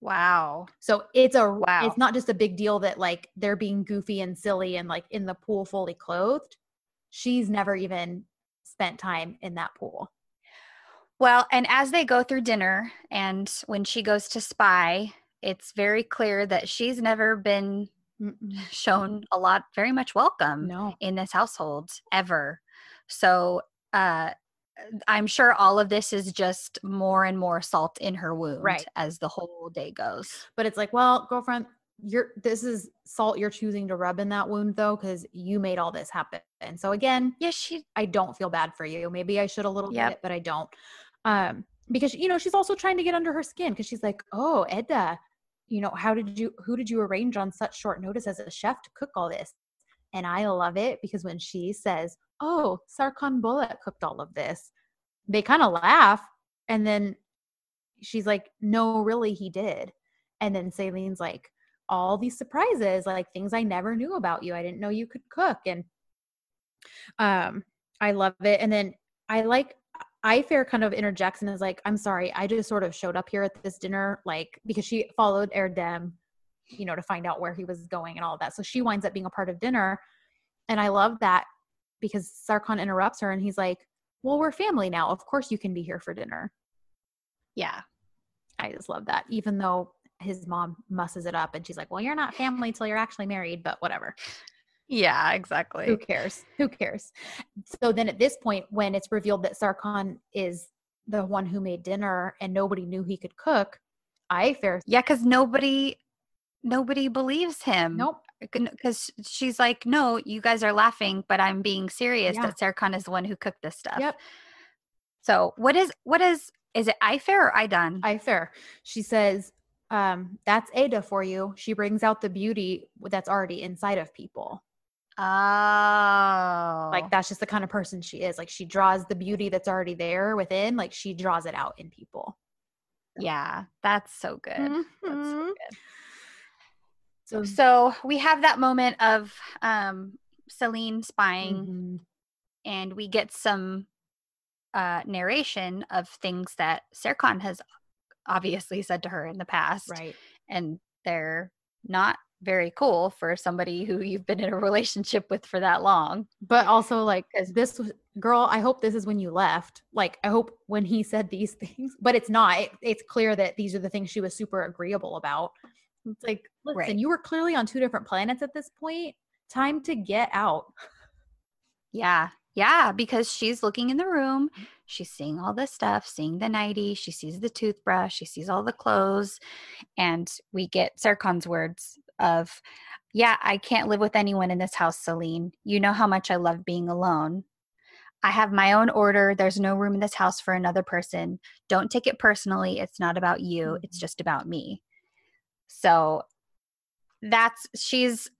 wow So it's a Wow. it's not just a big deal that like they're being goofy and silly and like in the pool fully clothed. She's never even spent time in that pool. Well, and as they go through dinner and when she goes to spy, it's very clear that she's never been shown a lot, very much welcome No. in this household ever. So, uh, I'm sure all of this is just more and more salt in her wound Right. as the whole day goes. But it's like, well, girlfriend, you're this is salt you're choosing to rub in that wound though cuz you made all this happen. And so again, yes she I don't feel bad for you. Maybe I should a little Yep. bit, but I don't. Um, because you know she's also trying to get under her skin because she's like, oh, Eda, you know, how did you, who did you arrange on such short notice as a chef to cook all this? And I love it because when she says, oh, Serkan Bolat cooked all of this, they kind of laugh, and then she's like, no, really, he did. And then Selin's like, all these surprises, like things I never knew about you. I didn't know you could cook, and um i love it and then i like I Ayfer kind of interjects and is like i'm sorry i just sort of showed up here at this dinner like because she followed erdem you know to find out where he was going and all that so she winds up being a part of dinner and i love that because Serkan interrupts her and he's like well we're family now of course you can be here for dinner yeah. i just love that even though his mom musses it up and she's like well you're not family till you're actually married but whatever Yeah, exactly. who cares? Who cares? So then at this point, when it's revealed that Serkan is the one who made dinner and nobody knew he could cook, Ayfer. Yeah, because nobody nobody believes him. nope. Because she's like, no, you guys are laughing, but I'm being serious Yeah. that Serkan is the one who cooked this stuff. Yep. So what is what is is it Ayfer or I done? Ayfer. She says, um, that's Eda for you. She brings out the beauty that's already inside of people. Oh. Like that's just the kind of person she is. Like she draws the beauty that's already there within, like she draws it out in people. yeah, that's so good. That's so Mhm. good. So, So we have that moment of um Selin spying Mhm. and we get some uh narration of things that Serkan has obviously said to her in the past. right. And they're not very cool for somebody who you've been in a relationship with for that long. But also like because this was girl, I hope this is when you left. Like I hope when he said these things, but it's not. It, it's clear that these are the things she was super agreeable about. It's like, listen, Right. you were clearly on two different planets at this point. Time to get out. Yeah. Yeah, because she's looking in the room, she's seeing all this stuff, seeing the nightie, she sees the toothbrush, she sees all the clothes, and we get Serkan's words of, "Yeah, I can't live with anyone in this house, Selin. You know how much I love being alone. I have my own order. There's no room in this house for another person. Don't take it personally. It's not about you. It's Mhm. just about me." So that's she's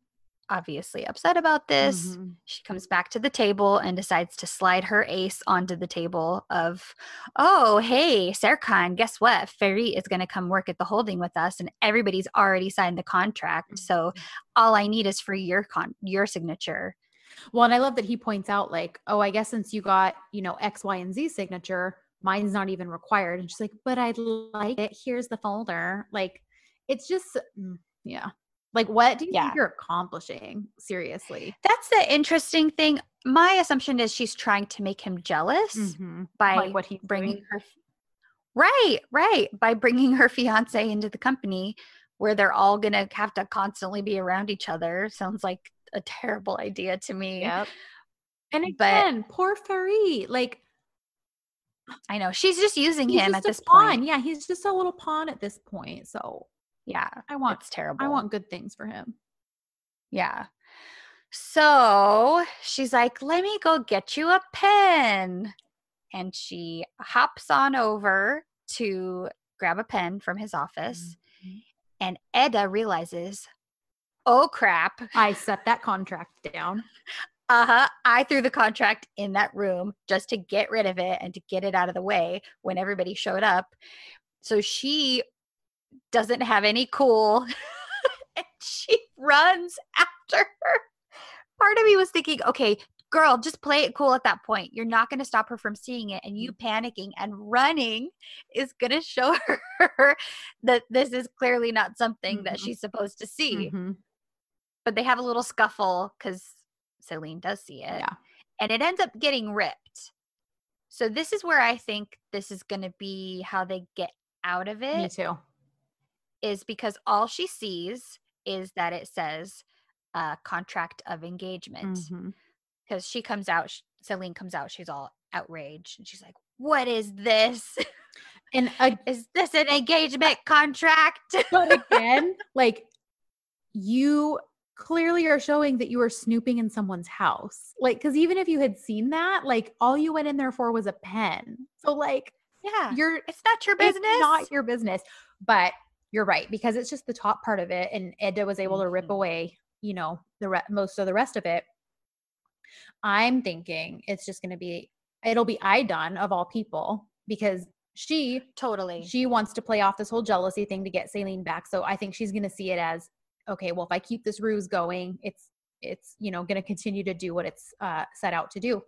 obviously upset about this Mhm. she comes back to the table and decides to slide her ace onto the table of oh hey Serkan guess what Ferit is going to come work at the holding with us and everybody's already signed the contract so all I need is for your con your signature Well, and I love that he points out, like, oh, I guess since you got, you know, X, Y, and Z signature, mine's not even required. And she's like, but I'd like it. Here's the folder. Like, it's just, mm, yeah. Like, what do you Yeah. think you're accomplishing? Seriously. that's the interesting thing my assumption is she's trying to make him jealous Mhm. by Like what he's bringing doing. her right right by bringing her fiance into the company where they're all gonna have to constantly be around each other sounds like a terrible idea to me Yep. And But- again, poor Ferit. Like, i know she's just using him just at this pawn. point Yeah, he's just a little pawn at this point. So yeah I want, it's terrible. I want good things for him. yeah. So she's like let me go get you a pen. And she hops on over to grab a pen from his office. Mhm. and Eda realizes oh crap. I set that contract down. uh-huh. I threw the contract in that room just to get rid of it and to get it out of the way when everybody showed up. So she doesn't have any cool and she runs after her part of me was thinking okay girl just play it cool at that point you're not going to stop her from seeing it and you panicking and running is going to show her that this is clearly not something that Mhm. she's supposed to see Mhm. but they have a little scuffle because Selin does see it. Yeah. And it ends up getting ripped. So this is where I think this is going to be how they get out of it. Me too. Is because all she sees is that it says uh, contract of engagement. Because she comes out, sh- Selin comes out, she's all outraged and she's like, What is this? And ag- is this an engagement contract? but again, like you clearly are showing that you were snooping in someone's house. Like, because even if you had seen that, like all you went in there for was a pen. So, like, yeah. you're It's not your business. It's not your business. But you're right because it's just the top part of it, and Eda was able to rip Mhm. away, you know, the re- most of the rest of it. I'm thinking it's just going to be it'll be Aydan of all people because she totally. she wants to play off this whole jealousy thing to get Selin back. So I think she's going to see it as okay. Well, if I keep this ruse going, it's it's you know going to continue to do what it's uh, set out to do,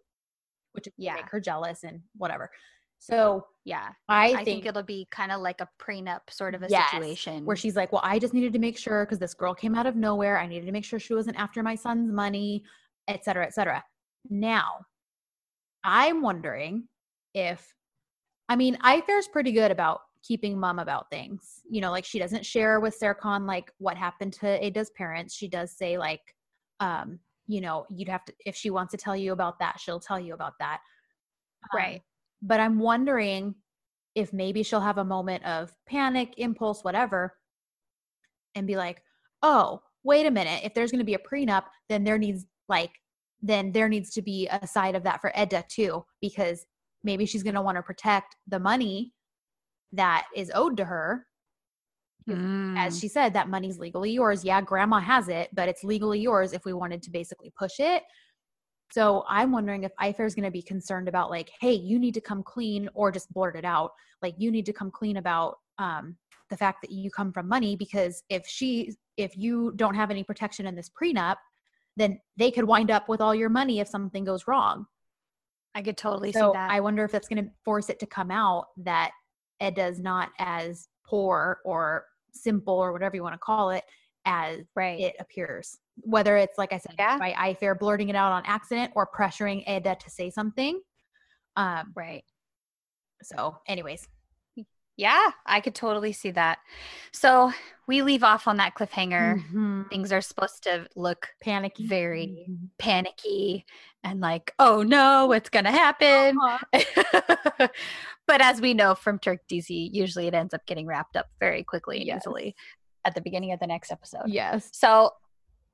which Yeah. make her jealous and whatever. So yeah. I, I, think, think, it'll be kind of like a prenup sort of a Yes, situation where she's like, "Well, I just needed to make sure because this girl came out of nowhere. I needed to make sure she wasn't after my son's money, et cetera, et cetera." Now, I'm wondering if, I mean, Ayfer's pretty good about keeping mum about things. You know, like she doesn't share with Serkan like what happened to Eda's parents. She does say like, um, you know, you'd have to if she wants to tell you about that, she'll tell you about that. Um, Right. But I'm wondering if maybe she'll have a moment of panic, impulse, whatever, and be like, oh, wait a minute. If there's going to be a prenup, then there needs, like, then there needs to be a side of that for Eda too, because maybe she's going to want to protect the money that is owed to her Mm. As she said, that money's legally yours. Yeah, grandma has it, but it's legally yours if we wanted to basically push it. So I'm wondering if Ayfer is going to be concerned about like, hey, you need to come clean, or just blurt it out, like you need to come clean about um, the fact that you come from money because if she, if you don't have any protection in this prenup, then they could wind up with all your money if something goes wrong. I could totally so see that. I wonder if that's going to force it to come out that Eda's not as poor or simple or whatever you want to call it as right. it appears. Whether it's like I said, Yeah. by Ayfer blurting it out on accident or pressuring Eda to say something. Um, right. so, anyways, Yeah, I could totally see that. So we leave off on that cliffhanger. mhm, Things are supposed to look panicky. very Mhm. panicky and like, oh no, what's going to happen? Uh-huh. but as we know from Turk DC, usually it ends up getting wrapped up very quickly and Yes. easily at the beginning of the next episode. Yes. So,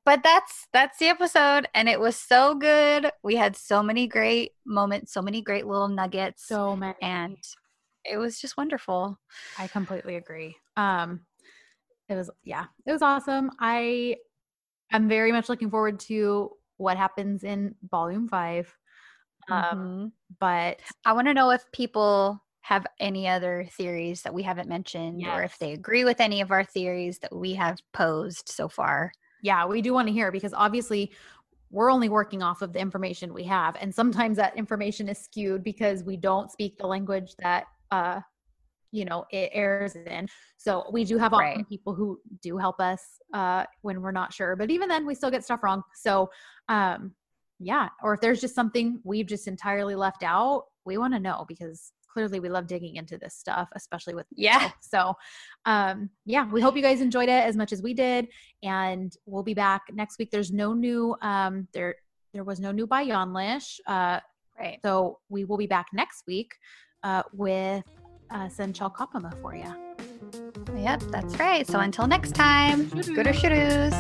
but that's that's the episode and it was so good. We had so many great moments, so many great little nuggets So many. and it was just wonderful. I completely agree. Um, it was yeah, it was awesome. I I'm very much looking forward to what happens in volume five. Um, Mhm. but I want to know if people have any other theories that we haven't mentioned or if they agree with any of our theories that we have posed so far. Yeah, we do want to hear because obviously we're only working off of the information we have, and sometimes that information is skewed because we don't speak the language that uh you know it airs in. So we do have Right. people who do help us uh when we're not sure, but even then we still get stuff wrong. So um yeah, or if there's just something we've just entirely left out, we want to know because clearly we love digging into this stuff, especially with Yeah. so, um, yeah, we hope you guys enjoyed it as much as we did, and we'll be back next week. There's no new, um, there there was no new Bay Yanlış, uh, Right. so we will be back next week uh, with uh, Sen Çal Kapımı for you. Yep, that's right. So until next time, good or shoes.